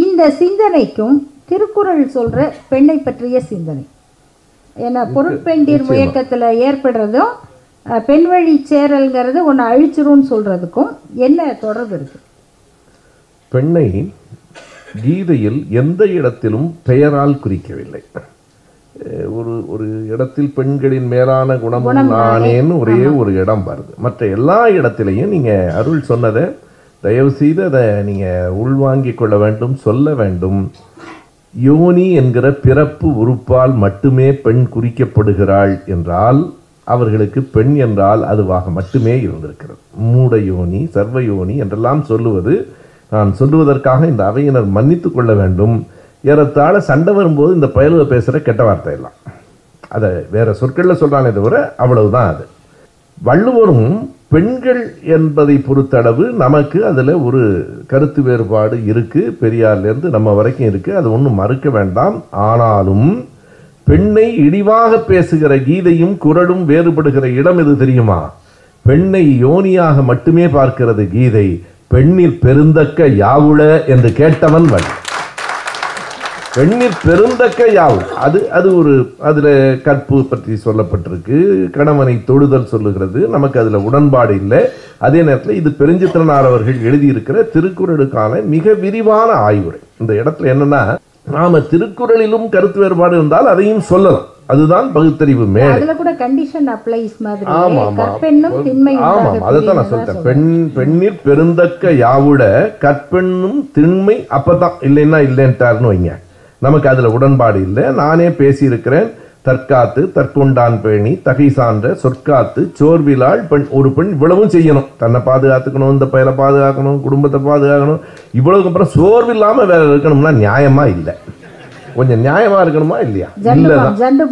Speaker 4: இந்த சிந்தனைக்கும் திருக்குறள் சொல்கிற பெண்ணை பற்றிய சிந்தனை ஏன்னா பொருட்பெண்டிர் முயக்கத்தில் ஏற்படுறதும் பெண் வழி சேரல்ங்கிறது ஒன்று அழிச்சிரும்னு சொல்கிறதுக்கும் என்ன தொடர்பு இருக்குது
Speaker 5: பெண்ணை கீதையில் எந்த இடத்திலும் பெயரால் குறிக்கவில்லை ஒரு ஒரு இடத்தில் பெண்களின் மேலான குணம் நானேன்னு ஒரே ஒரு இடம் வருது மற்ற எல்லா இடத்திலையும் நீங்கள் அருள் சொன்னதை தயவு செய்து அதை நீங்கள் உள்வாங்கிக் கொள்ள வேண்டும் சொல்ல வேண்டும் யோனி என்கிற பிறப்பு உறுப்பால் மட்டுமே பெண் குறிக்கப்படுகிறாள் என்றால் அவர்களுக்கு பெண் என்றால் அதுவாக மட்டுமே இருந்திருக்கிறது மூடயோனி சர்வயோனி என்றெல்லாம் சொல்லுவது நான் சொல்லுவதற்காக இந்த அவையினர் மன்னித்து கொள்ள வேண்டும் ஏறத்தாழ சண்டை வரும்போது இந்த பயலுவை பேசுகிற கெட்ட வார்த்தை எல்லாம் அதை வேற சொற்களில் சொல்கிறானே தவிர அவ்வளவுதான் அது வள்ளுவரும் பெண்கள் என்பதை பொறுத்தளவு நமக்கு அதில் ஒரு கருத்து வேறுபாடு இருக்குது பெரியார்லேருந்து நம்ம வரைக்கும் இருக்குது அது ஒன்றும் மறுக்க வேண்டாம் ஆனாலும் பெண்ணை இழிவாக பேசுகிற கீதையும் குரலும் வேறுபடுகிற இடம் எது தெரியுமா பெண்ணை யோனியாக மட்டுமே பார்க்கிறது கீதை பெண்ணில் பெருந்தக்க யாவுள என்று கேட்டவன் வன் பெண்ணில் பெருந்தக்க யாவு அது அது ஒரு அதில் கற்பு பற்றி சொல்லப்பட்டிருக்கு கணவனை தொழுதல் சொல்லுகிறது நமக்கு அதில் உடன்பாடு இல்லை அதே நேரத்தில் இது பெருஞ்சித்திரனார் அவர்கள் எழுதியிருக்கிற திருக்குறளுக்கான மிக விரிவான ஆய்வுரை இந்த இடத்துல என்னன்னா நாம திருக்குறளிலும் கருத்து வேறுபாடு இருந்தால்
Speaker 4: அதையும் சொல்லலாம் அதுதான் பகுத்தறிவு மேல் ஆமா ஆமா திண்மை ஆமா அதைத்தான் நான் பெண் பெண்ணிற்
Speaker 5: பெருந்தக்க கற்பெண்ணும் திண்மை அப்பதான் இல்லைன்னா இல்லைன்ட்டார்னு வைங்க நமக்கு அதுல உடன்பாடு இல்லை நானே பேசியிருக்கிறேன் தற்காத்து தற்கொண்டான் பேணி தகை சான்ற சொற்காத்து சோர்விலால் பெண் ஒரு பெண் இவ்வளவும் செய்யணும் தன்னை பாதுகாத்துக்கணும் இந்த பயலை பாதுகாக்கணும் குடும்பத்தை பாதுகாக்கணும் இவ்வளவுக்கு அப்புறம் சோர்வில்லாமல் வேலை இருக்கணும்னா நியாயமா இல்லை கொஞ்சம் நியாயமா இருக்கணுமா இல்லையா இல்லதான்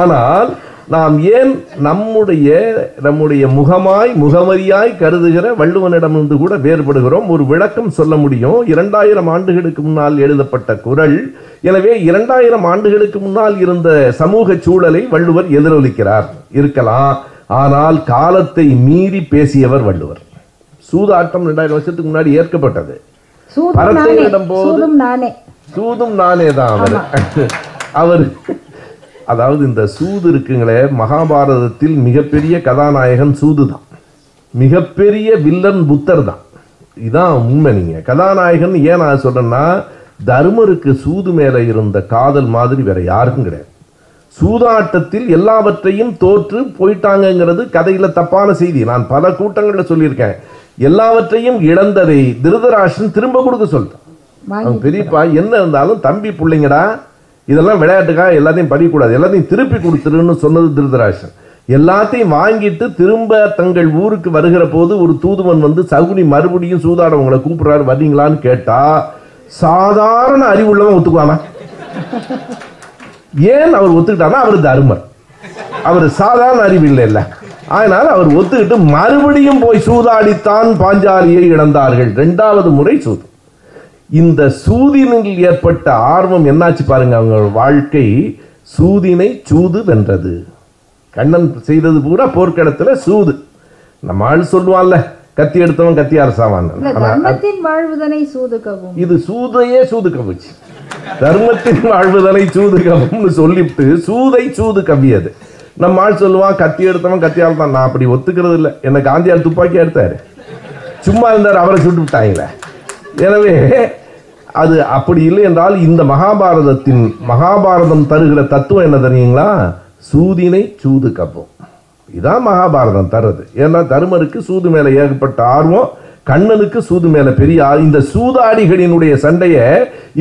Speaker 5: ஆனால் நாம் ஏன் நம்முடைய நம்முடைய முகமாய் முகமரியாய் கருதுகிற வள்ளுவனிடமிருந்து கூட வேறுபடுகிறோம் ஒரு விளக்கம் சொல்ல முடியும் இரண்டாயிரம் ஆண்டுகளுக்கு முன்னால் எழுதப்பட்ட குரல் எனவே இரண்டாயிரம் ஆண்டுகளுக்கு முன்னால் இருந்த சமூக சூழலை வள்ளுவர் எதிரொலிக்கிறார் இருக்கலாம் ஆனால் காலத்தை மீறி பேசியவர் வள்ளுவர் சூதாட்டம் ரெண்டாயிரம் வருஷத்துக்கு முன்னாடி ஏற்கப்பட்டது சூதும் நானே தான் அவர் அவர் அதாவது இந்த சூது இருக்குங்களே மகாபாரதத்தில் மிகப்பெரிய கதாநாயகன் சூது தான் மிகப்பெரிய வில்லன் புத்தர் தான் இதான் உண்மை நீங்கள் கதாநாயகன் ஏன் நான் சொல்கிறேன்னா தர்மருக்கு சூது மேலே இருந்த காதல் மாதிரி வேற யாருக்கும் கிடையாது சூதாட்டத்தில் எல்லாவற்றையும் தோற்று போயிட்டாங்கங்கிறது கதையில் தப்பான செய்தி நான் பல கூட்டங்களில் சொல்லியிருக்கேன் எல்லாவற்றையும் இழந்ததை திருதராஷன் திரும்ப கொடுக்க சொல்லிட்டான் பெரியப்பா என்ன இருந்தாலும் தம்பி பிள்ளைங்கடா இதெல்லாம் விளையாட்டுக்காக எல்லாத்தையும் படிக்கக்கூடாது எல்லாத்தையும் திருப்பி கொடுத்துருன்னு சொன்னது திருதராசன் எல்லாத்தையும் வாங்கிட்டு திரும்ப தங்கள் ஊருக்கு வருகிற போது ஒரு தூதுவன் வந்து சகுனி மறுபடியும் சூதாட உங்களை கூப்பிடுறாரு வர்றீங்களான்னு கேட்டா சாதாரண அறிவுள்ளவன் ஒத்துக்குவானா ஏன் அவர் ஒத்துக்கிட்டான்னா அவர் தருமர் அவர் சாதாரண அறிவு இல்லை இல்லை அதனால் அவர் ஒத்துக்கிட்டு மறுபடியும் போய் சூதாடித்தான் பாஞ்சாலியை இழந்தார்கள் ரெண்டாவது முறை சூது இந்த சூதினில் ஏற்பட்ட ஆர்வம் என்னாச்சு பாருங்க அவங்க வாழ்க்கை சூதினை சூது வென்றது கண்ணன் செய்தது பூரா போர்க்களத்தில் சூது நம்ம ஆள் சொல்லுவான்ல கத்தி எடுத்தவன் கத்தி
Speaker 4: அரசாவான் இது சூதையே சூது கவிச்சு
Speaker 5: தர்மத்தின் வாழ்வுதனை சூது கவும்னு சொல்லிவிட்டு சூதை சூது கவியது நம்ம ஆள் சொல்லுவான் கத்தி எடுத்தவன் கத்தியால் தான் நான் அப்படி ஒத்துக்கிறது இல்லை என்ன காந்தியால் துப்பாக்கி எடுத்தாரு சும்மா இருந்தார் அவரை சுட்டு விட்டாங்களே எனவே அது அப்படி இல்லை என்றால் இந்த மகாபாரதத்தின் மகாபாரதம் தருகிற தத்துவம் என்ன தெரியுங்களா சூதினை சூது கப்பம் இதான் மகாபாரதம் தர்றது ஏன்னா தருமருக்கு சூது மேலே ஏகப்பட்ட ஆர்வம் கண்ணனுக்கு சூது மேலே பெரிய இந்த சூதாடிகளினுடைய சண்டையை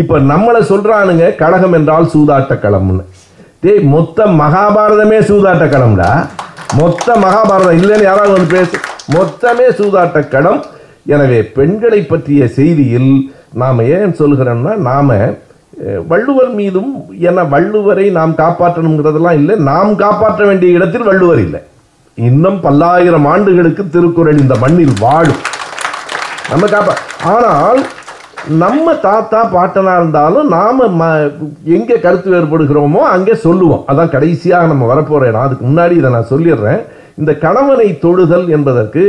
Speaker 5: இப்போ நம்மளை சொல்கிறானுங்க கழகம் என்றால் சூதாட்ட களம்னு தே மொத்த மகாபாரதமே சூதாட்ட களம்டா மொத்த மகாபாரதம் இல்லைன்னு யாராவது வந்து பேசு மொத்தமே சூதாட்ட களம் எனவே பெண்களை பற்றிய செய்தியில் நாம் ஏன் சொல்கிறோம்னா நாம் வள்ளுவர் மீதும் என வள்ளுவரை நாம் காப்பாற்றணுங்கிறதெல்லாம் இல்லை நாம் காப்பாற்ற வேண்டிய இடத்தில் வள்ளுவர் இல்லை இன்னும் பல்லாயிரம் ஆண்டுகளுக்கு திருக்குறள் இந்த மண்ணில் வாழும் நம்ம காப்பா ஆனால் நம்ம தாத்தா பாட்டனாக இருந்தாலும் நாம் ம எங்கே கருத்து வேறுபடுகிறோமோ அங்கே சொல்லுவோம் அதான் கடைசியாக நம்ம வரப்போகிறேன் அதுக்கு முன்னாடி இதை நான் சொல்லிடுறேன் இந்த கணவனை தொழுதல் என்பதற்கு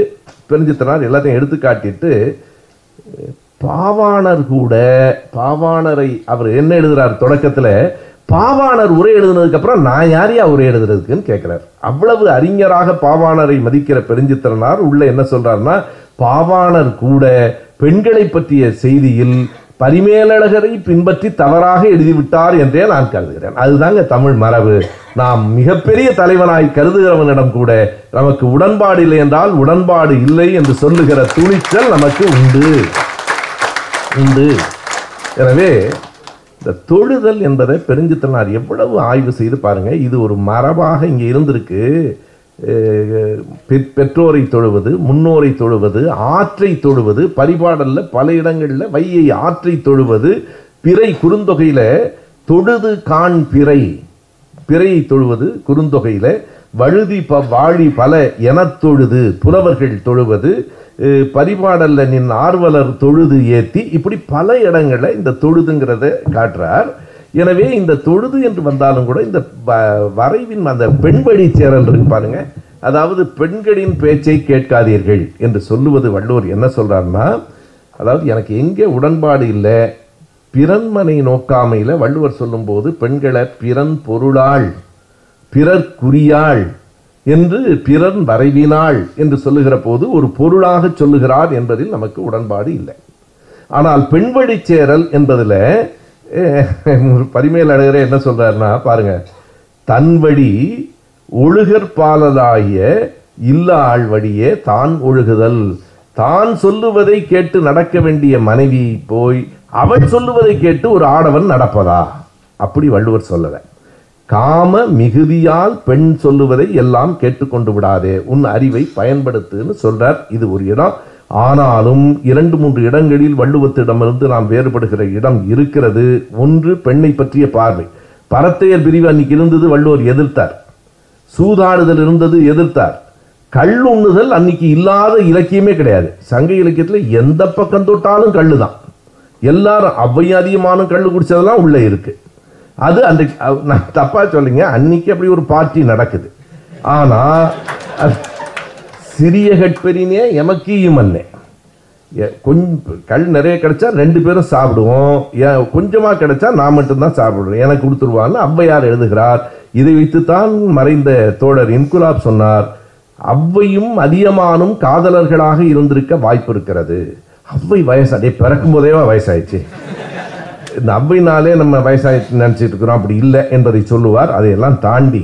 Speaker 5: பெருஞ்சித்தனார் எல்லாத்தையும் எடுத்துக்காட்டிட்டு பாவாணர் கூட பாவாணரை அவர் என்ன எழுதுறார் தொடக்கத்தில் பாவாணர் உரை எழுதுனதுக்கப்புறம் நான் யாரையா உரை எழுதுறதுக்குன்னு கேட்குறார் அவ்வளவு அறிஞராக பாவாணரை மதிக்கிற பெருஞ்சித்திரனார் உள்ளே என்ன சொல்கிறாருன்னா பாவாணர் கூட பெண்களை பற்றிய செய்தியில் பரிமேலழகரை பின்பற்றி தவறாக எழுதிவிட்டார் என்றே நான் கருதுகிறேன் அதுதாங்க தமிழ் மரபு நாம் மிகப்பெரிய தலைவனாய் கருதுகிறவனிடம் கூட நமக்கு உடன்பாடு இல்லை என்றால் உடன்பாடு இல்லை என்று சொல்லுகிற துணிச்சல் நமக்கு உண்டு உண்டு எனவே இந்த தொழுதல் என்பதை பெருஞ்சித்தனார் எவ்வளவு ஆய்வு செய்து பாருங்க இது ஒரு மரபாக இங்கே இருந்திருக்கு பெற்றோரை தொழுவது முன்னோரை தொழுவது ஆற்றை தொழுவது பரிபாடலில் பல இடங்களில் வையை ஆற்றை தொழுவது பிறை குறுந்தொகையில் தொழுது காண் பிறை பிறையை தொழுவது குறுந்தொகையில் வழுதி ப வாழி பல என தொழுது புலவர்கள் தொழுவது பரிபாடலில் நின் ஆர்வலர் தொழுது ஏற்றி இப்படி பல இடங்களில் இந்த தொழுதுங்கிறத காட்டுறார் எனவே இந்த தொழுது என்று வந்தாலும் கூட இந்த வரைவின் அந்த பெண்வழி சேரல் இருக்கு பாருங்க அதாவது பெண்களின் பேச்சை கேட்காதீர்கள் என்று சொல்லுவது வள்ளுவர் என்ன சொல்றாருன்னா அதாவது எனக்கு எங்கே உடன்பாடு இல்லை பிறன்மனை நோக்காமையில் வள்ளுவர் சொல்லும்போது பெண்களை பிறன் பொருளாள் பிறர் குறியாள் என்று பிறன் வரைவினாள் என்று சொல்லுகிற போது ஒரு பொருளாக சொல்லுகிறார் என்பதில் நமக்கு உடன்பாடு இல்லை ஆனால் பெண்வழிச்சேரல் சேரல் என்பதில் பரிமையில் அழகரே என்ன சொல்கிறாருன்னா பாருங்கள் தன் வழி ஒழுகற்பாலதாகிய இல்ல வழியே தான் ஒழுகுதல் தான் சொல்லுவதை கேட்டு நடக்க வேண்டிய மனைவி போய் அவள் சொல்லுவதை கேட்டு ஒரு ஆடவன் நடப்பதா அப்படி வள்ளுவர் சொல்லலை காம மிகுதியால் பெண் சொல்லுவதை எல்லாம் கேட்டுக்கொண்டு விடாதே உன் அறிவை பயன்படுத்துன்னு சொல்றார் இது ஒரு இடம் ஆனாலும் இரண்டு மூன்று இடங்களில் வள்ளுவத்திடமிருந்து நாம் வேறுபடுகிற இடம் இருக்கிறது ஒன்று பெண்ணை பற்றிய பார்வை பரத்தையர் பிரிவு அன்னைக்கு இருந்தது வள்ளுவர் எதிர்த்தார் சூதாடுதல் இருந்தது எதிர்த்தார் கல் உண்ணுதல் அன்னைக்கு இல்லாத இலக்கியமே கிடையாது சங்க இலக்கியத்தில் எந்த பக்கம் தொட்டாலும் கல் தான் எல்லாரும் அவ்வையாதியமான கல் குடிச்சதெல்லாம் உள்ளே இருக்கு அது அந்த நான் தப்பாக சொல்லுங்க அன்னைக்கு அப்படி ஒரு பார்ட்டி நடக்குது ஆனால் சிறிய கட்பெரினே எமக்கியும் அல்ல கொஞ்சம் கல் நிறைய கிடைச்சா ரெண்டு பேரும் சாப்பிடுவோம் கொஞ்சமாக கிடைச்சா நான் மட்டும்தான் சாப்பிடுவேன் எனக்கு கொடுத்துருவான்னு ஔவையார் எழுதுகிறார் இதை வைத்துத்தான் மறைந்த தோழர் இன்குலாப் சொன்னார் அவ்வையும் அதியமானும் காதலர்களாக இருந்திருக்க வாய்ப்பு இருக்கிறது அவ்வை வயசாடே பிறக்கும் போதேவா வயசாயிடுச்சு இந்த அவ்வைனாலே நம்ம வயசாயிட்டு நினச்சிட்டு இருக்கிறோம் அப்படி இல்லை என்பதை சொல்லுவார் அதையெல்லாம் தாண்டி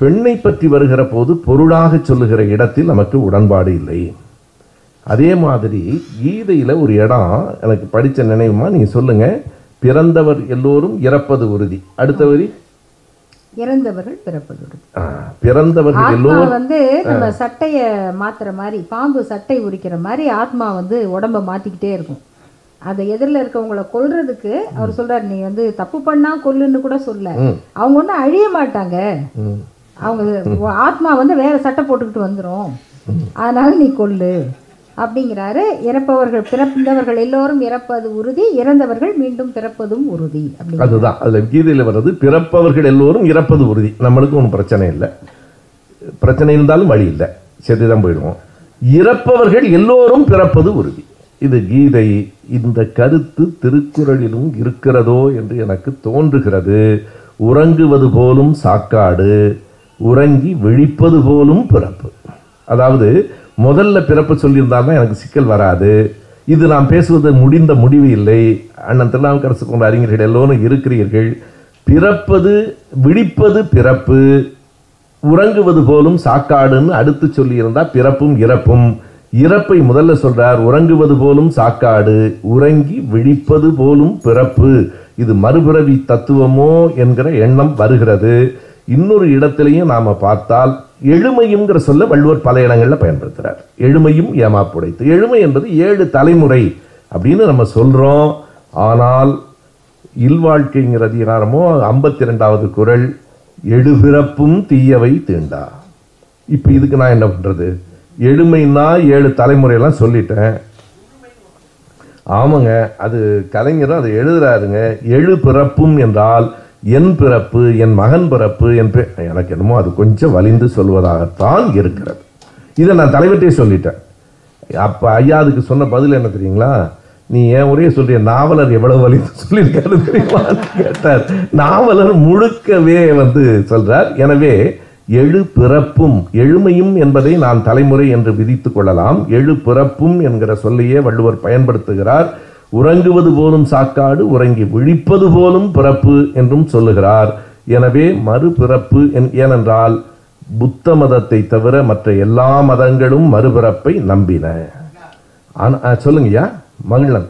Speaker 5: பெண்ணை பற்றி வருகிற போது பொருளாக சொல்லுகிற இடத்தில் நமக்கு உடன்பாடு இல்லை அதே மாதிரி கீதையில் ஒரு இடம் எனக்கு படித்த நினைவுமா நீங்கள் சொல்லுங்க பிறந்தவர் எல்லோரும் இறப்பது உறுதி அடுத்த வரி இறந்தவர்கள் பிறப்பது
Speaker 4: உறுதி பிறந்தவர்கள் எல்லோரும் வந்து நம்ம சட்டையை மாத்துற மாதிரி பாம்பு சட்டை உரிக்கிற மாதிரி ஆத்மா வந்து உடம்ப மாத்திக்கிட்டே இருக்கும் அதை எதிரில் இருக்கவங்களை கொல்றதுக்கு அவர் சொல்றாரு நீ வந்து தப்பு பண்ணா கொல்லுன்னு கூட சொல்ல அவங்க ஒன்றும் அழிய மாட்டாங்க அவங்க ஆத்மா வந்து வேறு சட்டை போட்டுக்கிட்டு வந்துடும் அதனால் நீ கொள்ளு அப்படிங்கிறாரு இறப்பவர்கள் பிறப்பவர்கள் எல்லோரும் இறப்பது உறுதி இறந்தவர்கள் மீண்டும்
Speaker 5: பிறப்பதும் உறுதி அதுதான் அதில் கீதையில் வர்றது பிறப்பவர்கள் எல்லோரும் இறப்பது உறுதி நம்மளுக்கு ஒன்றும் பிரச்சனை இல்லை பிரச்சனை இருந்தாலும் வழி இல்லை சரி தான் போயிடுவோம் இறப்பவர்கள் எல்லோரும் பிறப்பது உறுதி இது கீதை இந்த கருத்து திருக்குறளிலும் இருக்கிறதோ என்று எனக்கு தோன்றுகிறது உறங்குவது போலும் சாக்காடு உறங்கி விழிப்பது போலும் பிறப்பு அதாவது முதல்ல பிறப்பு சொல்லியிருந்தால் தான் எனக்கு சிக்கல் வராது இது நாம் பேசுவது முடிந்த முடிவு இல்லை அண்ணன் திருநாவுக்கரசு கொண்ட அறிஞர்கள் எல்லோரும் இருக்கிறீர்கள் பிறப்பது விழிப்பது பிறப்பு உறங்குவது போலும் சாக்காடுன்னு அடுத்து சொல்லியிருந்தால் பிறப்பும் இறப்பும் இறப்பை முதல்ல சொல்றார் உறங்குவது போலும் சாக்காடு உறங்கி விழிப்பது போலும் பிறப்பு இது மறுபிறவி தத்துவமோ என்கிற எண்ணம் வருகிறது இன்னொரு இடத்திலையும் நாம் பார்த்தால் எழுமையுங்கிற சொல்ல வள்ளுவர் பல இடங்களில் பயன்படுத்துகிறார் எழுமையும் ஏமாப்புடைத்து எழுமை என்பது ஏழு தலைமுறை அப்படின்னு நம்ம சொல்கிறோம் ஆனால் இல்வாழ்க்கைங்கிற அதிகாரமோ ஐம்பத்தி ரெண்டாவது குரல் எழுபிறப்பும் தீயவை தீண்டா இப்போ இதுக்கு நான் என்ன பண்ணுறது எழுமைன்னா ஏழு தலைமுறையெல்லாம் சொல்லிட்டேன் ஆமாங்க அது கலைஞரும் அதை எழுதுறாருங்க எழு பிறப்பும் என்றால் என் பிறப்பு என் மகன் பிறப்பு என் பே எனக்கு என்னமோ அது கொஞ்சம் வலிந்து சொல்வதாகத்தான் இருக்கிறது இதை நான் தலைவர்கிட்டே சொல்லிட்டேன் அப்போ ஐயா அதுக்கு சொன்ன பதில் என்ன தெரியுங்களா நீ ஏன் ஒரே சொல்கிற நாவலர் எவ்வளவு வலி சொல்லியிருக்காரு தெரியுமா கேட்டார் நாவலர் முழுக்கவே வந்து சொல்றார் எனவே எழு பிறப்பும் எழுமையும் என்பதை நான் தலைமுறை என்று விதித்துக் கொள்ளலாம் எழு பிறப்பும் என்கிற சொல்லையே வள்ளுவர் பயன்படுத்துகிறார் உறங்குவது போலும் சாக்காடு உறங்கி விழிப்பது போலும் பிறப்பு என்றும் சொல்லுகிறார் எனவே மறுபிறப்பு ஏனென்றால் புத்த மதத்தை தவிர மற்ற எல்லா மதங்களும் மறுபிறப்பை நம்பின சொல்லுங்கய்யா மகிழன்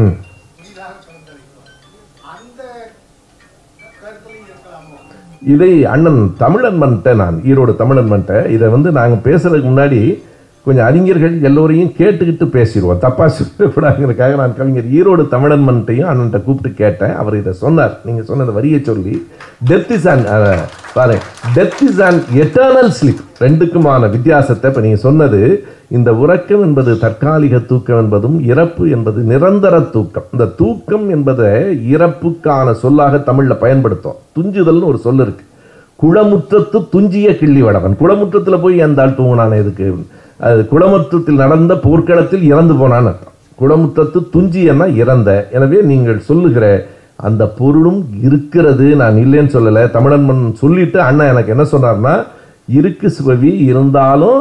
Speaker 5: ம் இதை அண்ணன் பண்ணிட்டேன் நான் ஈரோடு பண்ணிட்டேன் இதை வந்து நாங்கள் பேசுறதுக்கு முன்னாடி கொஞ்சம் அறிஞர்கள் எல்லோரையும் கேட்டுக்கிட்டு பேசிடுவோம் தப்பாக சொல்லக்கூடாதுங்கிறதுக்காக நான் கவிஞர் ஈரோடு தமிழன் மன்ட்டையும் அண்ணன்ட்ட கூப்பிட்டு கேட்டேன் அவர் இதை சொன்னார் நீங்கள் சொன்னதை வரியை சொல்லி டெத் இஸ் அண்ட் பாரு death is an eternal sleep ரெண்டுக்குமான வித்தியாசத்தை இப்போ நீங்கள் சொன்னது இந்த உறக்கம் என்பது தற்காலிக தூக்கம் என்பதும் இறப்பு என்பது நிரந்தர தூக்கம் இந்த தூக்கம் என்பதை இறப்புக்கான சொல்லாக தமிழில் பயன்படுத்தும் துஞ்சுதல்னு ஒரு சொல் இருக்குது குளமுற்றத்து துஞ்சிய கிள்ளி வடவன் குளமுற்றத்தில் போய் எந்த ஆள் தூங்கினான் எதுக்கு அது குளமுத்தத்தில் நடந்த போர்க்களத்தில் இறந்து போனான்னு அர்த்தம் குளமுத்தத்து துஞ்சியன்னா இறந்த எனவே நீங்கள் சொல்லுகிற அந்த பொருளும் இருக்கிறது நான் இல்லைன்னு சொல்லலை தமிழன் மண் சொல்லிட்டு அண்ணன் எனக்கு என்ன சொன்னார்னா இருக்கு சுவவி இருந்தாலும்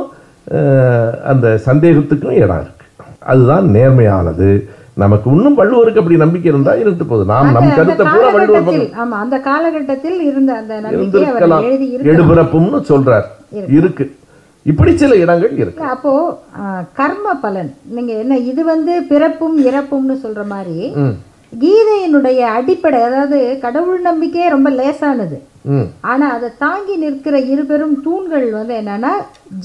Speaker 5: அந்த சந்தேகத்துக்கும் இடம் இருக்கு அதுதான் நேர்மையானது நமக்கு இன்னும் வள்ளுவருக்கு அப்படி நம்பிக்கை இருந்தா இருந்து போகுது நாம் நம் கருத்தை பூரா வள்ளுவர் ஆமா அந்த காலகட்டத்தில் இருந்த அந்த சொல்றார் இருக்கு இப்படி சில இடங்கள் இருக்கு அப்போ கர்ம பலன் நீங்க என்ன இது வந்து பிறப்பும் இறப்பும்னு சொல்ற மாதிரி கீதையினுடைய அடிப்படை அதாவது கடவுள் நம்பிக்கையே ரொம்ப லேசானது ஆனா அதை தாங்கி நிற்கிற இருபெரும் தூண்கள் வந்து என்னன்னா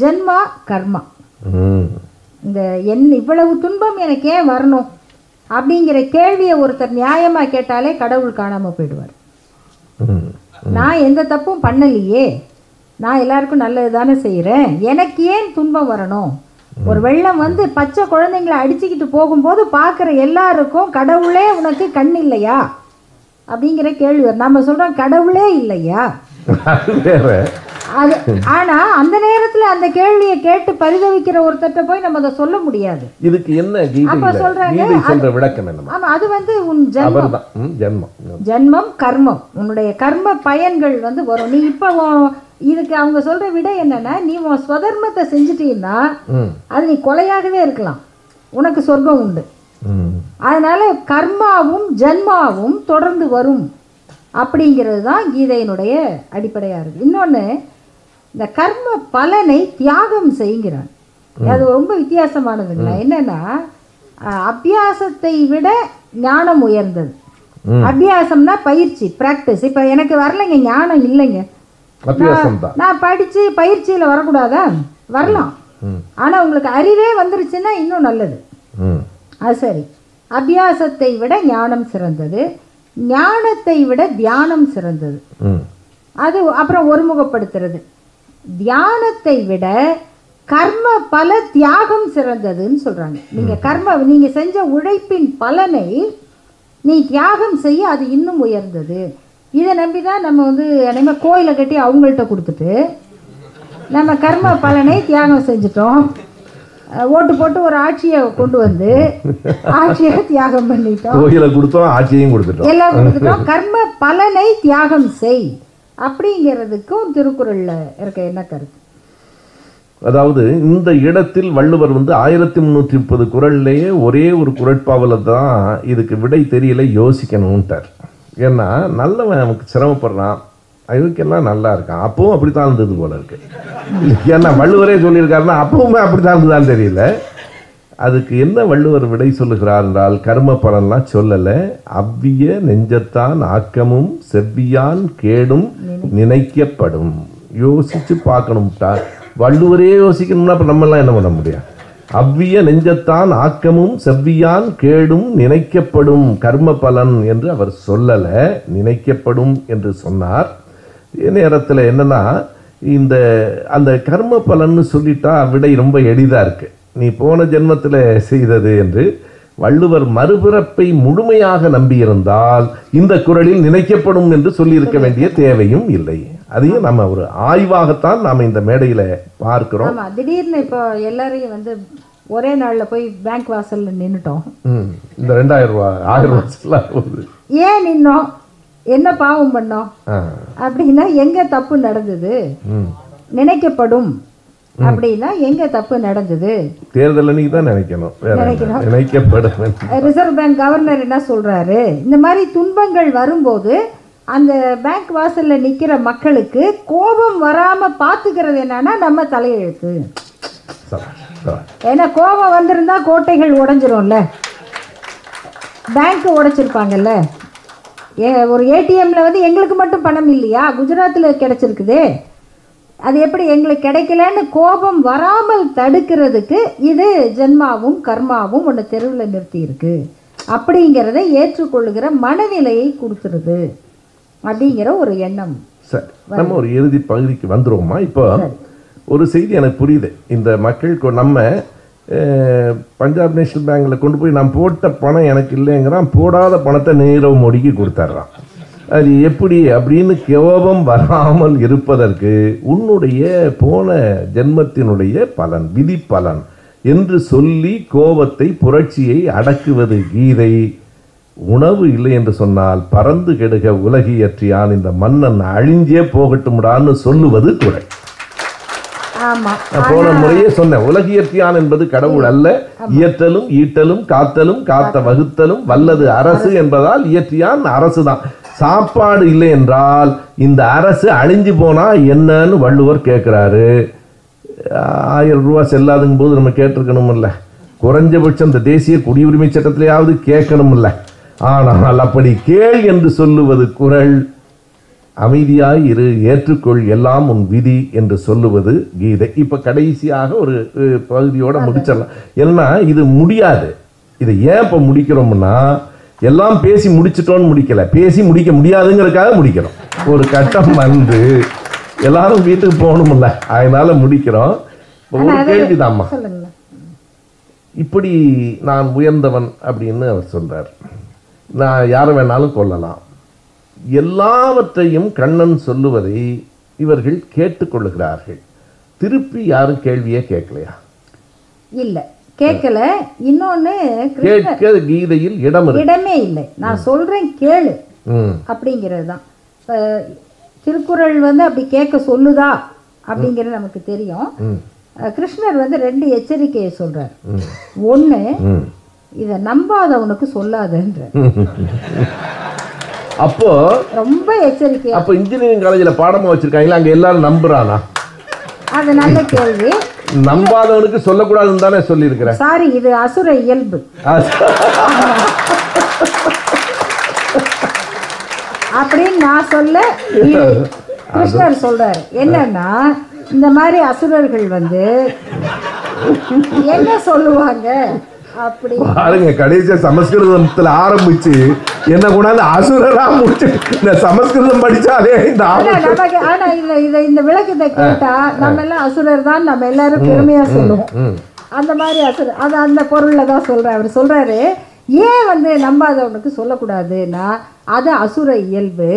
Speaker 5: ஜென்மா கர்மா இந்த என் இவ்வளவு துன்பம் எனக்கு ஏன் வரணும் அப்படிங்கிற கேள்வியை ஒருத்தர் நியாயமா கேட்டாலே கடவுள் காணாம போயிடுவார் நான் எந்த தப்பும் பண்ணலையே நான் எல்லாருக்கும் நல்லது தானே செய்கிறேன் எனக்கு ஏன் துன்பம் வரணும் ஒரு வெள்ளம் வந்து பச்சை குழந்தைங்களை அடிச்சுக்கிட்டு போகும்போது பார்க்குற எல்லாருக்கும் கடவுளே உனக்கு கண் இல்லையா அப்படிங்கிற கேள்வி நம்ம சொல்கிறோம் கடவுளே இல்லையா அது ஆனா அந்த நேரத்துல அந்த கேள்வியை கேட்டு பரிதவிக்கிற ஒருத்தட்ட போய் நம்ம அதை சொல்ல முடியாது இதுக்கு என்ன அப்போ விளக்கம் என்ன அது வந்து உன் ஜென்மம் ஜென்மம் ஜென்மம் கர்மம் உன்னுடைய கர்ம பயன்கள் வந்து வரும் நீ இப்போ இதுக்கு அவங்க சொல்ற விட என்னன்னா நீ உன் ஸ்வதர்மத்தை செஞ்சிட்டீன்னா அது நீ கொலையாகவே இருக்கலாம் உனக்கு சொர்க்கம் உண்டு அதனால கர்மாவும் ஜென்மாவும் தொடர்ந்து வரும் அப்படிங்கிறது தான் கீதையினுடைய அடிப்படையாக இருக்குது இன்னொன்று இந்த கர்ம பலனை தியாகம் செய்கிறான் அது ரொம்ப வித்தியாசமானதுங்களா என்னன்னா அபியாசத்தை விட ஞானம் உயர்ந்தது அபியாசம்னா பயிற்சி ப்ராக்டிஸ் இப்போ எனக்கு வரலைங்க ஞானம் இல்லைங்க நான் படித்து பயிற்சியில் வரக்கூடாதா வரலாம் ஆனால் உங்களுக்கு அறிவே வந்துருச்சுன்னா இன்னும் நல்லது அது சரி அபியாசத்தை விட ஞானம் சிறந்தது ஞானத்தை விட தியானம் சிறந்தது அது அப்புறம் ஒருமுகப்படுத்துறது தியானத்தை விட கர்ம பல தியாகம் சிறந்ததுன்னு சொல்கிறாங்க நீங்கள் கர்ம நீங்கள் செஞ்ச உழைப்பின் பலனை நீ தியாகம் செய்ய அது இன்னும் உயர்ந்தது இதை நம்பி தான் நம்ம வந்து நம்ம கோயிலை கட்டி அவங்கள்ட்ட கொடுத்துட்டு நம்ம கர்ம பலனை தியாகம் செஞ்சிட்டோம் ஓட்டு போட்டு ஒரு ஆட்சியை கொண்டு வந்து ஆட்சியை தியாகம் பண்ணிட்டோம் கோயிலை கொடுத்தோம் ஆட்சியையும் கொடுத்துட்டோம் எல்லாம் கொடுத்துட்டோம் கர்ம பலனை தியாகம் செய் அப்படிங்கிறதுக்கும் திருக்குறளில் இருக்க என்ன கருத்து அதாவது இந்த இடத்தில் வள்ளுவர் வந்து ஆயிரத்தி முந்நூற்றி முப்பது குரல்லையே ஒரே ஒரு குரட்பாவில் தான் இதுக்கு விடை தெரியல யோசிக்கணும்ட்டார் ஏன்னா நல்லவன் நமக்கு சிரமப்படுறான் அயோக்கியெல்லாம் நல்லா இருக்கான் அப்பவும் அப்படி தான் இருந்தது போல இருக்கு ஏன்னா வள்ளுவரே சொல்லியிருக்காருன்னா அப்பவுமே அப்படி தான் இருந்ததான்னு தெரியல அதுக்கு என்ன வள்ளுவர் விடை சொல்லுகிறார் என்றால் கர்ம பலன்லாம் சொல்லலை அவ்விய நெஞ்சத்தான் ஆக்கமும் செவ்வியான் கேடும் நினைக்கப்படும் யோசித்து பார்க்கணும்ட்டா வள்ளுவரே யோசிக்கணும்னா அப்போ நம்மெல்லாம் என்ன பண்ண முடியாது அவ்விய நெஞ்சத்தான் ஆக்கமும் செவ்வியான் கேடும் நினைக்கப்படும் கர்ம பலன் என்று அவர் சொல்லலை நினைக்கப்படும் என்று சொன்னார் நேரத்தில் என்னென்னா இந்த அந்த கர்ம பலன்னு சொல்லிட்டா விடை ரொம்ப எளிதாக இருக்குது நீ போன ஜென்மத்தில் செய்தது என்று வள்ளுவர் மறுபிறப்பை முழுமையாக நம்பியிருந்தால் இந்த குரலில் நினைக்கப்படும் என்று சொல்லியிருக்க வேண்டிய தேவையும் இல்லை அதையும் நம்ம ஒரு ஆய்வாகத்தான் நாம இந்த மேடையில பார்க்கிறோம் திடீர்னு இப்போ எல்லாரையும் வந்து ஒரே நாள்ல போய் பேங்க் வாசல்ல நின்னுட்டோம் இந்த ரெண்டாயிரம் ரூபாய் ஆயிரம் ரூபாய் ஏன் நின்னோம் என்ன பாவம் பண்ணோம் அப்படின்னா எங்க தப்பு நடந்தது நினைக்கப்படும் அப்படின்னா எங்க தப்பு நடந்தது தேர்தல் அன்னைக்கு தான் நினைக்கணும் நினைக்கப்படும் ரிசர்வ் பேங்க் கவர்னர் என்ன சொல்றாரு இந்த மாதிரி துன்பங்கள் வரும்போது அந்த பேங்க் வாசல்ல நிக்கிற மக்களுக்கு கோபம் வராம பாத்துக்கிறது என்னன்னா நம்ம தலையெழுத்து ஏன்னா கோபம் வந்திருந்தா கோட்டைகள் உடஞ்சிரும்ல பேங்க் உடைச்சிருப்பாங்கல்ல ஒரு ஏடிஎம்ல வந்து எங்களுக்கு மட்டும் பணம் இல்லையா குஜராத்தில் கிடைச்சிருக்குது அது எப்படி எங்களுக்கு கிடைக்கலன்னு கோபம் வராமல் தடுக்கிறதுக்கு இது ஜென்மாவும் கர்மாவும் ஒன்று தெருவில் நிறுத்தியிருக்கு அப்படிங்கிறத ஏற்றுக்கொள்ளுகிற மனநிலையை கொடுத்துருது அப்படிங்கிற ஒரு எண்ணம் சார் நம்ம ஒரு இறுதி பகுதிக்கு வந்துருவோமா இப்போ ஒரு செய்தி எனக்கு புரியுது இந்த மக்களுக்கு நம்ம பஞ்சாப் நேஷனல் பேங்க்கில் கொண்டு போய் நான் போட்ட பணம் எனக்கு இல்லைங்கிறான் போடாத பணத்தை நீரவ் மோடிக்கு கொடுத்துட்றான் அது எப்படி அப்படின்னு கேவபம் வராமல் இருப்பதற்கு உன்னுடைய போன ஜென்மத்தினுடைய பலன் விதி பலன் என்று சொல்லி கோபத்தை புரட்சியை அடக்குவது கீதை உணவு இல்லை என்று சொன்னால் பறந்து கெடுக உலகியற்றியான் இந்த மன்னன் அழிஞ்சே போகட்டும்டான்னு சொல்லுவது துறை போன முறையே சொன்னேன் உலகியற்றியான் என்பது கடவுள் அல்ல இயற்றலும் ஈட்டலும் காத்தலும் காத்த வகுத்தலும் வல்லது அரசு என்பதால் இயற்றியான் அரசுதான் சாப்பாடு இல்லை என்றால் இந்த அரசு அழிஞ்சு போனால் என்னன்னு வள்ளுவர் கேட்குறாரு ஆயிரம் ரூபா செல்லாதுங்கும் போது நம்ம கேட்டிருக்கணுமில்ல குறைஞ்சபட்சம் இந்த தேசிய குடியுரிமை சட்டத்திலேயாவது கேட்கணுமில்ல ஆனால் அப்படி கேள் என்று சொல்லுவது குரல் அமைதியாய் இரு ஏற்றுக்கொள் எல்லாம் உன் விதி என்று சொல்லுவது கீதை இப்போ கடைசியாக ஒரு பகுதியோடு முடிச்சிடலாம் ஏன்னா இது முடியாது இதை ஏன் இப்போ முடிக்கிறோம்னா எல்லாம் பேசி முடிச்சிட்டோன்னு முடிக்கல பேசி முடிக்க முடியாதுங்கிறதுக்காக முடிக்கிறோம் ஒரு கட்டம் வந்து எல்லாரும் வீட்டுக்கு போகணும்ல அதனால முடிக்கிறோம் ஒரு கேள்விதாம்மா இப்படி நான் உயர்ந்தவன் அப்படின்னு அவர் சொல்றார் நான் யாரை வேணாலும் கொள்ளலாம் எல்லாவற்றையும் கண்ணன் சொல்லுவதை இவர்கள் கேட்டுக்கொள்ளுகிறார்கள் திருப்பி யாரும் கேள்வியே கேட்கலையா இல்லை கேட்கல இன்னொன்னு கீதையில் இடம் இடமே இல்லை நான் சொல்றேன் கேளு அப்படிங்கிறது தான் திருக்குறள் வந்து அப்படி கேட்க சொல்லுதா அப்படிங்கிறது நமக்கு தெரியும் கிருஷ்ணர் வந்து ரெண்டு எச்சரிக்கையை சொல்றார் ஒன்று இதை நம்பாதவனுக்கு சொல்லாதன்ற அப்போ ரொம்ப எச்சரிக்கை அப்போ இன்ஜினியரிங் காலேஜில் பாடமாக வச்சிருக்காங்களா அங்கே எல்லாரும் நம்புறானா அது நல்ல கேள்வி நம்பாதவனுக்கு சொல்லக்கூடாதுன்னு தானே சொல்லியிருக்கிறேன் சாரி இது அசுர இயல்பு அப்படின்னு நான் சொல்ல கிருஷ்ணர் சொல்றாரு என்னன்னா இந்த மாதிரி அசுரர்கள் வந்து என்ன சொல்லுவாங்க பாருங்க கடைசியா சமஸ்கிருதத்துல ஆரம்பிச்சு என்ன கொண்டாந்து அசுரரா முடிச்சு இந்த சமஸ்கிருதம் படிச்சாலே இந்த ஆனா இல்ல இதை இந்த விளக்கத்தை கேட்டா நம்ம எல்லாம் அசுரர் தான் நம்ம எல்லாரும் பெருமையா சொல்லுவோம் அந்த மாதிரி அசுர அது அந்த பொருள்ல தான் சொல்றாரு அவர் சொல்றாரு ஏன் வந்து நம்பாதவனுக்கு சொல்லக்கூடாதுன்னா அது அசுர இயல்பு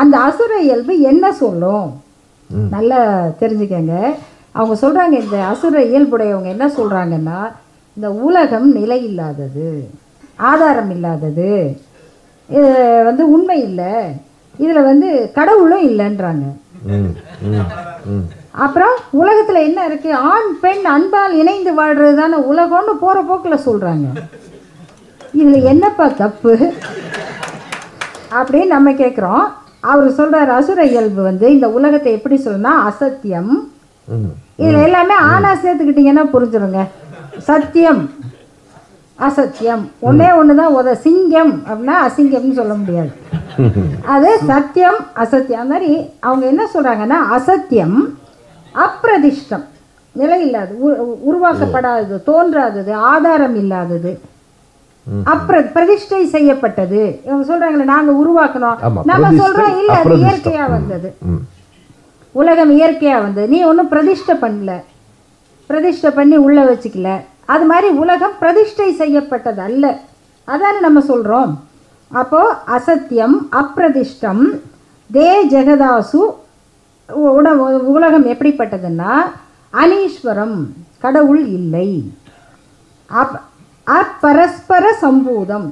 Speaker 5: அந்த அசுர இயல்பு என்ன சொல்லும் நல்லா தெரிஞ்சுக்கங்க அவங்க சொல்கிறாங்க இந்த அசுர இயல்புடையவங்க என்ன சொல்கிறாங்கன்னா இந்த உலகம் நிலையில்லாதது ஆதாரம் இல்லாதது இது வந்து உண்மை இல்லை இதில் வந்து கடவுளும் இல்லைன்றாங்க அப்புறம் உலகத்தில் என்ன இருக்குது ஆண் பெண் அன்பால் இணைந்து வாழ்கிறது தானே உலகம்னு போகிற போக்கில் சொல்கிறாங்க இதில் என்னப்பா தப்பு அப்படின்னு நம்ம கேட்குறோம் அவர் சொல்கிறார் அசுர இயல்பு வந்து இந்த உலகத்தை எப்படி சொல்லணும்னா அசத்தியம் இதில் எல்லாமே ஆணா சேர்த்துக்கிட்டிங்கன்னா புரிஞ்சிருங்க சத்தியம் அசத்தியம் ஒன்னே ஒண்ணுதான் உத சிங்கம் அப்படின்னா அசிங்கம்னு சொல்ல முடியாது அது சத்தியம் அசத்தியம் அந்த மாதிரி அவங்க என்ன சொல்றாங்கன்னா அசத்தியம் அப்பிரதிஷ்டம் நிலை இல்லாது உருவாக்கப்படாதது தோன்றாதது ஆதாரம் இல்லாதது அப்புற பிரதிஷ்டை செய்யப்பட்டது இவங்க சொல்றாங்களே நாங்க உருவாக்கணும் நம்ம சொல்றோம் இல்ல அது இயற்கையா வந்தது உலகம் இயற்கையா வந்தது நீ ஒன்னும் பிரதிஷ்டை பண்ணல பிரதிஷ்டை பண்ணி உள்ளே வச்சுக்கல அது மாதிரி உலகம் பிரதிஷ்டை செய்யப்பட்டது அல்ல அதான நம்ம சொல்கிறோம் அப்போது அசத்தியம் அப்பிரதிஷ்டம் தே ஜெகதாசு உட உலகம் எப்படிப்பட்டதுன்னா அனீஸ்வரம் கடவுள் இல்லை அப் அப்பரஸ்பர சம்பூதம்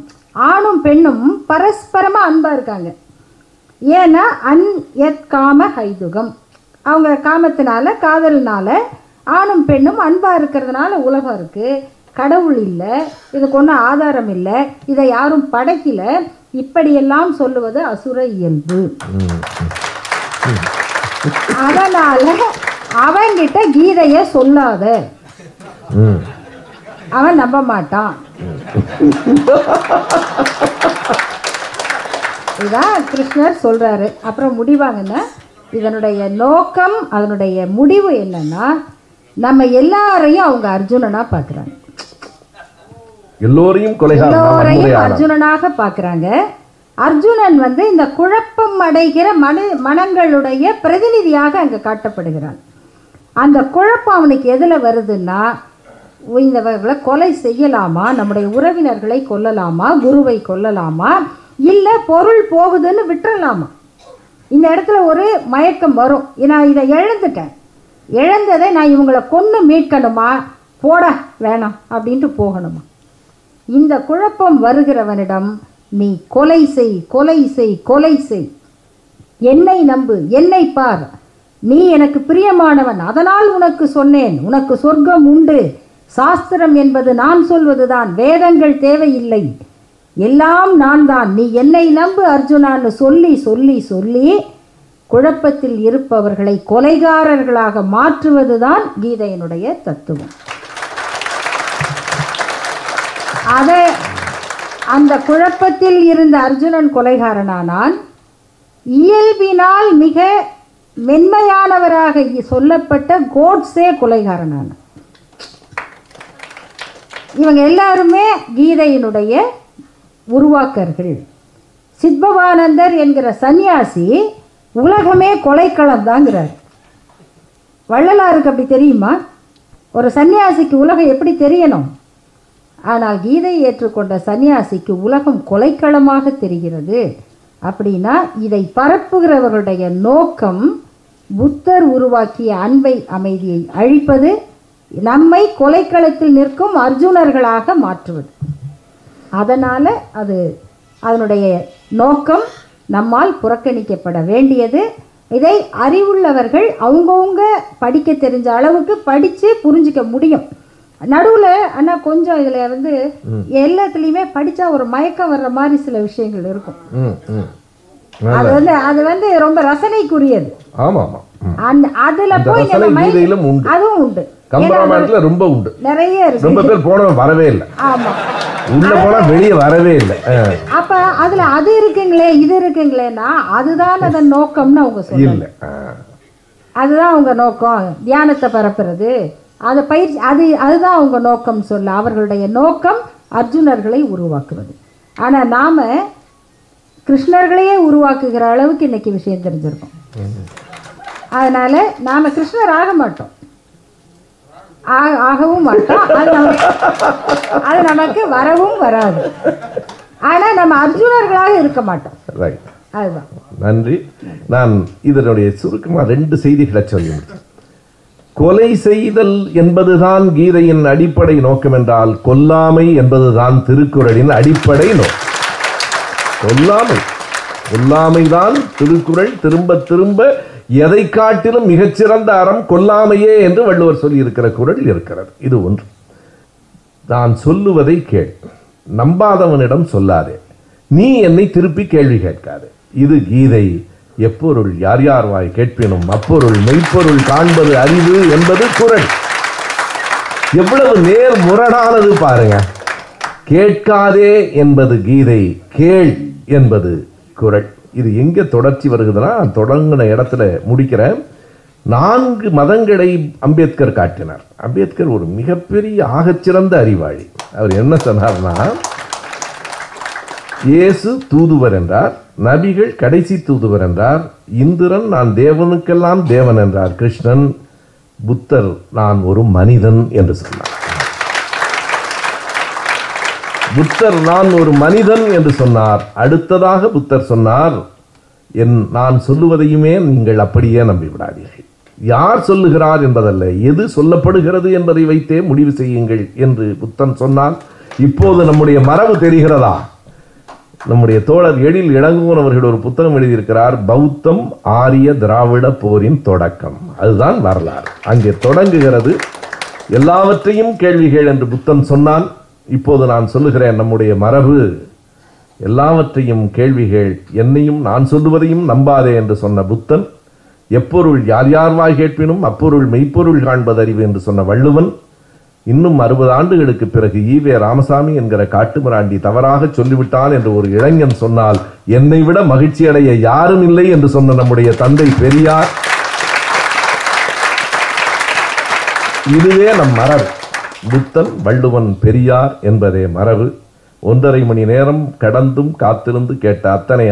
Speaker 5: ஆணும் பெண்ணும் பரஸ்பரமாக அன்பாக இருக்காங்க ஏன்னா அன் எத் காம ஹைதுகம் அவங்க காமத்தினால காதலினால் ஆணும் பெண்ணும் அன்பாக இருக்கிறதுனால உலகம் இருக்குது கடவுள் இல்லை இதுக்கு ஒன்றும் ஆதாரம் இல்லை இதை யாரும் படைக்கல இப்படியெல்லாம் சொல்லுவது அசுர இயல்பு அதனால அவன்கிட்ட கீதைய சொல்லாத அவன் நம்ப மாட்டான் இதான் கிருஷ்ணர் சொல்றாரு அப்புறம் முடிவாங்கன்னா இதனுடைய நோக்கம் அதனுடைய முடிவு என்னன்னா நம்ம எல்லாரையும் அவங்க அர்ஜுனனா பார்க்குறாங்க எல்லோரையும் அர்ஜுனனாக பார்க்குறாங்க அர்ஜுனன் வந்து இந்த குழப்பம் அடைகிற மன மனங்களுடைய பிரதிநிதியாக அங்கே காட்டப்படுகிறான் அந்த குழப்பம் அவனுக்கு எதில் வருதுன்னா இந்தவர்களை கொலை செய்யலாமா நம்முடைய உறவினர்களை கொல்லலாமா குருவை கொல்லலாமா இல்லை பொருள் போகுதுன்னு விட்டுறலாமா இந்த இடத்துல ஒரு மயக்கம் வரும் நான் இதை எழுந்துட்டேன் இழந்ததை நான் இவங்களை கொன்று மீட்கணுமா போட வேணாம் அப்படின்ட்டு போகணுமா இந்த குழப்பம் வருகிறவனிடம் நீ கொலை செய் கொலை செய் கொலை செய் என்னை நம்பு என்னை பார் நீ எனக்கு பிரியமானவன் அதனால் உனக்கு சொன்னேன் உனக்கு சொர்க்கம் உண்டு சாஸ்திரம் என்பது நான் சொல்வதுதான் வேதங்கள் தேவையில்லை எல்லாம் நான் தான் நீ என்னை நம்பு அர்ஜுனான்னு சொல்லி சொல்லி சொல்லி குழப்பத்தில் இருப்பவர்களை கொலைகாரர்களாக மாற்றுவதுதான் கீதையினுடைய தத்துவம் அதை அந்த குழப்பத்தில் இருந்த அர்ஜுனன் கொலைகாரனானான் இயல்பினால் மிக மென்மையானவராக சொல்லப்பட்ட கோட்ஸே கொலைகாரனான இவங்க எல்லாருமே கீதையினுடைய உருவாக்கர்கள் சித்பவானந்தர் என்கிற சன்னியாசி உலகமே கொலைக்களம் தாங்கிறார் வள்ளலாருக்கு அப்படி தெரியுமா ஒரு சன்னியாசிக்கு உலகம் எப்படி தெரியணும் ஆனால் கீதை ஏற்றுக்கொண்ட சன்னியாசிக்கு உலகம் கொலைக்களமாக தெரிகிறது அப்படின்னா இதை பரப்புகிறவர்களுடைய நோக்கம் புத்தர் உருவாக்கிய அன்பை அமைதியை அழிப்பது நம்மை கொலைக்களத்தில் நிற்கும் அர்ஜுனர்களாக மாற்றுவது அதனால் அது அதனுடைய நோக்கம் நம்மால் புறக்கணிக்கப்பட வேண்டியது இதை அறிவுள்ளவர்கள் அவங்கவுங்க படிக்க தெரிஞ்ச அளவுக்கு படித்து புரிஞ்சிக்க முடியும் நடுவில் ஆனால் கொஞ்சம் இதில் வந்து எல்லாத்துலேயுமே படித்தா ஒரு மயக்கம் வர்ற மாதிரி சில விஷயங்கள் இருக்கும் அது வந்து அது வந்து ரொம்ப ரசனைக்குரியது அந்த அதுல போய் அதுவும் உண்டு கம்பராமாயணத்துல ரொம்ப உண்டு நிறைய ரொம்ப பேர் போனவன் வரவே இல்லை ஆமா உள்ள போல வெளிய வரவே இல்லை அப்ப அதுல அது இருக்குங்களே இது இருக்குங்களேன்னா அதுதான் அதன் நோக்கம்னு அவங்க சொல்லுங்க அதுதான் அவங்க நோக்கம் தியானத்தை பரப்புறது அதை பயிற்சி அது அதுதான் அவங்க நோக்கம் சொல்ல அவர்களுடைய நோக்கம் அர்ஜுனர்களை உருவாக்குவது ஆனா நாம கிருஷ்ணர்களையே உருவாக்குகிற அளவுக்கு இன்னைக்கு விஷயம் தெரிஞ்சிருக்கோம் அதனால நாம கிருஷ்ணர் ஆக மாட்டோம் ஆகவும் மாட்டோம் அது நமக்கு அது நமக்கு வரவும் வராது ஆனால் நம்ம அர்ஜுனர்களாக இருக்க மாட்டோம் ரைட் அதுதான் நன்றி நான் இதனுடைய சுருக்கமாக ரெண்டு செய்திகளை சொல்லி கொலை செய்தல் என்பதுதான் கீதையின் அடிப்படை நோக்கம் என்றால் கொல்லாமை என்பதுதான் திருக்குறளின் அடிப்படை நோக்கம் கொல்லாமை கொல்லாமை தான் திருக்குறள் திரும்ப திரும்ப எதை காட்டிலும் மிகச்சிறந்த அறம் கொல்லாமையே என்று வள்ளுவர் சொல்லியிருக்கிற குரலில் இருக்கிறது இது ஒன்று நான் சொல்லுவதை கேள் நம்பாதவனிடம் சொல்லாதே நீ என்னை திருப்பி கேள்வி கேட்காது இது கீதை எப்பொருள் யார் யார் வாய் கேட்பினும் அப்பொருள் மெய்ப்பொருள் காண்பது அறிவு என்பது குரல் எவ்வளவு நேர் முரடானது பாருங்க கேட்காதே என்பது கீதை கேள் என்பது குரல் இது எங்கே தொடர்ச்சி வருகுதுன்னா தொடங்கின இடத்துல முடிக்கிறேன் நான்கு மதங்களை அம்பேத்கர் காட்டினார் அம்பேத்கர் ஒரு மிகப்பெரிய ஆகச்சிறந்த அறிவாளி அவர் என்ன சொன்னார்னா இயேசு தூதுவர் என்றார் நபிகள் கடைசி தூதுவர் என்றார் இந்திரன் நான் தேவனுக்கெல்லாம் தேவன் என்றார் கிருஷ்ணன் புத்தர் நான் ஒரு மனிதன் என்று சொன்னார் புத்தர் நான் ஒரு மனிதன் என்று சொன்னார் அடுத்ததாக புத்தர் சொன்னார் என் நான் சொல்லுவதையுமே நீங்கள் அப்படியே நம்பிவிடாதீர்கள் யார் சொல்லுகிறார் என்பதல்ல எது சொல்லப்படுகிறது என்பதை வைத்தே முடிவு செய்யுங்கள் என்று புத்தன் சொன்னால் இப்போது நம்முடைய மரபு தெரிகிறதா நம்முடைய தோழர் எழில் இளங்குவன் ஒரு புத்தகம் எழுதியிருக்கிறார் பௌத்தம் ஆரிய திராவிட போரின் தொடக்கம் அதுதான் வரலாறு அங்கே தொடங்குகிறது எல்லாவற்றையும் கேள்விகள் என்று புத்தன் சொன்னான் இப்போது நான் சொல்லுகிறேன் நம்முடைய மரபு எல்லாவற்றையும் கேள்விகள் என்னையும் நான் சொல்லுவதையும் நம்பாதே என்று சொன்ன புத்தன் எப்பொருள் யார் யார்வாய் கேட்பினும் அப்பொருள் மெய்ப்பொருள் காண்பதறிவு என்று சொன்ன வள்ளுவன் இன்னும் அறுபது ஆண்டுகளுக்கு பிறகு ஈவே ராமசாமி என்கிற காட்டுமிராண்டி தவறாக சொல்லிவிட்டான் என்று ஒரு இளைஞன் சொன்னால் என்னை விட மகிழ்ச்சி அடைய யாரும் இல்லை என்று சொன்ன நம்முடைய தந்தை பெரியார் இதுவே நம் மரபு புத்தன் வள்ளுவன் பெரியார் என்பதே மரபு ஒன்றரை மணி நேரம் கடந்தும் காத்திருந்து கேட்ட அத்தனை